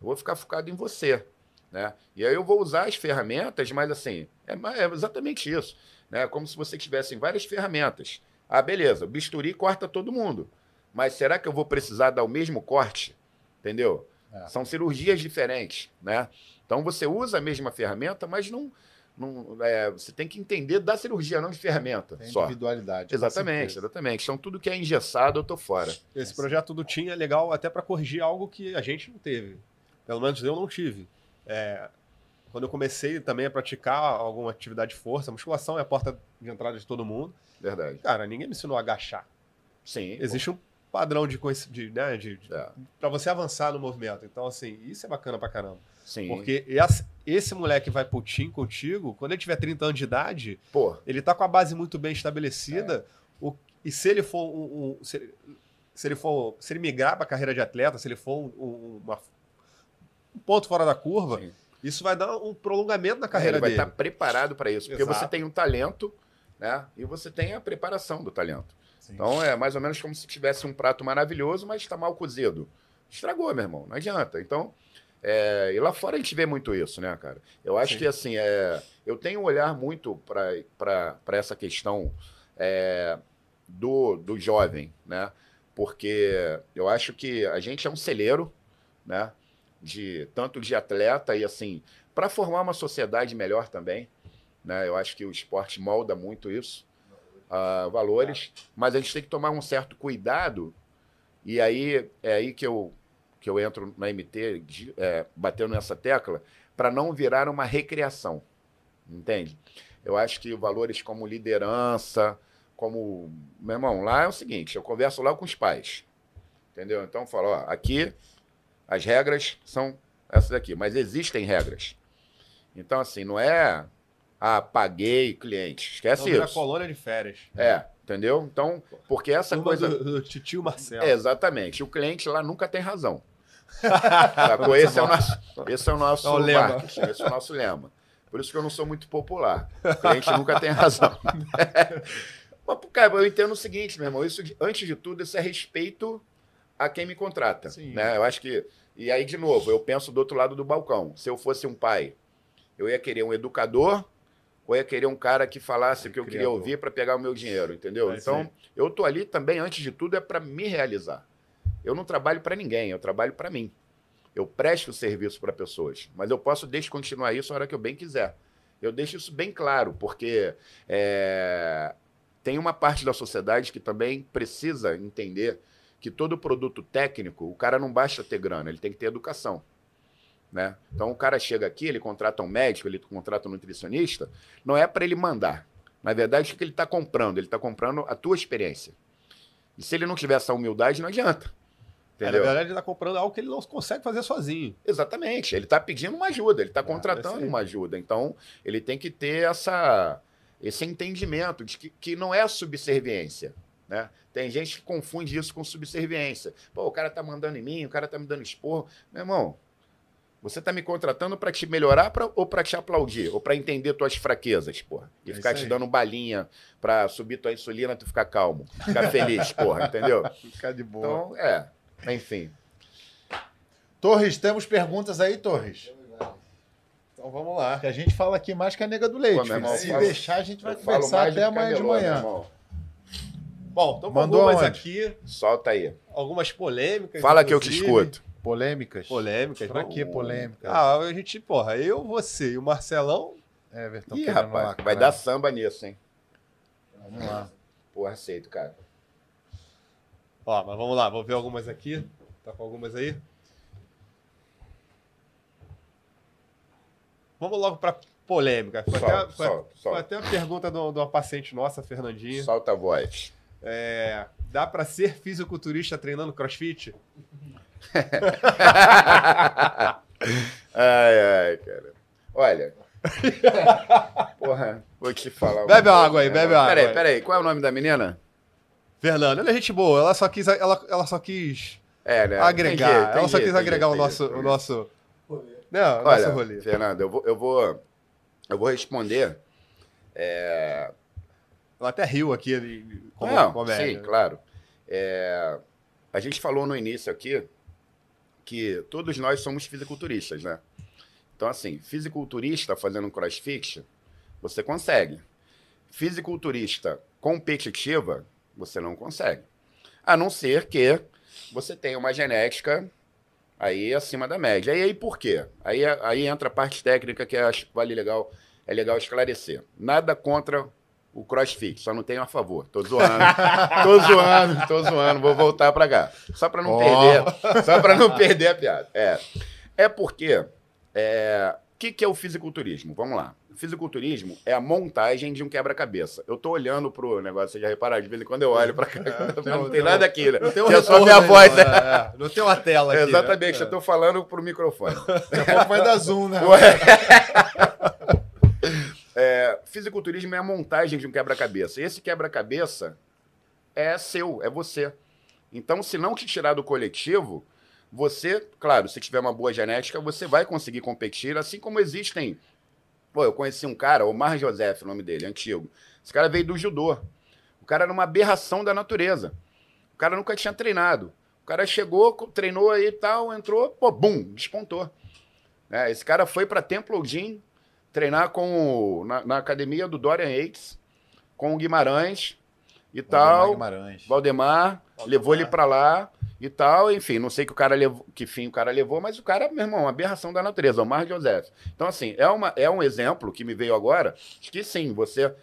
eu vou ficar focado em você. Né? E aí eu vou usar as ferramentas, mas assim, é, é exatamente isso. Né? Como se você tivesse várias ferramentas. Ah, beleza, o bisturi corta todo mundo. Mas será que eu vou precisar dar o mesmo corte? Entendeu? É. São cirurgias diferentes, né? Então você usa a mesma ferramenta, mas não, não é, você tem que entender da cirurgia, não de ferramenta Tem só. individualidade. Exatamente, exatamente. Então tudo que é engessado eu tô fora. Esse projeto do Tim é legal até para corrigir algo que a gente não teve. Pelo menos eu não tive. É, quando eu comecei também a praticar alguma atividade de força, musculação é a porta de entrada de todo mundo. Verdade. Cara, ninguém me ensinou a agachar. Sim. Existe um padrão de, de, né, de, de É, para você avançar no movimento. Então, assim, isso é bacana pra caramba. sim. Porque esse, esse moleque vai pro Tim contigo, quando ele tiver 30 anos de idade, Pô, ele tá com a base muito bem estabelecida. o- e se ele for um, um- se, ele- se ele for se ele migrar para carreira de atleta, se ele for um, um- uma- um ponto fora da curva, Sim. isso vai dar um prolongamento na ele carreira vai dele. estar preparado para isso, porque Exato. você tem um talento, né? E você tem a preparação do talento. Sim. Então é mais ou menos como se tivesse um prato maravilhoso, mas está mal cozido. Estragou, meu irmão, não adianta. Então, é, e lá fora a gente vê muito isso, né, cara? Eu acho Sim. que assim, é, eu tenho um olhar muito para essa questão é, do, do jovem, né? Porque eu acho que a gente é um celeiro, né? De, tanto de atleta e assim, para formar uma sociedade melhor também. Né? Eu acho que o esporte molda muito isso ah, valores, mas a gente tem que tomar um certo cuidado, e aí é aí que eu, que eu entro na MT, é, batendo nessa tecla, para não virar uma recreação, entende? Eu acho que valores como liderança, como... Meu irmão, lá é o seguinte, eu converso lá com os pais, entendeu? Então eu falo, ó, aqui as regras são essas aqui, mas existem regras. Então, assim, não é... Ah, paguei cliente. Esquece vira isso. colônia de férias. É, entendeu? Então, porque essa Turma coisa. do, do titio Marcelo. É, exatamente. O cliente lá nunca tem razão. *laughs* Esse é o nosso, esse é o nosso É o marketing, esse é o nosso lema. Por isso que eu não sou muito popular. O cliente nunca tem razão. *laughs* Mas, cara, eu entendo o seguinte, meu irmão. Isso, antes de tudo, isso é respeito a quem me contrata. Sim. Né? Eu acho que. E aí, de novo, eu penso do outro lado do balcão. Se eu fosse um pai, eu ia querer um educador ou ia querer um cara que falasse o que eu queria ouvir para pegar o meu dinheiro, entendeu? É então, eu tô ali também, antes de tudo, é para me realizar. Eu não trabalho para ninguém, eu trabalho para mim. Eu presto serviço para pessoas, mas eu posso descontinuar isso a hora que eu bem quiser. Eu deixo isso bem claro, porque é, tem uma parte da sociedade que também precisa entender que todo produto técnico, o cara não basta ter grana, ele tem que ter educação. Né? Então o cara chega aqui, ele contrata um médico, ele contrata um nutricionista, não é para ele mandar. Na verdade, o que ele está comprando? Ele está comprando a tua experiência. E se ele não tiver essa humildade, não adianta. É, na Entendeu? verdade, ele está comprando algo que ele não consegue fazer sozinho. Exatamente. Ele está pedindo uma ajuda, ele está É, contratando uma ajuda. Então, ele tem que ter essa, esse entendimento de que, que não é subserviência. Né? Tem gente que confunde isso com subserviência. Pô, o cara tá mandando em mim, o cara tá me dando esporro. Meu irmão, você tá me contratando para te melhorar pra, ou para te aplaudir? Ou para entender tuas fraquezas, porra? E É ficar te dando balinha para subir tua insulina, tu ficar calmo, ficar feliz, porra, entendeu? *laughs* Ficar de boa. Então, é. Enfim. Torres, temos perguntas aí, Torres? Então vamos lá. Que a gente fala aqui mais que a nega do leite. Pô, irmão, Se falo- deixar, a gente vai conversar até amanhã de manhã. Bom, então Mandou algumas aonde? aqui, Solta aí. algumas polêmicas. Fala que eu te inclusive. escuto. Polêmicas? Polêmicas. Pra que polêmica? Ah, a gente, porra, eu, você e o Marcelão. Everton Ih, rapaz, vai dar samba nisso, hein? Vamos lá. Porra, aceito, cara. Ó, mas vamos lá, vou ver algumas aqui. Tá com algumas aí? Vamos logo pra polêmica. Foi, Solta, até, foi, solta, foi até uma pergunta de uma paciente nossa, Fernandinha. Solta a voz. É, dá pra ser fisiculturista treinando crossfit? *laughs* ai, ai, cara. Olha. *laughs* Porra, vou te falar. Bebe água aí, né? bebe água Peraí, aí. peraí. Qual é o nome da menina? Fernanda, ela é gente boa, ela só quis, ela, ela só quis É, né? agregar, Tem jeito, tem ela só quis agregar o nosso, o nosso, Rolê. não, o Olha, nosso rolê. Fernando, eu vou, eu vou, eu vou responder. É... Ela até riu aqui ele, como Não, comédia. sim, claro. É, A gente falou no início aqui que todos nós somos fisiculturistas, né? Então, assim, fisiculturista fazendo crossfit, você consegue. Fisiculturista competitiva, você não consegue. A não ser que você tenha uma genética aí acima da média. E aí por quê? Aí, aí entra a parte técnica que acho que vale legal, é legal esclarecer. Nada contra o crossfit, só não tenho a favor. Tô zoando. tô zoando, tô zoando, vou voltar pra cá. Só pra não Ó. perder, só pra não perder a piada. É, é porque é, o que, que é o fisiculturismo? Vamos lá. O fisiculturismo é a montagem de um quebra-cabeça. Eu tô olhando pro negócio, vocês já repararam, de vez em quando eu olho pra cá, mas não tem nada aqui, né? Não tem um é só minha voz, não, né? é, é. Não tem uma tela aqui. né? Exatamente, eu tô falando pro microfone. Daqui a pouco vai dar zoom, né? *laughs* É, fisiculturismo é a montagem de um quebra-cabeça. Esse quebra-cabeça é seu, é você. Então, se não te tirar do coletivo, você, claro, se tiver uma boa genética, você vai conseguir competir, assim como existem. Pô, eu conheci um cara, Omar Joseph, o nome dele, antigo. Esse cara veio do judô. O cara era uma aberração da natureza. O cara nunca tinha treinado. O cara chegou, treinou aí e tal, entrou, pô, bum, despontou. É, esse cara foi para Temple Gym treinar com o- na, na academia do Dorian Yates, com o Guimarães e tal. Guimarães. Valdemar, levou ele pra lá e tal, enfim, não sei que o cara levou, que fim o cara levou, mas o cara, meu irmão, uma aberração da natureza, Omar Joseph. Então, assim, é, uma, é um exemplo que me veio agora, de que sim, você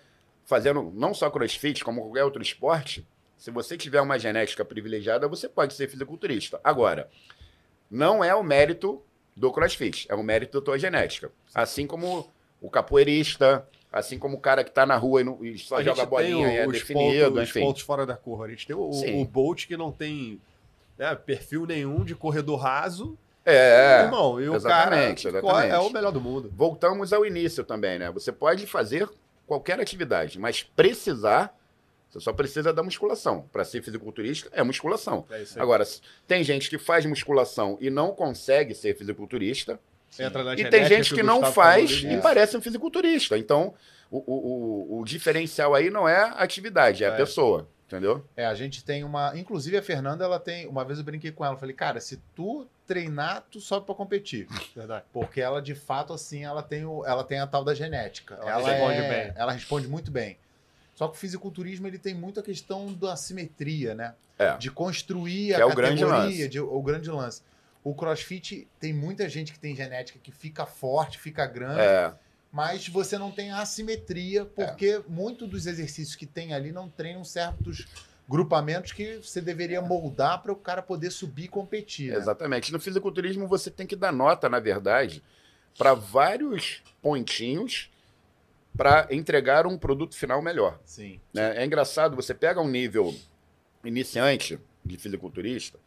fazendo não só crossfit, como qualquer outro esporte, se você tiver uma genética privilegiada, você pode ser fisiculturista. Agora, não é o mérito do crossfit, é o mérito da tua genética. Assim como o capoeirista, assim como o cara que tá na rua e, não- e só A joga gente bolinha tem e é os definido, pontos, os enfim. pontos fora da curva. A gente tem o, Sim. o Bolt que não tem né, perfil nenhum de corredor raso. É, Irmão, e o cara exatamente, é o melhor do mundo. voltamos ao início também, né? Você pode fazer qualquer atividade, mas precisar, você só precisa da musculação. Para ser fisiculturista, é musculação. É. Agora, tem gente que faz musculação e não consegue ser fisiculturista, e genética tem gente que não faz e parece um fisiculturista. Então, o, o, o, o diferencial aí não é a atividade, é a É. pessoa. Entendeu? É, a gente tem uma. Inclusive a Fernanda, ela tem. Uma vez eu brinquei com ela, falei, cara, se tu treinar, tu sobe pra competir. *laughs* Verdade. Porque ela, de fato, assim, ela tem, o, ela tem a tal da genética. Ela Ela, responde é- bem. Ela responde muito bem. Só que o fisiculturismo ele tem muito a questão da simetria, né? É. De construir Que a é o grande categoria, lance. de- o grande lance. O crossfit tem muita gente que tem genética que fica forte, fica grande, É, mas você não tem assimetria, porque muito dos exercícios que tem ali não treinam certos grupamentos que você deveria moldar para o cara poder subir e competir. né? exatamente. No fisiculturismo, você tem que dar nota, na verdade, para vários pontinhos para entregar um produto final melhor. Sim. né? É engraçado, você pega um nível iniciante de fisiculturista,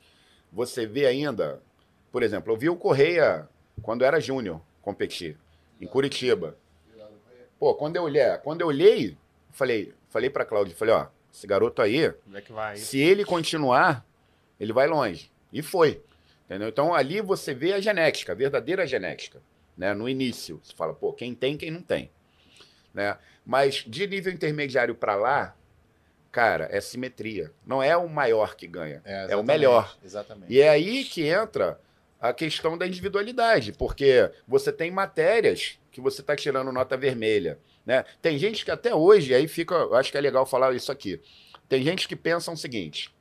você vê ainda, por exemplo, eu vi o Correia quando era júnior competir em Curitiba. Pô, quando eu olhei, quando eu olhei, falei, falei para Cláudio, falei, ó, esse garoto aí, é que vai? se ele continuar, ele vai longe. E foi. Entendeu? Então ali você vê a genética, a verdadeira genética. Né? No início, você fala, pô, quem tem, quem não tem. Né? Mas de nível intermediário para lá, cara, é simetria. Não é o maior que ganha, é, o exatamente, melhor. Exatamente. E é aí que entra a questão da individualidade, porque você tem matérias que você está tirando nota vermelha. Né? Tem gente que até hoje, aí fica, acho que é legal falar isso aqui. Tem gente que pensa o seguinte: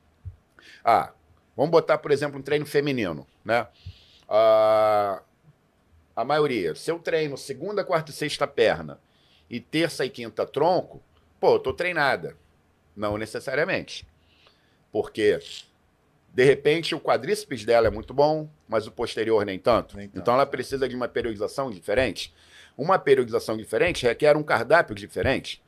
ah, Vamos botar, por exemplo, um treino feminino, né? Ah, a maioria. Se eu treino segunda, quarta e sexta perna e terça e quinta tronco, pô, eu tô treinada. Não necessariamente. Porque, de repente, o quadríceps dela é muito bom, mas o posterior nem tanto. Nem tanto. Então ela precisa de uma periodização diferente. Uma periodização diferente requer um cardápio diferente.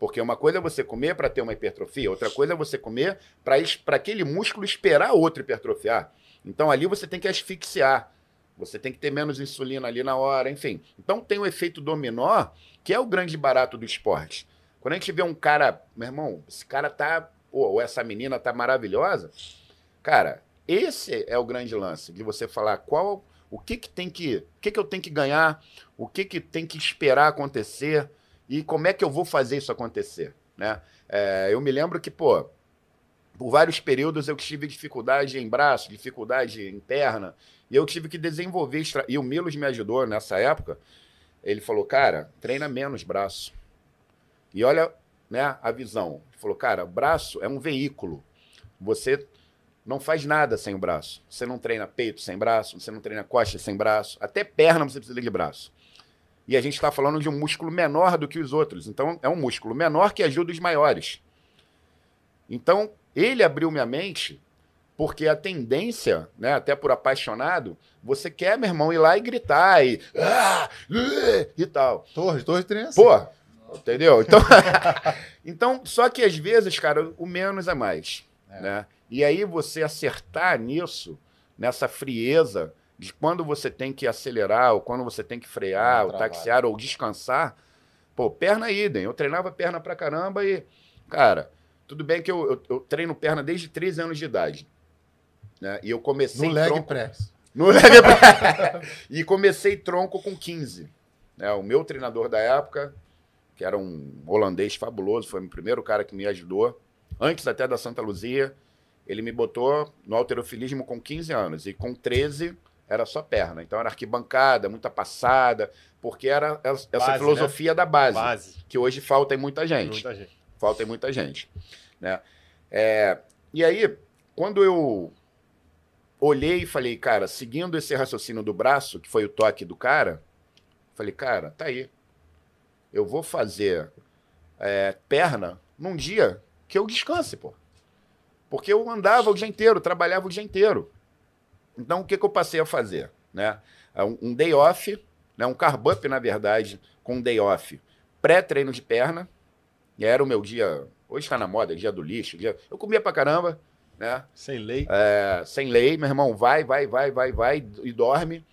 Porque uma coisa é você comer para ter uma hipertrofia, outra coisa é você comer para aquele músculo esperar outro hipertrofiar. Então ali você tem que asfixiar. Você tem que ter menos insulina ali na hora, enfim. Então tem o efeito dominó, que é o grande barato do esporte. Quando a gente vê um cara, meu irmão, esse cara tá, ou ou essa menina tá maravilhosa, cara, esse é o grande lance de você falar qual, o que que tem que, o que que eu tenho que ganhar, o que que tem que esperar acontecer e como é que eu vou fazer isso acontecer, né? É, eu me lembro que, pô, por vários períodos eu tive dificuldade em braço, dificuldade em perna, e eu tive que desenvolver. Estra... E o Milos me ajudou nessa época. Ele falou, cara, treina menos braço. E olha né, a visão. Ele falou, cara, braço é um veículo. Você não faz nada sem o braço. Você não treina peito sem braço, você não treina costa sem braço, até perna você precisa de braço. E a gente está falando de um músculo menor do que os outros. Então, é um músculo menor que ajuda os maiores. Então, ele abriu minha mente porque a tendência, né, até por apaixonado, você quer, meu irmão, ir lá e gritar e, ah, uh, e tal. Torres, Torres treina assim. Pô, entendeu? Então, *laughs* então, só que às vezes, cara, o menos é mais. É. Né? E aí você acertar nisso, nessa frieza de quando você tem que acelerar, ou quando você tem que frear, É ou taxiar, ou descansar. Pô, perna idem. Eu treinava perna pra caramba e, cara, tudo bem que eu, eu, eu treino perna desde 13 anos de idade. Né? E eu comecei No leg tronco- press. no leg *laughs* press. e comecei tronco com 15. né? O meu treinador da época, que era um holandês fabuloso, foi o primeiro cara que me ajudou. Antes até da Santa Luzia, ele me botou no alterofilismo com 15 anos. E com 13 era só perna. Então era arquibancada, muita passada, porque era essa Base, filosofia da base, Base. que hoje falta em muita gente Muita gente. falta em muita gente. Né? É, e aí, quando eu olhei e falei, cara, seguindo esse raciocínio do braço, que foi o toque do cara, falei, cara, tá aí. Eu vou fazer é, perna num dia que eu descanse, pô. Porque eu andava o dia inteiro, trabalhava o dia inteiro. Então, o que, que eu passei a fazer? Né? É Um, um day off, né? um carb up, na verdade, com um day off pré-treino de perna, e era o meu dia. Hoje está na moda, dia do lixo. Dia... Eu comia pra caramba, né? Sem lei. É, sem lei, meu irmão, vai, vai, vai, vai, vai e dorme.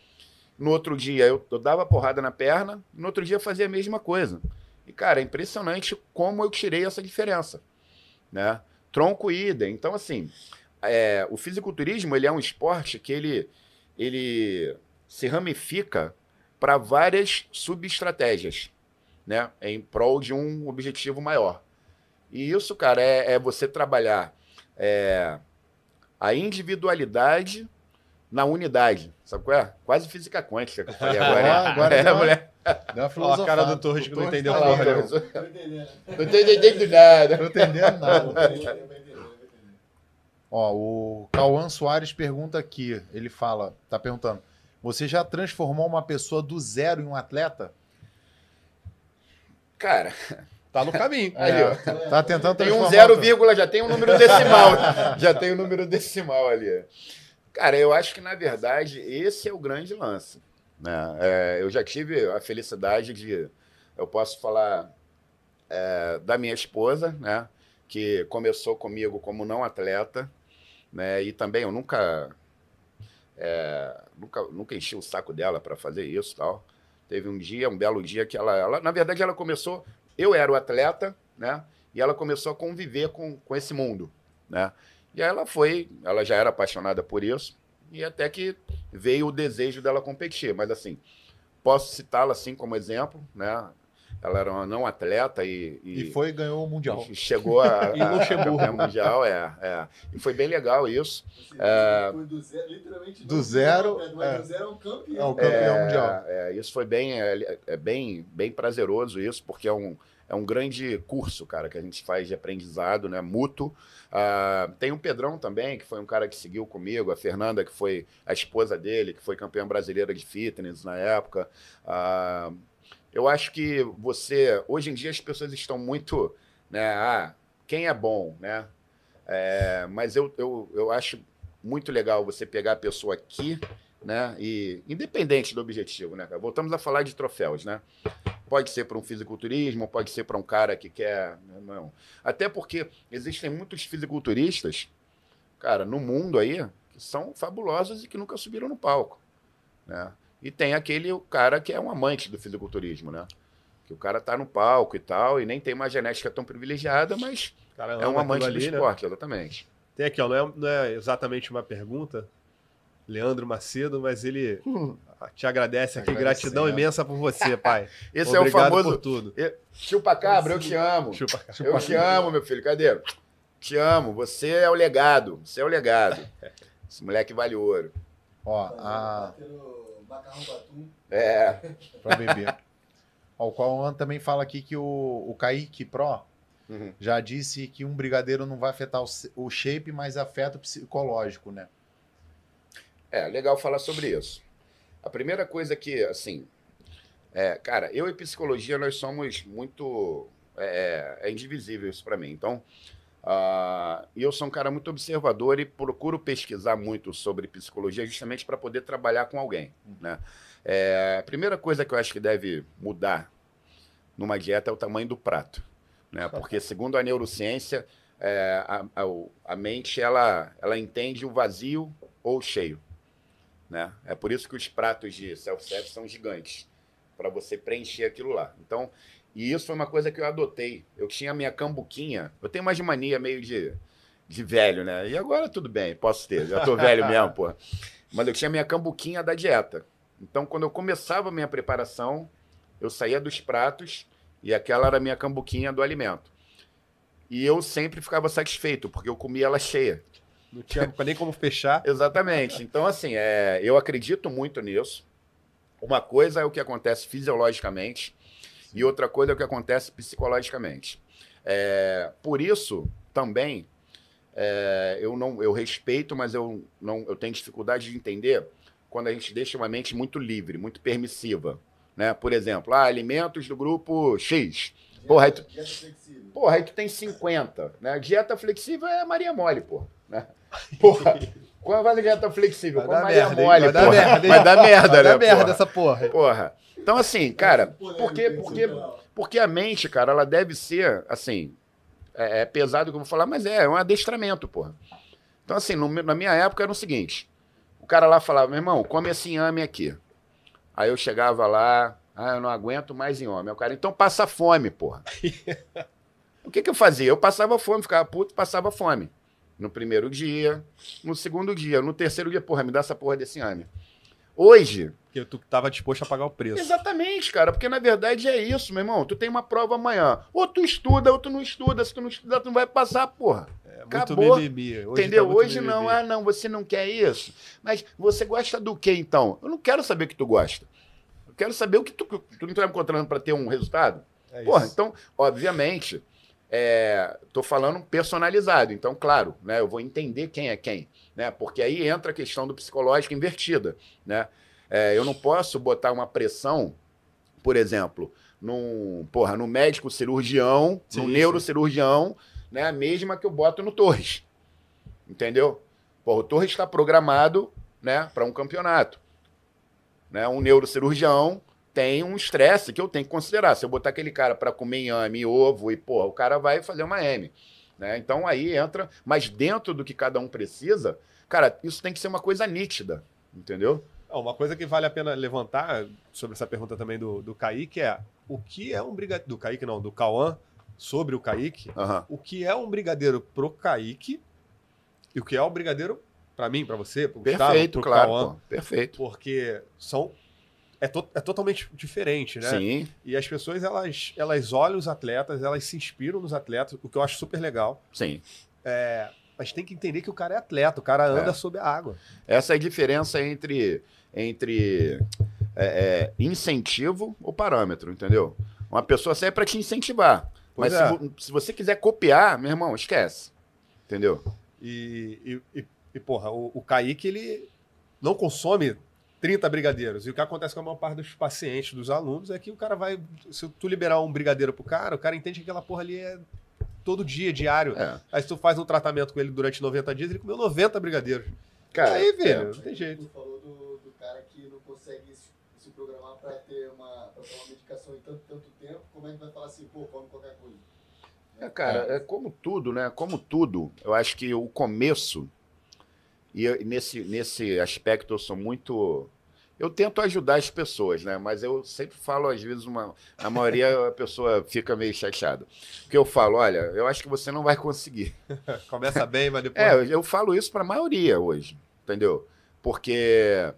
No outro dia eu, eu dava porrada na perna, no outro dia eu fazia a mesma coisa. E, cara, é impressionante como eu tirei essa diferença, né? Tronco idem. Então, assim, é, o fisiculturismo, ele é um esporte que ele, ele se ramifica para várias subestratégias, né? Em prol de um objetivo maior. E isso, cara, é, é você trabalhar é, a individualidade na unidade. Sabe qual é? Quase física quântica que eu falei agora. *laughs* Ah, agora é, deu moleque. Deu uma Ó, a cara do Torres que não entendeu tá porra entendendo. Não tô entendendo nada. Não entendendo nada. Ó, o Cauã Soares pergunta aqui. Ele fala, tá perguntando: Você já transformou uma pessoa do zero em um atleta? Cara, Tá no caminho. *laughs* Aí, É, ó. Tá tentando tem um zero vírgula, já tem um número decimal. *laughs* já tem um número decimal ali. Cara, eu acho que, na verdade, esse é o grande lance. né? É, eu já tive a felicidade de. Eu posso falar é, da minha esposa, né? Que começou comigo como não atleta, né? E também eu nunca. é, nunca, nunca enchi o saco dela para fazer isso tal. Teve um dia, um belo dia, que ela, ela. Na verdade, ela começou. Eu era o atleta, né? E ela começou a conviver com, com esse mundo, né? E aí ela foi, ela já era apaixonada por isso, e até que veio o desejo dela competir. Mas assim, posso citá-la assim como exemplo, né? ela era uma não atleta e, E foi e ganhou o Mundial. e chegou a, *laughs* Em a, mundial, é, é. E foi bem legal isso. É. foi do zero, literalmente. Do zero, zero, mas é. do zero é um campeão. É o campeão É, mundial. é, isso foi bem, é, é bem, bem prazeroso isso, porque é um, é um grande curso, cara, que a gente faz de aprendizado, né, mútuo. Ah, tem o Pedrão também, que foi um cara que seguiu comigo, a Fernanda, que foi a esposa dele, que foi campeã brasileira de fitness na época. Ah, eu acho que você, hoje em dia as pessoas estão muito, né, ah, quem é bom, né? É, mas eu, eu, eu acho muito legal você pegar a pessoa aqui, né? E independente do objetivo, né? Voltamos a falar de troféus, né? Pode ser para um fisiculturismo, pode ser para um cara que quer, né, não. Até porque existem muitos fisiculturistas, cara, no mundo aí que são fabulosos e que nunca subiram no palco, né? E tem aquele cara que é um amante do fisiculturismo, né? Que o cara tá no palco e tal e nem tem uma genética tão privilegiada, mas Cara, é um ama amante aquilo do ali, né? esporte, exatamente. Tem aqui, ó, não é, não é exatamente uma pergunta, Leandro Macedo, mas ele te agradece aqui. Gratidão imensa por você, pai. *laughs* Esse é o Obrigado famoso por tudo. chupa cabra, eu te amo. Chupa. Eu te amo, meu filho. Cadê? Te amo. Você é o legado. Você é o legado. *laughs* Esse moleque vale ouro. Ó, a. É. *laughs* pra beber. Ó, o Cauã também fala aqui que o, o Kaique Pro Uhum. já disse que um brigadeiro não vai afetar o, o shape, mas afeta o psicológico, né? É, legal falar sobre isso. A primeira coisa que, assim, é, cara, eu e psicologia, nós somos muito. É, é indivisível isso pra mim. Então, e eu sou um cara muito observador e procuro pesquisar muito sobre psicologia justamente para poder trabalhar com alguém. Né? É, a primeira coisa que eu acho que deve mudar numa dieta é o tamanho do prato. Né? Porque, segundo a neurociência, é, a, a, a mente ela, ela entende o vazio ou o cheio. Né? É por isso que os pratos de self-service são gigantes, para você preencher aquilo lá. Então, e isso foi uma coisa que eu adotei. Eu tinha a minha cambuquinha, eu tenho mais de mania meio de, de velho, né? E agora tudo bem, posso ter, já tô velho mesmo, pô. Mas eu tinha a minha cambuquinha da dieta. Então, quando eu começava a minha preparação, eu saía dos pratos e aquela era a minha cambuquinha do alimento. E eu sempre ficava satisfeito, porque eu comia ela cheia. Não tinha nem como fechar. *laughs* Exatamente. Então, assim, é, eu acredito muito nisso. Uma coisa é o que acontece fisiologicamente e outra coisa é o que acontece psicologicamente. É, por isso, também, é, eu não eu respeito, mas eu, não, eu tenho dificuldade de entender quando a gente deixa uma mente muito livre, muito permissiva. Né? Por exemplo, ah, alimentos do grupo X. Porra, aí tu, Dieta flexível. Porra, aí tu tem 50, né? Dieta flexível é Maria Mole, porra. Né? Porra, qual vai a dieta flexível? Vai dar merda? Mole, Vai dar merda, hein? Vai dar merda, Vai né, dar merda porra? essa porra. Porra. Então, assim, cara, porque, isso, porque, porque a mente, cara, ela deve ser, assim, é, é pesado o que eu vou falar, mas é, é um adestramento, porra. Então, assim, no na minha época era o seguinte, o cara lá falava, meu irmão, come esse inhame aqui. Aí eu chegava lá, ah, eu não aguento mais inhame. Aí O cara, então passa fome, porra. *laughs* o que que eu fazia? Eu passava fome, ficava puto, passava fome. No primeiro dia, no segundo dia, no terceiro dia, porra, me dá essa porra desse inhame. Hoje, Porque tu tava disposto a pagar o preço. Exatamente, cara, porque na verdade é isso, meu irmão. Tu tem uma prova amanhã. Ou tu estuda, ou tu não estuda. Se tu não estudar, tu não vai passar, porra. É muito Acabou. Hoje Entendeu? tá Hoje não, ah, não, você não quer isso. Mas você gosta do que então? Eu não quero saber o que tu gosta. Eu quero saber o que tu, tu não tá me encontrando para ter um resultado. É Porra, então, obviamente, é, tô falando personalizado. Então, claro, né, eu vou entender quem é quem, né? Porque aí entra a questão do psicológico invertida, né? É, eu não posso botar uma pressão, por exemplo, num, porra, no médico cirurgião, Sim, no sim. neurocirurgião, né? A mesma que eu boto no Torres. Entendeu? Porra, o Torres está programado, né, para um campeonato. Né? Um neurocirurgião tem um estresse que eu tenho que considerar. Se eu botar aquele cara para comer inhame, ovo e, pô, o cara vai fazer uma M. Né? Então aí entra, mas dentro do que cada um precisa, cara, isso tem que ser uma coisa nítida, entendeu? Ah, Uma coisa que vale a pena levantar sobre essa pergunta também do, do Kaique é o que é um brigadeiro. Do Kaique, não, do Cauã, sobre o Kaique. Aham. O que é um brigadeiro pro Kaique e o que é um brigadeiro pra mim, pra você, pro Gustavo, Perfeito, pro claro. Cauã. pô, perfeito. Porque são. É, to- é totalmente diferente, né? Sim, E as pessoas, elas, elas olham os atletas, elas se inspiram nos atletas, o que eu acho super legal. sim. Mas tem que entender que o cara é atleta, o cara anda É. sob a água. Essa é a diferença entre, entre é, é, incentivo ou parâmetro, entendeu? Uma pessoa serve para te incentivar. Pois mas é. se, se você quiser copiar, meu irmão, esquece. Entendeu? E, e, e- e, porra, o, o Kaique, ele não consome 30 brigadeiros. E o que acontece com a maior parte dos pacientes, dos alunos, é que o cara vai. Se tu liberar um brigadeiro pro cara, o cara entende que aquela porra ali é todo dia, diário. É. Aí se tu faz um tratamento com ele durante 90 dias, ele comeu 90 brigadeiros. Cara, Aí, velho, é. não tem jeito. Tu falou do, do cara que não consegue se, se programar pra ter uma, pra tomar medicação em tanto, tanto tempo. Como é que vai falar assim, pô, come qualquer coisa? É, cara, é como tudo, né? Como tudo, eu acho que o começo, e eu- nesse, nesse aspecto eu sou muito. Eu tento ajudar as pessoas, né? Mas eu sempre falo, às vezes, uma, a maioria a pessoa fica meio chateada. Porque eu falo, olha, eu acho que você não vai conseguir. *laughs* Começa bem, mas depois. É, eu- eu falo isso para a maioria hoje, entendeu? Porque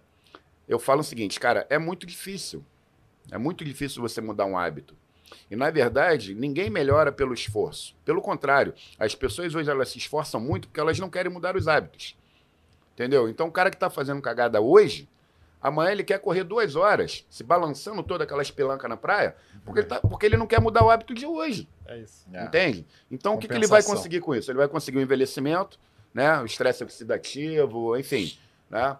eu falo o seguinte, cara, é muito difícil. É muito difícil você mudar um hábito. E, na verdade, ninguém melhora pelo esforço. Pelo contrário, as pessoas hoje elas se esforçam muito porque elas não querem mudar os hábitos. Entendeu? Então, o cara que está fazendo cagada hoje, amanhã ele quer correr duas horas, se balançando toda aquela espelunca na praia, porque ele, tá- porque ele não quer mudar o hábito de hoje. É isso. É. Entende? Então, o que, que ele vai conseguir com isso? Ele vai conseguir o envelhecimento, né? o estresse oxidativo, enfim, né?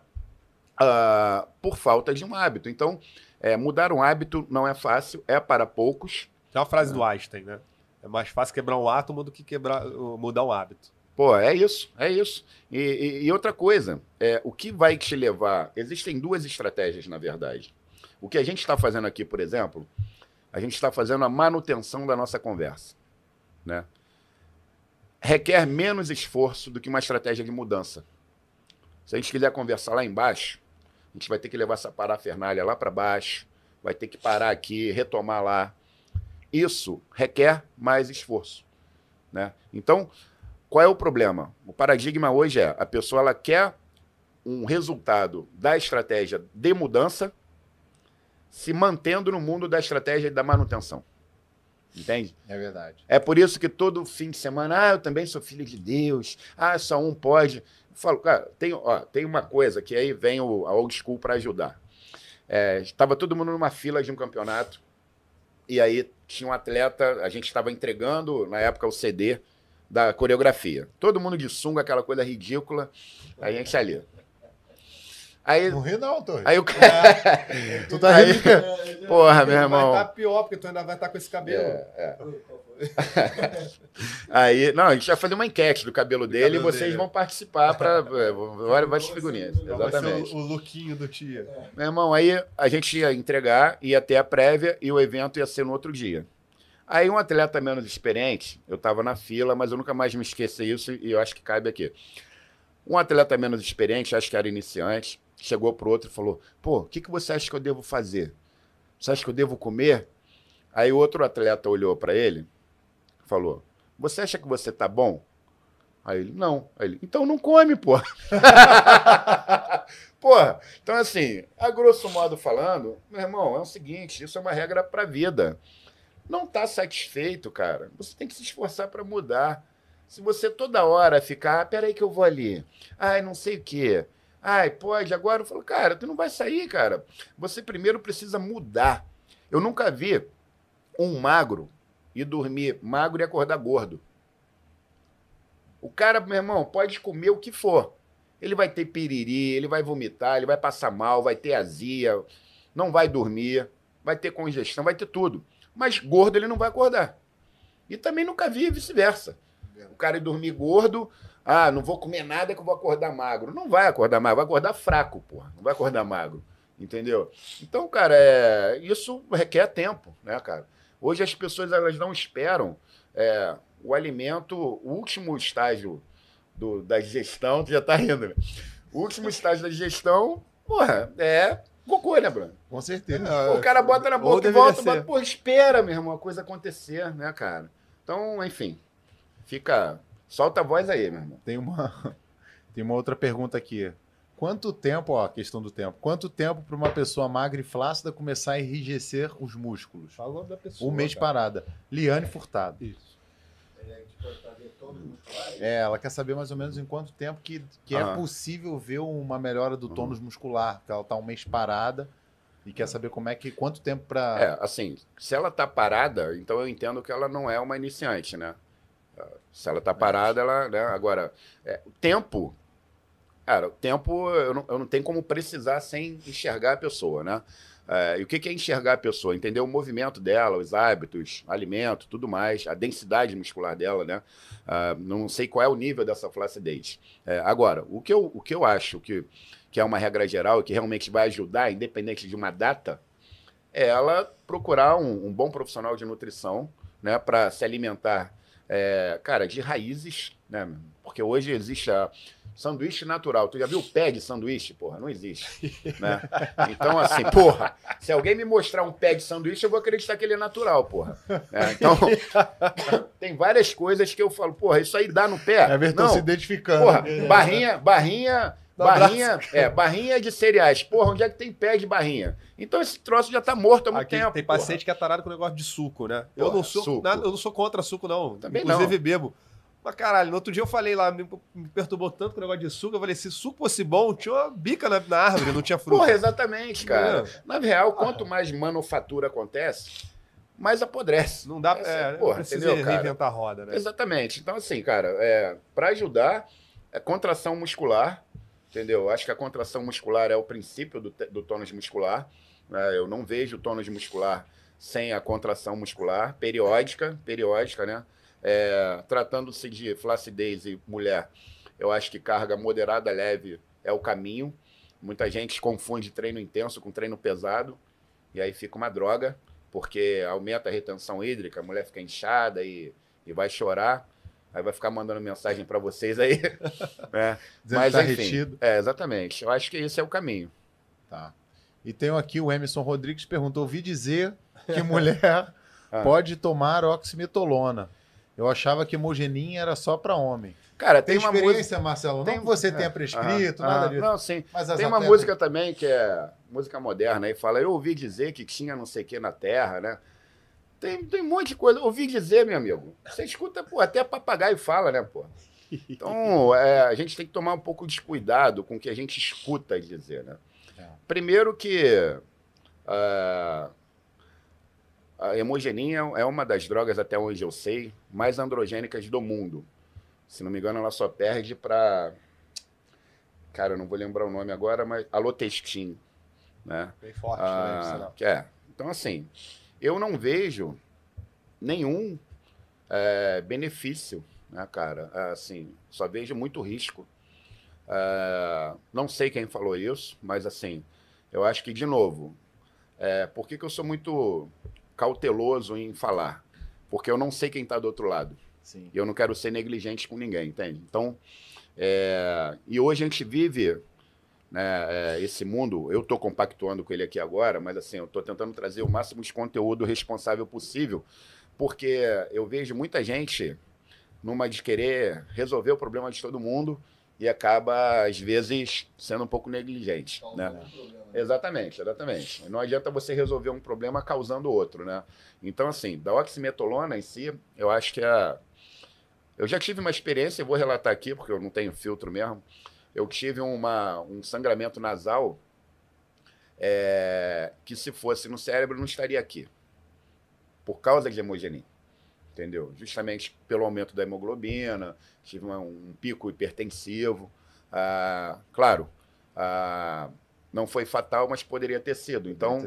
Ah, por falta de um hábito. Então, é, mudar um hábito não é fácil, é para poucos. Tem uma frase do Einstein, né? É mais fácil quebrar um átomo do que quebrar, mudar um hábito. Pô, é isso, é isso. E, e- e outra coisa, é, o que vai te levar. Existem duas estratégias, na verdade. O que a gente está fazendo aqui, por exemplo, a gente está fazendo a manutenção da nossa conversa. Né? Requer menos esforço do que uma estratégia de mudança. Se a gente quiser conversar lá embaixo, a gente vai ter que levar essa parafernália lá para baixo, vai ter que parar aqui, retomar lá. Isso requer mais esforço. Né? Então, qual é o problema? O paradigma hoje é a pessoa ela quer um resultado da estratégia de mudança se mantendo no mundo da estratégia da manutenção. Entende? É verdade. É por isso que todo fim de semana, ah, eu também sou filho de Deus, ah, só um pode. Eu falo, cara, tem, ó, tem uma coisa que aí vem o, a old school para ajudar. É, estava todo mundo numa fila de um campeonato, e aí tinha um atleta, a gente estava entregando, na época, o CD da coreografia. Todo mundo de sunga, aquela coisa ridícula, a gente ali. Aí, Não ri não, Torre. aí o cara. *laughs* Tu tá Aí- rindo? Porra, meu Vai irmão. estar pior, porque tu ainda vai estar com esse cabelo. É, *laughs* Aí, não, a gente vai fazer uma enquete do cabelo dele cabelo e vocês dele. vão participar para *laughs* várias figurinhas. Vai ser Exatamente. o, o lookinho do tia. Meu irmão, aí a gente ia entregar, ia ter a prévia e o evento ia ser no outro dia. Aí um atleta menos experiente, eu estava na fila, mas eu nunca mais me esqueci isso e eu acho que cabe aqui. Um atleta menos experiente, acho que era iniciante, chegou pro outro e falou: Pô, o que, que você acha que eu devo fazer? Você acha que eu devo comer? Aí outro atleta olhou para ele falou: Você acha que você tá bom? Aí ele: Não. Aí ele: Então não come, pô. *laughs* Porra, então assim, a grosso modo falando, meu irmão, é o seguinte: isso é uma regra pra vida. Não tá satisfeito, cara. Você tem que se esforçar para mudar. Se você toda hora ficar, ah, peraí que eu vou ali. Ai, não sei o quê. Ai, pode, agora eu falo, cara, tu não vai sair, cara. Você primeiro precisa mudar. Eu nunca vi um magro e dormir magro e acordar gordo. O cara, meu irmão, pode comer o que for. Ele vai ter piriri, ele vai vomitar, ele vai passar mal, vai ter azia, não vai dormir, vai ter congestão, vai ter tudo. Mas gordo ele não vai acordar. E também nunca vi vice-versa. O cara ir dormir gordo, ah, não vou comer nada que eu vou acordar magro. Não vai acordar magro, vai acordar fraco, porra. Não vai acordar magro. Entendeu? Então, cara, é... isso requer tempo, né, cara? Hoje as pessoas elas não esperam é, o alimento, o último estágio do, da digestão, tu já tá rindo, né? O último estágio da digestão, porra, é cocô, né, Bruno? Com certeza. O cara bota na boca e volta, ser. mas, pô, espera, meu irmão, a coisa acontecer, né, cara? Então, enfim, fica. Solta a voz aí, meu irmão. Tem uma, *laughs* tem uma outra pergunta aqui. Quanto tempo, ó, a questão do tempo. Quanto tempo para uma pessoa magra e flácida começar a enrijecer os músculos? Nome da pessoa. Um mês cara. parada. Liane Furtado. Isso. É, tipo, É, ela quer saber mais ou menos em quanto tempo que, que é Ah. possível ver uma melhora do tônus muscular. Que ela tá um mês parada e quer saber como é que. Quanto tempo para. É, assim, se ela tá parada, então eu entendo que ela não é uma iniciante, né? Se ela tá parada, ela, né? Agora, é, o tempo, cara, o tempo eu não, eu não tenho como precisar sem enxergar a pessoa, né? É, e o que é enxergar a pessoa? Entender o movimento dela, os hábitos, alimento, tudo mais, a densidade muscular dela, né? Ah, não sei qual é o nível dessa flacidez. É, agora, o que eu, o que eu acho que, que é uma regra geral e que realmente vai ajudar, independente de uma data, é ela procurar um, um bom profissional de nutrição, né, para se alimentar, é, cara, de raízes, né? Porque hoje existe a sanduíche natural. Tu já viu o pé de sanduíche? Porra, não existe, né? Então, assim, porra, se alguém me mostrar um pé de sanduíche, eu vou acreditar que ele é natural, porra. É, então, *laughs* tem várias coisas que eu falo, porra, isso aí dá no pé? Everton não, se identificando. Porra, barrinha, barrinha, Dá barrinha, é, barrinha de cereais. Porra, onde é que tem pé de barrinha? Então esse troço já tá morto há muito Aqui tempo. tem porra. paciente que é tarado com negócio de suco, né? eu Porra, não sou suco. nada- eu não sou contra suco, não. Também Inclusive não. bebo. Mas caralho, no outro dia eu falei lá, me, me perturbou tanto com o negócio de suco. Eu falei, se suco fosse bom, tinha uma bica na, na árvore, não tinha fruta. Porra, exatamente, cara. Entendeu? Na real, quanto mais manufatura acontece, mais apodrece. Não dá Essa- é, porra, precisa entendeu, reinventar a roda, né? Exatamente. Então, assim, cara, é, para ajudar, é contração muscular, entendeu? Acho que a contração muscular é o princípio do, do tônus muscular. né? eu não vejo tônus muscular sem a contração muscular, periódica, periódica, né? É, Tratando-se de flacidez e mulher, eu acho que carga moderada, leve é o caminho. Muita gente confunde treino intenso com treino pesado, e aí fica uma droga, porque aumenta a retenção hídrica, a mulher fica inchada e, e vai chorar. Aí vai ficar mandando mensagem para vocês aí. *laughs* né? Mas tá enfim, retido. é, exatamente. Eu acho que esse é o caminho. Tá. E tenho aqui o Emerson Rodrigues perguntou: ouvi dizer *laughs* que mulher Ah. pode tomar oximetolona. Eu achava que hemogenin era só para homem. Cara, Tem, tem, uma música. experiência, Marcelo? tem- Não que você é, tenha prescrito, ah, nada ah, disso. Não, sim. Mas as Tem uma atletas- música também que é música moderna aí, fala, eu ouvi dizer que tinha não sei o que na Terra, né? Tem, tem um monte de coisa. Ouvi dizer, meu amigo. Você escuta, pô, até papagaio fala, né, pô? Então, *laughs* é, a gente tem que tomar um pouco de cuidado com o que a gente escuta dizer, né? É. Primeiro que ah, a hemogenin é é uma das drogas, até onde eu sei, mais androgênicas do mundo. Se não me engano, ela só perde para Cara, eu não vou lembrar o nome agora, mas alotestin, né? Bem forte, Ah, né? Não. que é. Então, assim, eu não vejo nenhum é, benefício, né, cara? Assim, só vejo muito risco. É, não sei quem falou isso, mas assim, eu acho que, de novo, é, por que, que eu sou muito cauteloso em falar? Porque eu não sei quem está do outro lado. Sim. E eu não quero ser negligente com ninguém, entende? Então, é, e hoje a gente vive né, é, esse mundo, eu estou compactuando com ele aqui agora, mas assim, eu estou tentando trazer o máximo de conteúdo responsável possível, porque eu vejo muita gente numa de querer resolver o problema de todo mundo e acaba, às vezes, sendo um pouco negligente, né? Um problema. Exatamente, exatamente. Não adianta você resolver um problema causando outro, né? Então, assim, da oximetolona em si, eu acho que é. Eu já tive uma experiência, eu vou relatar aqui, porque eu não tenho filtro mesmo. Eu tive uma, um sangramento nasal é, que, se fosse no cérebro, não estaria aqui. Por causa de hemogenin. Entendeu? Justamente pelo aumento da hemoglobina, tive uma- um pico hipertensivo. Ah, claro, ah, não foi fatal, mas poderia ter sido. Então,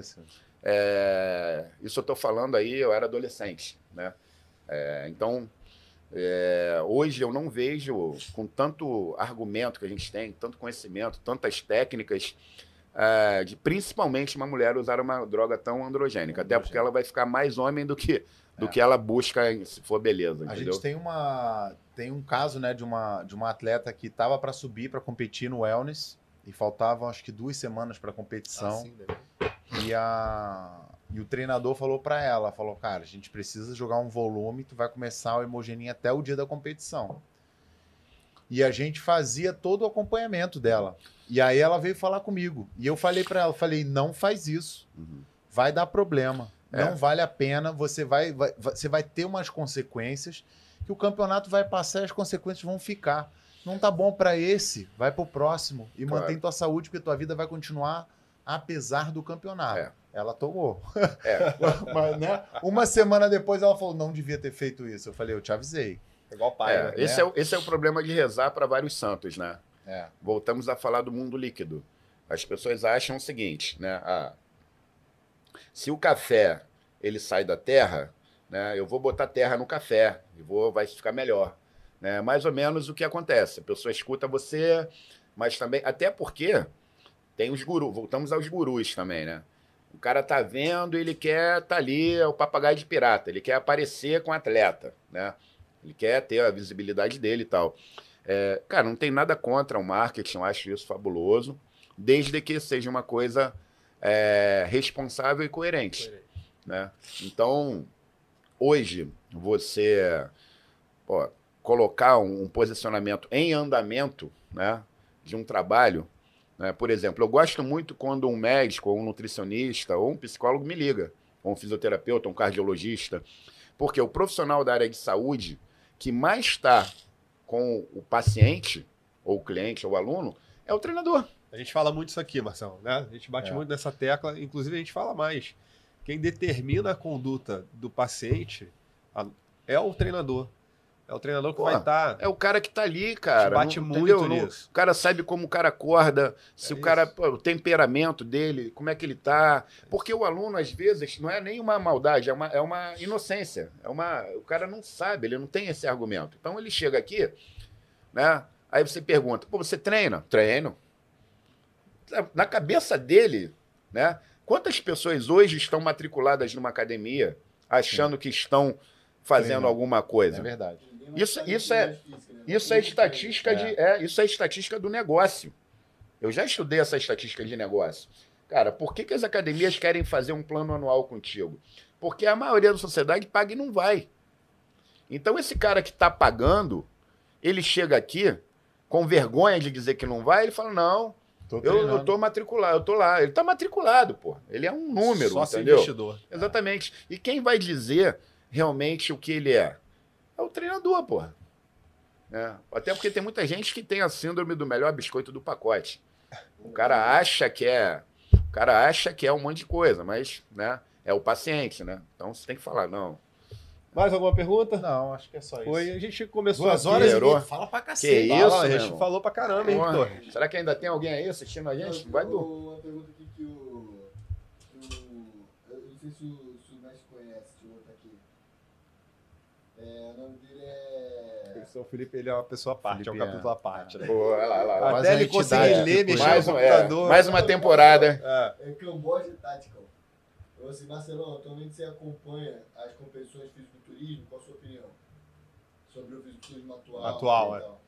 é, isso eu estou falando aí, eu era adolescente, né? É, então, é, hoje eu não vejo, com tanto argumento que a gente tem, tanto conhecimento, tantas técnicas, é, de principalmente uma mulher usar uma droga tão androgênica, até porque ela vai ficar mais homem do que, do É. que ela busca em- se for beleza, A entendeu? gente tem uma tem um caso, né, de uma de uma atleta que estava para subir para competir no wellness e faltavam acho que duas semanas para competição Assim, né? e a e o treinador falou para ela, falou, cara, a gente precisa jogar um volume, tu vai começar o hemogenin até o dia da competição. E a gente fazia todo o acompanhamento dela. E aí ela veio falar comigo. E eu falei pra ela, falei, não faz isso. Uhum. Vai dar problema. É. Não vale a pena. Você vai, vai- você vai ter umas consequências que o campeonato vai passar e as consequências vão ficar. Não tá bom pra esse, vai pro próximo e Claro. mantém tua saúde, porque tua vida vai continuar apesar do campeonato. É. Ela tomou. É. *laughs* Mas, né? Uma semana depois ela falou: não devia ter feito isso. Eu falei, eu te avisei. Igual pai, É, né? esse, é. o- esse é o problema de rezar para vários santos, né? É. Voltamos a falar do mundo líquido. As pessoas acham o seguinte, né? Ah, se o café ele sai da terra, né? Eu vou botar terra no café e vou vai ficar melhor, né? Mais ou menos o que acontece. A pessoa escuta você, mas também até porque tem os gurus. Voltamos aos gurus também, né? O cara tá vendo, ele quer tá ali, é o papagaio de pirata. Ele quer aparecer com o atleta, né? Ele quer ter a visibilidade dele e tal. É, cara, não tem nada contra o marketing, eu acho isso fabuloso, desde que seja uma coisa é, responsável e coerente. Né? Então, hoje, você colocar um, um posicionamento em andamento né, de um trabalho, né? por exemplo, eu gosto muito quando um médico, ou um nutricionista, ou um psicólogo me liga, ou um fisioterapeuta, um cardiologista, porque o profissional da área de saúde que mais está com o paciente, ou o cliente, ou o aluno, é o treinador. A gente fala muito isso aqui, Marcelo, né? A gente bate É. muito nessa tecla, inclusive a gente fala mais. Quem determina a conduta do paciente é o treinador. É o treinador que Pô, vai estar. É o cara que tá ali, cara. bate não- muito entendeu? Nisso. O cara sabe como o cara acorda, se É o cara, pô, o temperamento dele, como é que ele tá. Porque o aluno, às vezes, não é nem uma maldade, é uma, é uma inocência. É uma, o cara não sabe, ele não tem esse argumento. Então ele chega aqui, né? Aí você pergunta, pô, você treina? Treino. Na cabeça dele, né? Quantas pessoas hoje estão matriculadas numa academia achando que estão fazendo Treinando. alguma coisa? É verdade. Isso- isso é- física, né? Isso é estatística É. de. É, isso é estatística do negócio. Eu já estudei essa estatística de negócio. Cara, por que, que as academias querem fazer um plano anual contigo? Porque a maioria da sociedade paga e não vai. Então, esse cara que está pagando, ele chega aqui com vergonha de dizer que não vai, ele fala: não, Tô eu, eu tô matriculado, eu tô lá. Ele tá matriculado, pô. Ele é um número, Sócio entendeu? investidor. Exatamente. E quem vai dizer realmente o que ele é? É o treinador, porra. É. Até porque tem muita gente que tem a síndrome do melhor biscoito do pacote. O cara acha que é. O cara acha que é um monte de coisa, mas, né? É o paciente, né? Então você tem que falar, não. Mais alguma pergunta? Não, acho que é só isso. Foi, a gente começou Duas horas e. Fala pra Que cacete. isso, Fala, a gente falou pra caramba, hein, Torres? será que ainda tem alguém aí assistindo a gente? Vai do. Uma pergunta aqui que o. que o- eu não sei se o, se o Mestre conhece, eu botar aqui. É, o nome dele é. O Felipe ele é uma pessoa à parte, é um Felipe é- capítulo à parte. né? Pô, olha lá, olha lá, Até ele conseguir entidade, ler, tipo, mexer Mais, no um, é, computador. mais uma temporada. É. É Camboja Tactical. Eu assim, Marcelão, atualmente você acompanha as competições de fisiculturismo, qual a sua opinião? Sobre o fisiculturismo atual. Atual, e é. tal.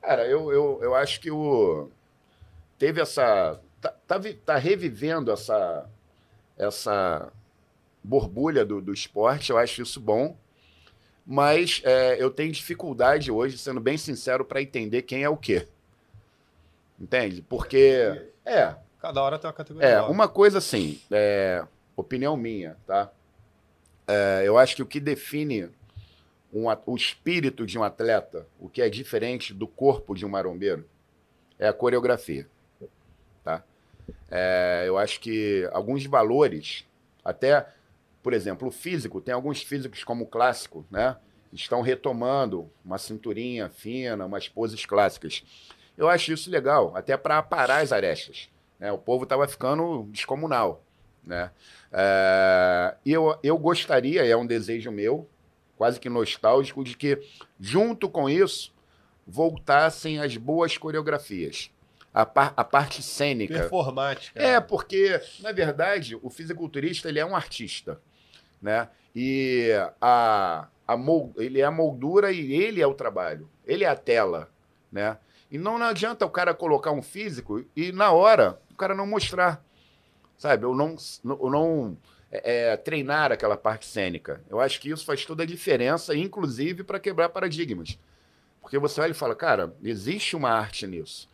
Cara, eu, eu, eu acho que o. Teve essa. Tá, tá, tá revivendo essa. Essa borbulha do, do esporte, eu acho isso bom. Mas é, eu tenho dificuldade hoje, sendo bem sincero, para entender quem é o quê. Entende? Porque. É, Cada hora tem uma categoria. é, nova. uma coisa assim, é, opinião minha, tá? É, eu acho que o que define um o espírito de um atleta, o que é diferente do corpo de um marombeiro, é a coreografia, tá? É, eu acho que alguns valores, até, por exemplo, o físico, tem alguns físicos como o clássico, né? Estão retomando uma cinturinha fina, umas poses clássicas. Eu acho isso legal, até para aparar as arestas. né? O povo estava ficando descomunal. Né? É, eu, eu gostaria, é um desejo meu, quase que nostálgico, de que, junto com isso, voltassem as boas coreografias. A, par- a parte cênica. Performática. É, porque, na verdade, o fisiculturista ele é um artista. Né? E a, a mol- ele é a moldura e ele é o trabalho. Ele é a tela. Né? E não, não adianta o cara colocar um físico e, na hora, o cara não mostrar. Sabe? Ou não, ou não é, é, treinar aquela parte cênica. Eu acho que isso faz toda a diferença, inclusive para quebrar paradigmas. Porque você olha e fala, cara, existe uma arte nisso.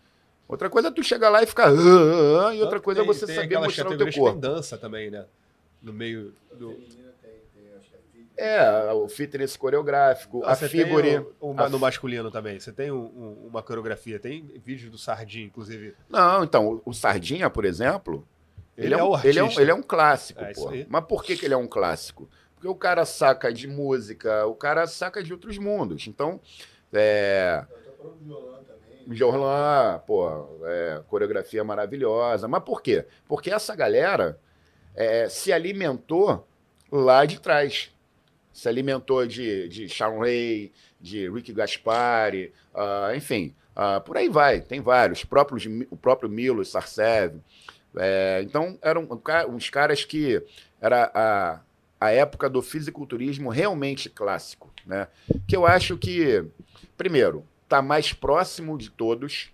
Outra coisa é tu chegar lá e ficar. "Ah, ah, ah", e outra coisa é você saber mostrar o teu corpo. Tem dança também, né? No meio do. Feminina tem, tem, acho que é. É, o fitness coreográfico, Ah, a você tem figure. o- a no masculino também. Você tem um- um- uma coreografia, tem vídeos do Sardinha, inclusive. Não, então, o, o Sardinha, por exemplo, ele, Ele é, é um, ele, é um, ele é um clássico, É pô. Mas por que, que ele é um clássico? Porque o cara saca de música, o cara saca de outros mundos. Então, é. Jorlan, pô, é, coreografia maravilhosa. Mas por quê? Porque essa galera é, se alimentou lá de trás. Se alimentou de, de Shawn Ray, de Rick Gaspari, ah, enfim, ah, por aí vai, tem vários. Próprios, o próprio Milo Sarcev. É, então, eram uns caras que era a, a época do fisiculturismo realmente clássico, né? Que eu acho que, primeiro, tá mais próximo de todos,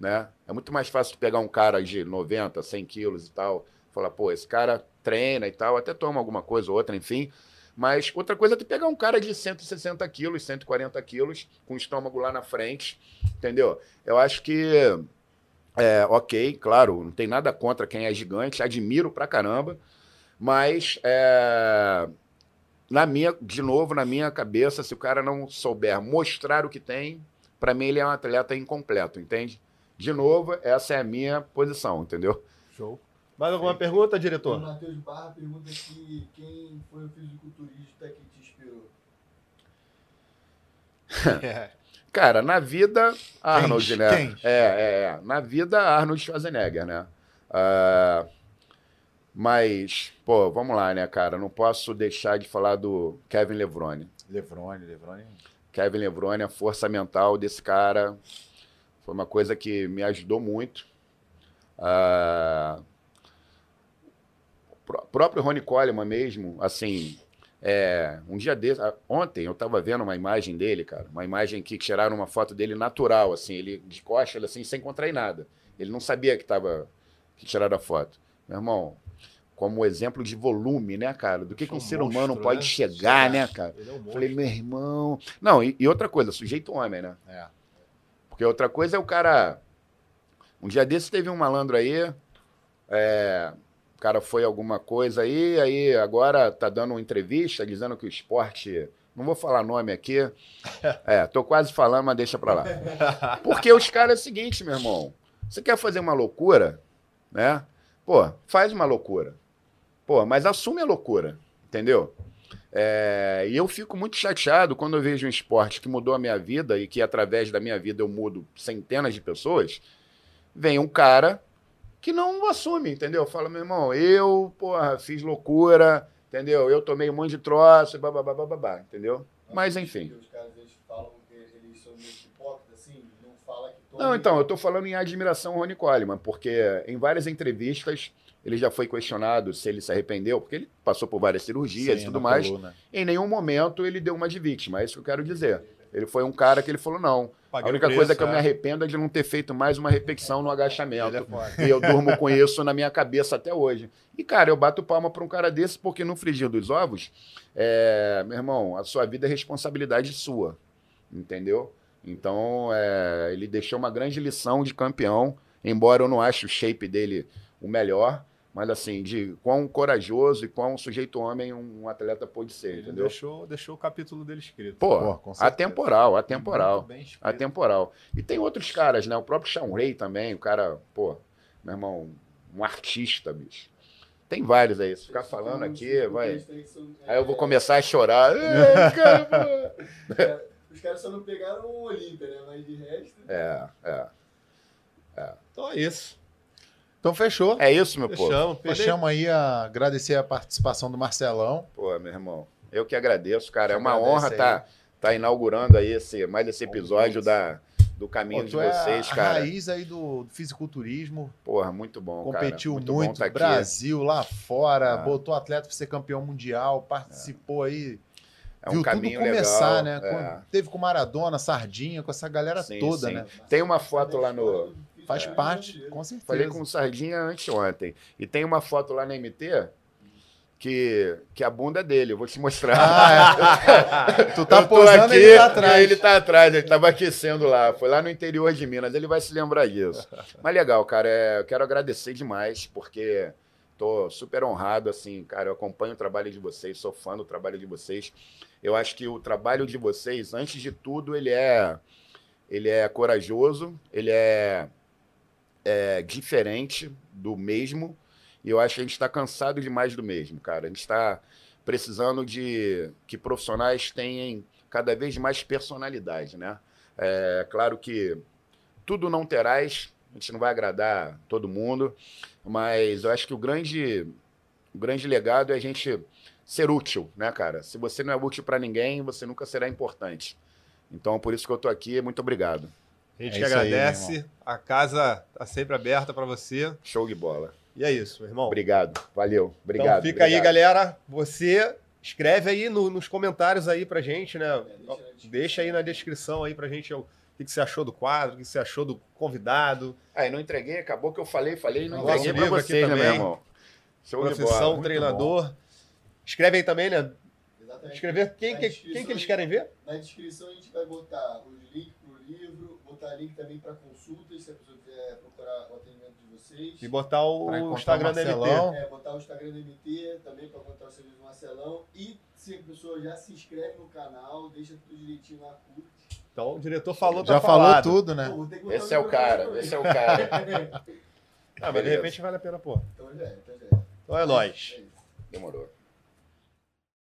né? É muito mais fácil pegar um cara de 90, 100 quilos e tal, falar, pô, esse cara treina e tal, até toma alguma coisa ou outra, enfim. Mas outra coisa é tu pegar um cara de 160 quilos, 140 quilos, com o estômago lá na frente, entendeu? Eu acho que, é, ok, claro, não tem nada contra quem é gigante, admiro pra caramba, mas é, na minha, de novo, na minha cabeça, se o cara não souber mostrar o que tem, pra mim ele é um atleta incompleto, entende? De novo, essa é a minha posição, entendeu? Show. Mais alguma pergunta, O diretor? Matheus Barra pergunta aqui quem foi o fisiculturista que te inspirou. É. *laughs* *laughs* Cara, na vida, Arnold, né? Quem? É, é, é. Na vida, Arnold Schwarzenegger, né? Ah, mas, pô, vamos lá, né, cara? Não posso deixar de falar do Kevin Levrone. Levrone, Levrone. Kevin Levrone, a força mental desse cara foi uma coisa que me ajudou muito. Ah, o pró- próprio Ronnie Coleman mesmo, assim, é, um dia desse, ontem eu tava vendo uma imagem dele, cara, uma imagem que tiraram uma foto dele natural, assim, ele de costas, assim, sem contrair nada. Ele não sabia que tava, que tiraram a foto. Meu irmão, como exemplo de volume, né, cara, do que, que um Um ser humano monstro, pode né? chegar, né, cara? É um monstro. Falei, meu irmão. Não, e, e outra coisa, sujeito homem, né? É. Porque outra coisa é o cara. Um dia desse teve um malandro aí, é, cara foi alguma coisa aí, aí agora tá dando uma entrevista dizendo que o esporte. Não vou falar nome aqui. *laughs* É, tô quase falando, mas deixa pra lá. Porque os caras é o seguinte, meu irmão. Você quer fazer uma loucura, né? Pô, faz uma loucura. Pô, mas assume a loucura, entendeu? É, e eu fico muito chateado quando eu vejo um esporte que mudou a minha vida e que através da minha vida eu mudo centenas de pessoas. Vem um cara que não assume, entendeu? Fala, meu irmão, eu, porra, fiz loucura, entendeu? Eu tomei um monte de troço, babá, babá, entendeu? Mas enfim. Os caras eles falam que eles são meio que hipócritas, assim, não fala que Não, então, eu tô falando em admiração ao Ronnie Coleman, porque em várias entrevistas ele já foi questionado se ele se arrependeu, porque ele passou por várias cirurgias e Sim, tudo na mais. coluna. Em nenhum momento ele deu uma de vítima, é isso que eu quero dizer. Ele foi um cara que ele falou, não. Paguei a única preço, coisa que eu é. me arrependo é de não ter feito mais uma repetição no é agachamento. foda. E eu durmo com isso na minha cabeça até hoje. E, cara, eu bato palma para um cara desse, porque no frigir dos ovos, é, meu irmão, a sua vida é responsabilidade sua. Entendeu? Então, é, ele deixou uma grande lição de campeão, embora eu não ache o shape dele o melhor, mas assim, de quão corajoso e quão sujeito homem um atleta pode ser, Ele entendeu? deixou, deixou o capítulo dele escrito. Pô, Pô, com certeza. atemporal, atemporal. Muito bem escrito. Atemporal. E tem outros caras, né? O próprio Sean Ray também, o cara, pô, meu irmão, um artista, bicho. Tem vários aí. Se ficar falando aqui, vai. Aí eu vou começar a chorar. *laughs* Ei, cara, pô. *laughs* Os caras só não pegaram o Olímpia, né? Mas de resto. É, é. Então é isso. Então fechou. É isso, meu povo. Fechamos. Fechamos aí a agradecer a participação do Marcelão. Pô, meu irmão, eu que agradeço, cara. É uma honra estar tá, inaugurando aí esse, mais esse episódio da, do caminho Pô, de tu é vocês, a cara. raiz aí do fisiculturismo. Porra, muito bom, cara. competiu muito, muito, bom tá aqui. Brasil, lá fora, Ah. botou atleta para ser campeão mundial, participou aí. É um viu tudo caminho começar, legal. né? é. Com- teve com Maradona, Sardinha, com essa galera Sim, toda, sim. né? Tem uma foto lá no. Faz É. parte, com certeza. Falei com o Sardinha anteontem. E tem uma foto lá na MT que, que a bunda é dele. Eu vou te mostrar. Ah, é. *laughs* tu tá posando aqui, ele tá atrás. Ele tá atrás, ele tava aquecendo lá. Foi lá no interior de Minas, ele vai se lembrar disso. Mas legal, cara, é, eu quero agradecer demais, porque tô super honrado, assim, cara, eu acompanho o trabalho de vocês, sou fã do trabalho de vocês. Eu acho que o trabalho de vocês, antes de tudo, ele é, ele é corajoso, ele é, é diferente do mesmo, e eu acho que a gente está cansado demais do mesmo, cara. A gente está precisando de que profissionais tenham cada vez mais personalidade, né? É claro que tudo não terás, a gente não vai agradar todo mundo, mas eu acho que o grande, o grande legado é a gente ser útil, né, cara? Se você não é útil para ninguém, você nunca será importante. Então, por isso que eu tô aqui. Muito obrigado. A gente É que isso aí, agradece. a casa tá sempre aberta para você. Show de bola. E é isso, meu irmão. Obrigado. Valeu. Obrigado. então fica aí, obrigado. galera. Você escreve aí no- nos comentários aí pra gente, né? É, deixa aí na descrição aí pra gente o que, que você achou do quadro, o que você achou do convidado. Ah, e não entreguei, acabou que eu falei, falei, não Nosso entreguei pra livro aqui vocês, né, meu também. irmão? Show de profissão, treinador. Escreve aí também, né? Exatamente. Escrever quem, que, descrição quem que eles aí- querem ver? Na descrição a gente vai botar os links pro livro, botar link também para consultas, se a pessoa quiser procurar o atendimento de vocês. E botar o encontrar Instagram o da MT. Marcelão. É, botar o Instagram do MT também para contar o serviço do Marcelão. E se a pessoa já se inscreve no canal, deixa tudo direitinho lá, curte. Então o diretor falou, tá Já falou falado. tudo, né? Pô, botar Esse é o cara, esse é o cara. Ah, mas de repente vale a pena, pô. então já é, então já é. Então é nóis. É. Demorou.